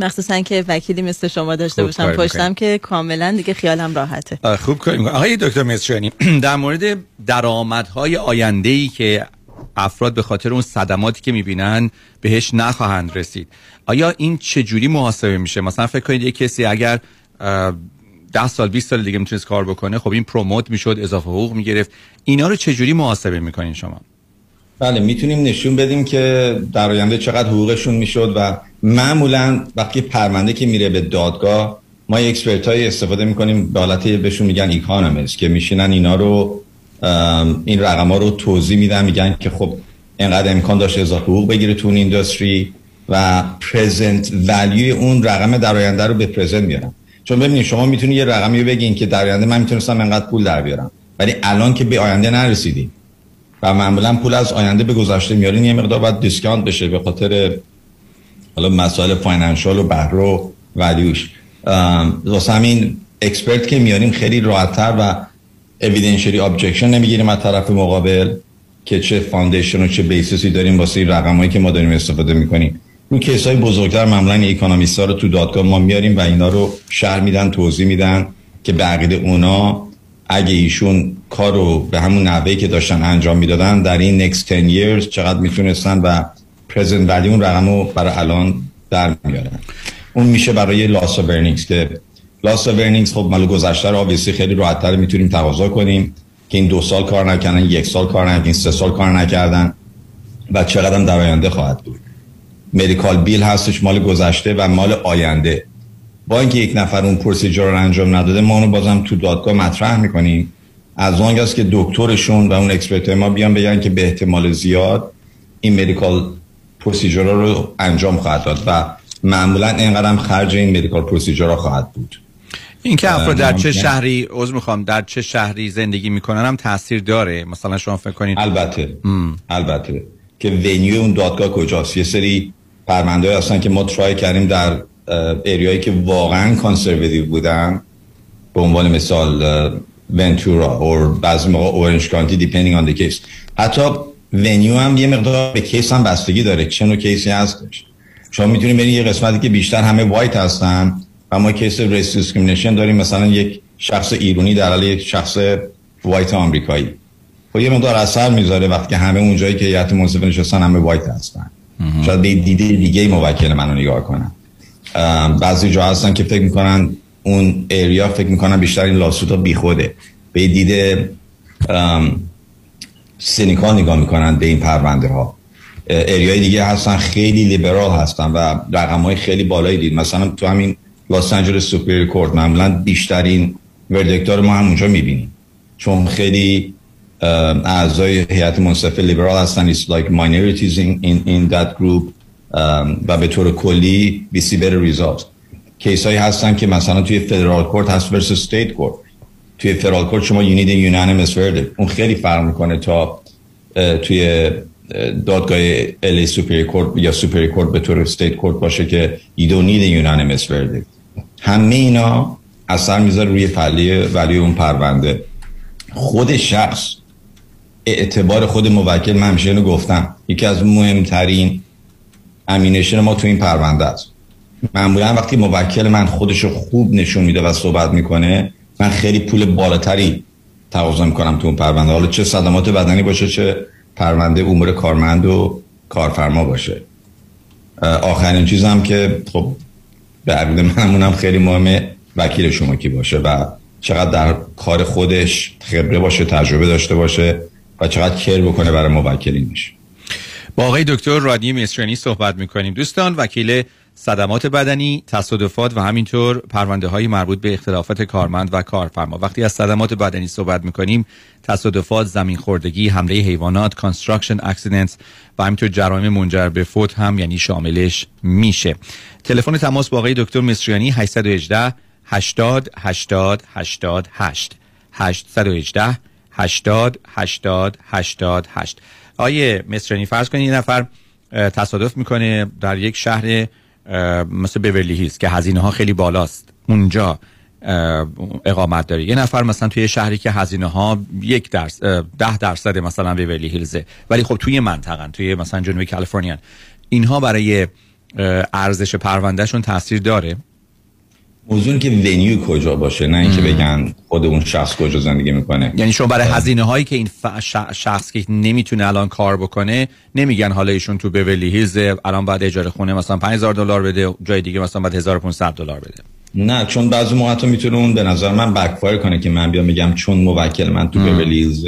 مخصوصا که وکیلی مثل شما داشته باشم پشتم که کاملا دیگه خیالم راحته. خوب کاری می‌کنم آقای دکتر مصریانی در مورد درآمدهای آینده ای که افراد به خاطر اون صدماتی که می‌بینن بهش نخواهند رسید آیا این چجوری محاسبه میشه؟ مثلا فکر کنید یک کسی اگر ده سال 20 سال دیگه می‌تونست کار بکنه خب این پروموت می‌شد اضافه حقوق می‌گرفت. اینا رو چجوری محاسبه می‌کنین شما؟ بله می‌تونیم نشون بدیم که در آینده چقدر حقوقشون می‌شد و معمولا وقتی پرونده که میره به دادگاه ما expert های استفاده می‌کنیم. به حالت بهشون میگن economist که میشینن اینا رو این رقم ها رو توضیح میدن میگن که خب اینقدر امکان داشت اضافه حقوق بگیره تو اون industry و present value ی اون رقم در آینده رو به present میارن چون ببینید شما می‌تونید یه رقمی بگین که در آینده من می‌تونستم انقدر پول در بیارم ولی الان که به آینده نرسیدیم و معمولا پول از آینده به گذشته میارین یه مقدار باید discount بشه به خاطر حالا مسائل financial و بهره و value ش. واسه همین expert که میاریم خیلی راحتتر و evidentiary objection نمی‌گیریم از طرف مقابل که چه foundation و چه basis ی داریم واسه این رقمایی که ما داریم استفاده می‌کنیم. رو case های بزرگتر معمولا economist ها رو تو دادگاه ما میاریم و اینا رو شرح میدن توضیح میدن که به عقیده اونا اگه ایشون کار رو به همون نحوهی که داشتن انجام می‌دادن در این next 10 years چقدر می‌تونستن و present value اون رقم رو برای الان در میارن. اون میشه برای loss of earnings که loss of earnings خب مال گذشته رو obviously خیلی راحتتر می‌تونیم تقاضا کنیم که این دو سال کار نکردن یک سال کار نکردن سه سال کار نکردن و چقدر در آینده خواهد بود. medical bill هستش مال گذشته و مال آینده. با اینکه یک نفر اون procedure رو انجام نداده ما اونو بازم تو دادگاه مطرح می‌کنیم. از اون است که دکترشون و اون expert ما بیان بگن که به احتمال زیاد این medical procedure رو انجام خواهد داد و معمولا اینقدر خرج این medical procedure خواهد بود. این که افراد در چه شهری عذر می‌خوام در چه شهری زندگی می‌کنن هم تاثیر داره. مثلا شما فکر کنید البته. البته. که venue اون دادگاه کجاست؟ یه سری پرونده هستن که ما try کردیم در area یی که واقعا conservative بودن. به عنوان مثال ونتورا or بعضی موقع Orange County depending on the case حتی venue هم یه مقدار به case هم بستگی داره. چه نوع case ی هستش شما می‌تونید برید یه قسمتی که بیشتر همه white هستن و ما case race discrimination داریم. مثلا یک شخص ایرونی در حال یک شخص white آمریکایی. خب یه مقدار اثر می‌ذاره وقتی همه اونجایی که هیئت منصفه نشستن همه white هستن. شاید دیده دیگه موکل منو نگاه کنن. بعضی جا هستن که فکر می‌کنن اون area فکر می‌کنن بیشتر این lawsuit ها بیخوده. به دیده cynical نگاه می‌کنن به این پرونده ها area ی دیگه هستن خیلی لیبرال هستن و رقم های خیلی بالایی دید. مثلا تو همین لاس آنجلس Superior Court معمولا بیشترین verdict ها رو ما هم اونجا می‌بینیم. چون خیلی اعضای هیئت منصفه لیبرال هستن it's like minorities in, in, in that group و به طور کلی see better results. case هایی هستن که مثلا توی federal court هست versus state کورت توی federal court شما a unanimous verdict اون خیلی فرق می‌کنه تا توی دادگاه LA Superior Court یا Superior Court به طور state court باشه که need a unanimous verdict همه اینا اثر می‌ذاره روی value ی اون پرونده. خود شخص اعتبار خود موکل من همیشه گفتم. یکی از مهمترین امینشن ما تو این پرونده است. معمولا وقتی موکل من خودشو خوب نشون میده و صحبت می‌کنه من خیلی پول بالاتری تقاضا می‌کنم تو اون پرونده. حالا چه صدمات بدنی باشه چه پرونده امور کارمند و کارفرما باشه. آخرین چیزم که خب به عقیده منمونم خیلی مهمه وکیل شما کی باشه و چقدر در کار خودش خبره باشه تجربه داشته باشه و چقدر care بکنه برای موکلینش با آقای دکتر رادی مصریانی صحبت می‌کنیم. دوستان وکیل صدمات بدنی، تصادفات و همینطور پرونده های مربوط به اختلافات کارمند و کارفرما. وقتی از صدمات بدنی صحبت می‌کنیم، تصادفات، زمین خوردگی، حمله حیوانات، construction accidents و همینطور جرایم منجر به فوت هم یعنی شاملش میشه. تلفن تماس با آقای دکتر مصریانی 818 80 80 88 818 80 80 88 آیه مصریانی فرض کنید یه نفر تصادف می‌کنه در یک شهر مثل بیورلی هیلز که هزینه ها خیلی بالاست. اونجا اقامت داره. یه نفر مثلا توی شهری که هزینه ها یک درس ده درصد مثلا بیورلی هیلزه. ولی خب توی منطقه توی مثلا جنوبی کالیفرنیا اینها برای ارزش پروندهشون تاثیر داره. موضوع که ونیو کجا باشه نه اینکه بگن خود اون شخص کجا زندگی می‌کنه. یعنی شما برای هزینه هایی که این شخص که نمی‌تونه الان کار بکنه نمیگن حالا ایشون تو بولی هیلز الان بعد اجاره خونه مثلا 5000 دلار بده جای دیگه مثلا بعد 1500 دلار بده. نه چون بعضی موقع می‌تونه اون به نظر من بکفایر کنه که من بیام میگم چون موکل من تو بولی هیلز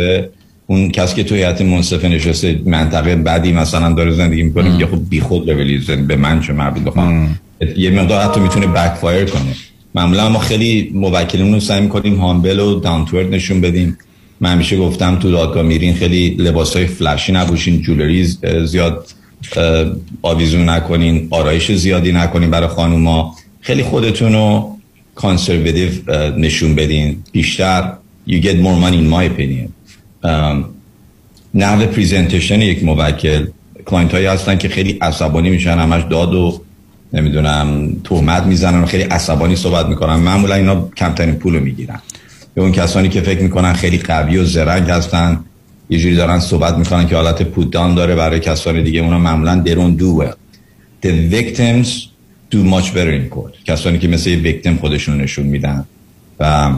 اون کسی که تو هیئت منصفه نشسته منطقه بعدی مثلا داره زندگی می‌کنه میگه خب بیخود بولی به من چه مربوط بخوام؟ یه مقدار حتی می‌تونه بکفایر کنه. معمولا ما خیلی موکلمون رو سعی می‌کنیم هامبل و دانتورد نشون بدیم. من همیشه گفتم تو دادگاه میرین خیلی لباس های فلشی نبوشین جولری زیاد آویزون نکنین آرایش زیادی نکنین برای خانوما. خیلی خودتون رو کانسرواتیو نشون بدین. بیشتر you get more money in my opinion. نحو presentation یک موکل. client هایی هستن که خیلی عصبانی میشن همش داد و نمی‌دونم تهمت می‌زنن و خیلی عصبانی صحبت می‌کنن. معمولا اینا کمترین پول می‌گیرن. به اون کسانی که فکر می‌کنن خیلی قوی و زرنگ هستن یه جوری دارن صحبت می‌کنن که حالت put down داره برای کسانی دیگه. اونا معمولا they don't do the victims do much better in court. کسانی که مثل یه victim خودشون نشون میدن. و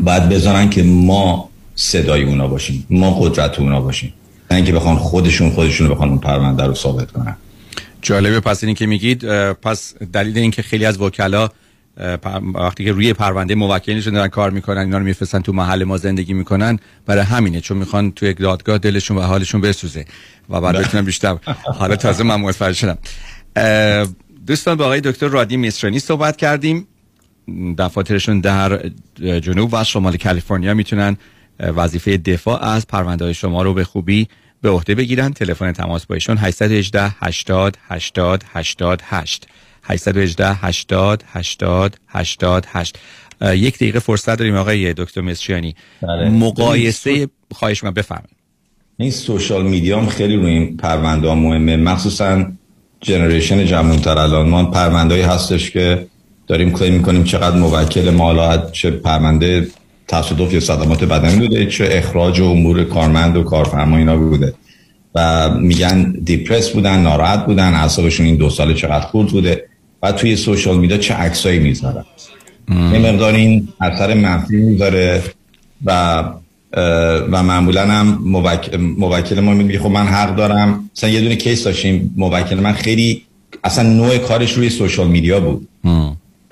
باید بذارن که ما صدای اونا باشیم. ما قدرت اونا باشیم. نه اینکه بخوان خودشون خودشون بخوان اون پرونده رو ثابت کنن. جالبه. پس اینی که میگید پس دلیل اینکه خیلی از وکلا وقتی که روی پرونده موکلینشون دارن کار می‌کنن اینا رو میفرستن تو محل ما زندگی می‌کنن برای همینه چون می‌خوان تو یک دادگاه دلشون و حالشون بسوزه و بعد بتونن بیشتر. حالا تازه من متوجه شدم. دوستان با آقای دکتر رادی میسترانی صحبت کردیم. دفاترشون در جنوب و شمال کالیفرنیا می‌تونن وظیفه دفاع از پرونده شما رو به خوبی به عهده بگیرن. تلفن تماس با ایشون 818 80 80 88 818 80 80 88 یک دقیقه فرصت داریم آقای دکتر مسچیانی بله. مقایسه خواهش من بفرمایید. این سوشال میدیا هم خیلی روی این پرونده ها مهمه. مخصوصا جنریشن جمعونتر الان. ما پرونده هستش که داریم کلیم می‌کنیم چقدر موکل مالات چه پرونده تصادف یا صدمات بدنی بوده چه اخراج و امور کارمند و کارفرما اینا بوده. و میگن دیپرس بودن ناراحت بودن اعصابشون این دو سال چقدر خورد بوده و توی سوشال میدیا چه عکسایی می‌ذارن. یه مقدار این اثر منفی می‌ذاره و و معمولا هم موکل ما میگه خب من حق دارم. مثلا یه دونه case داشتیم موکل من خیلی اصلا نوع کارش روی social media بود.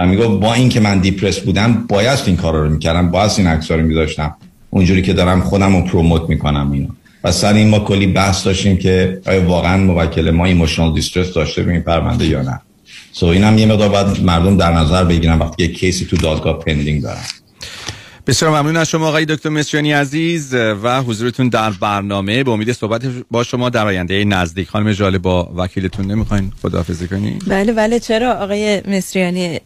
و میگه با اینکه من depressed بودم باید این کارا رو می‌کردم باید این عکس‌ها رو میذاشتم. اونجوری که دارم خودم رو promote می‌کنم اینو. و سر این ما کلی بحث داشتیم که آیا واقعا موکل ما emotional distress داشته به این پرونده یا نه. so این هم یه مقدار باید مردم در نظر بگیرن وقتی یه case ی تو دادگاه pending دارن. بسیار ممنون از شما آقای دکتر مصریانی عزیز و حضورتون در برنامه. به امید صحبت با شما در آینده نزدیک خانم جاله با وکیلتون نمی‌خواین؟ خداحافظی کنید بله بله. چرا آقای مصریانی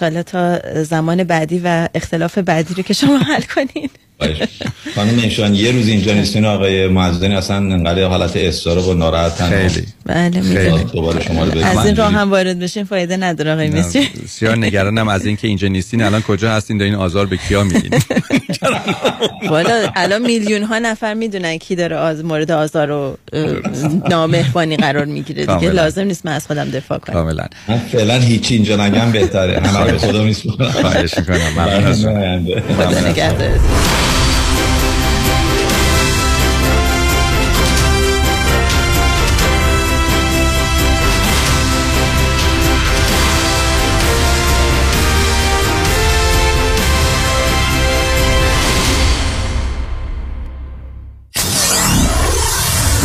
ان تا زمان بعدی و اختلاف بعدی رو که شما حل کنید خانم نشان یه روز اینجا نیستین آقای معزدنی اصلا انقدر حالت استاره و ناراحت خیلی. بله. دوباره شما رو از این راه هم وارد بشین فایده نداره آقای مصری بسیار نگرانم از اینکه اینجا نیستین. الان کجا هستین؟ در این آزار به کیا میدین والا الان میلیون ها نفر می‌دونن کی داره از مورد آزار و نامهربانی قرار می‌گیره دیگه. لازم نیست من از خودم دفاع کنم. کاملا. من فعلا هیچی اینجا نگم بهتره. همه خدا میسپارم. خواهش می‌کنم. ممنون.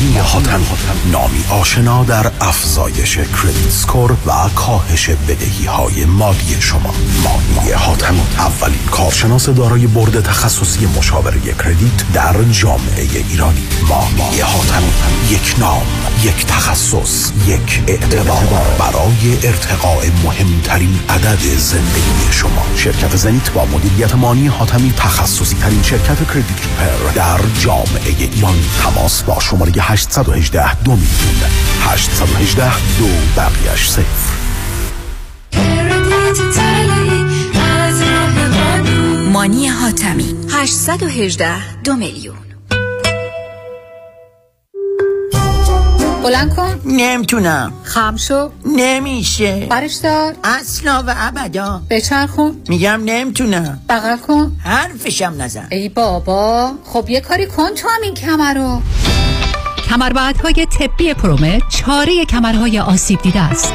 مانی حاتم نامی آشنا در افزایش کردیت سکور و کاهش بدهی های مالی شما. مانی حاتم اولین کارشناس دارای برد تخصصی مشاوره کردیت در جامعه ایرانی. مانی حاتم یک نام یک تخصص یک اعتبار برای ارتقاء مهمترین عدد زندگی شما. شرکت زنیت با مدیریت مانی حاتمی تخصصی ترین شرکت کردیت ریپر در جامعه ایران. تماس با شماره 818 دو میلیون 818 دو بقیش صفر مانی حاتمی. 818 دو میلیون. بلند کن. نمی‌تونم. خم شو. نمیشه. برش دار. اصلا و ابدا. بچرخون. میگم نمی‌تونم. بغل کن. حرفشم نزن. ای بابا. خب یه کاری کن تو هم این کمر رو کمربندهای طبی پرومت چاره کمرهای آسیب دیده است.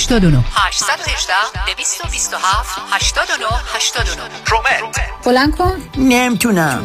89 818 227 89 89 پرومت بلند کن. نمی‌تونم.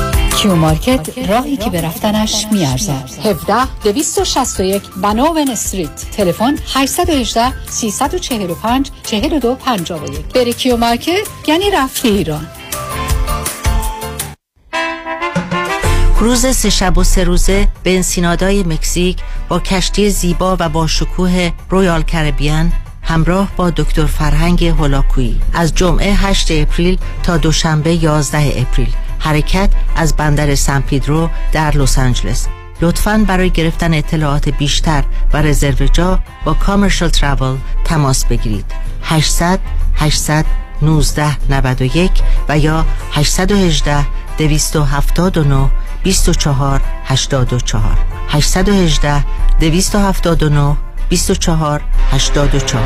Q Market راهی که به رفتنش میارزد. 17 261 Vanowen Street. تلفن 818 345 42 51 بری Q Market؟ یعنی رفتی ایران. روز سه شب و سه روزه به Ensenada ی مکزیک با کشتی زیبا و با شکوه Royal Caribbean همراه با دکتر فرهنگ هولاکویی. از جمعه 8 April تا دوشنبه 11 April. حرکت از بندر سان پیدرو در لس آنجلس. لطفاً برای گرفتن اطلاعات بیشتر و رزرو جا با Commercial Travel تماس بگیرید. 800 800 19 91 و یا 818 279 24 84 818 279 24 84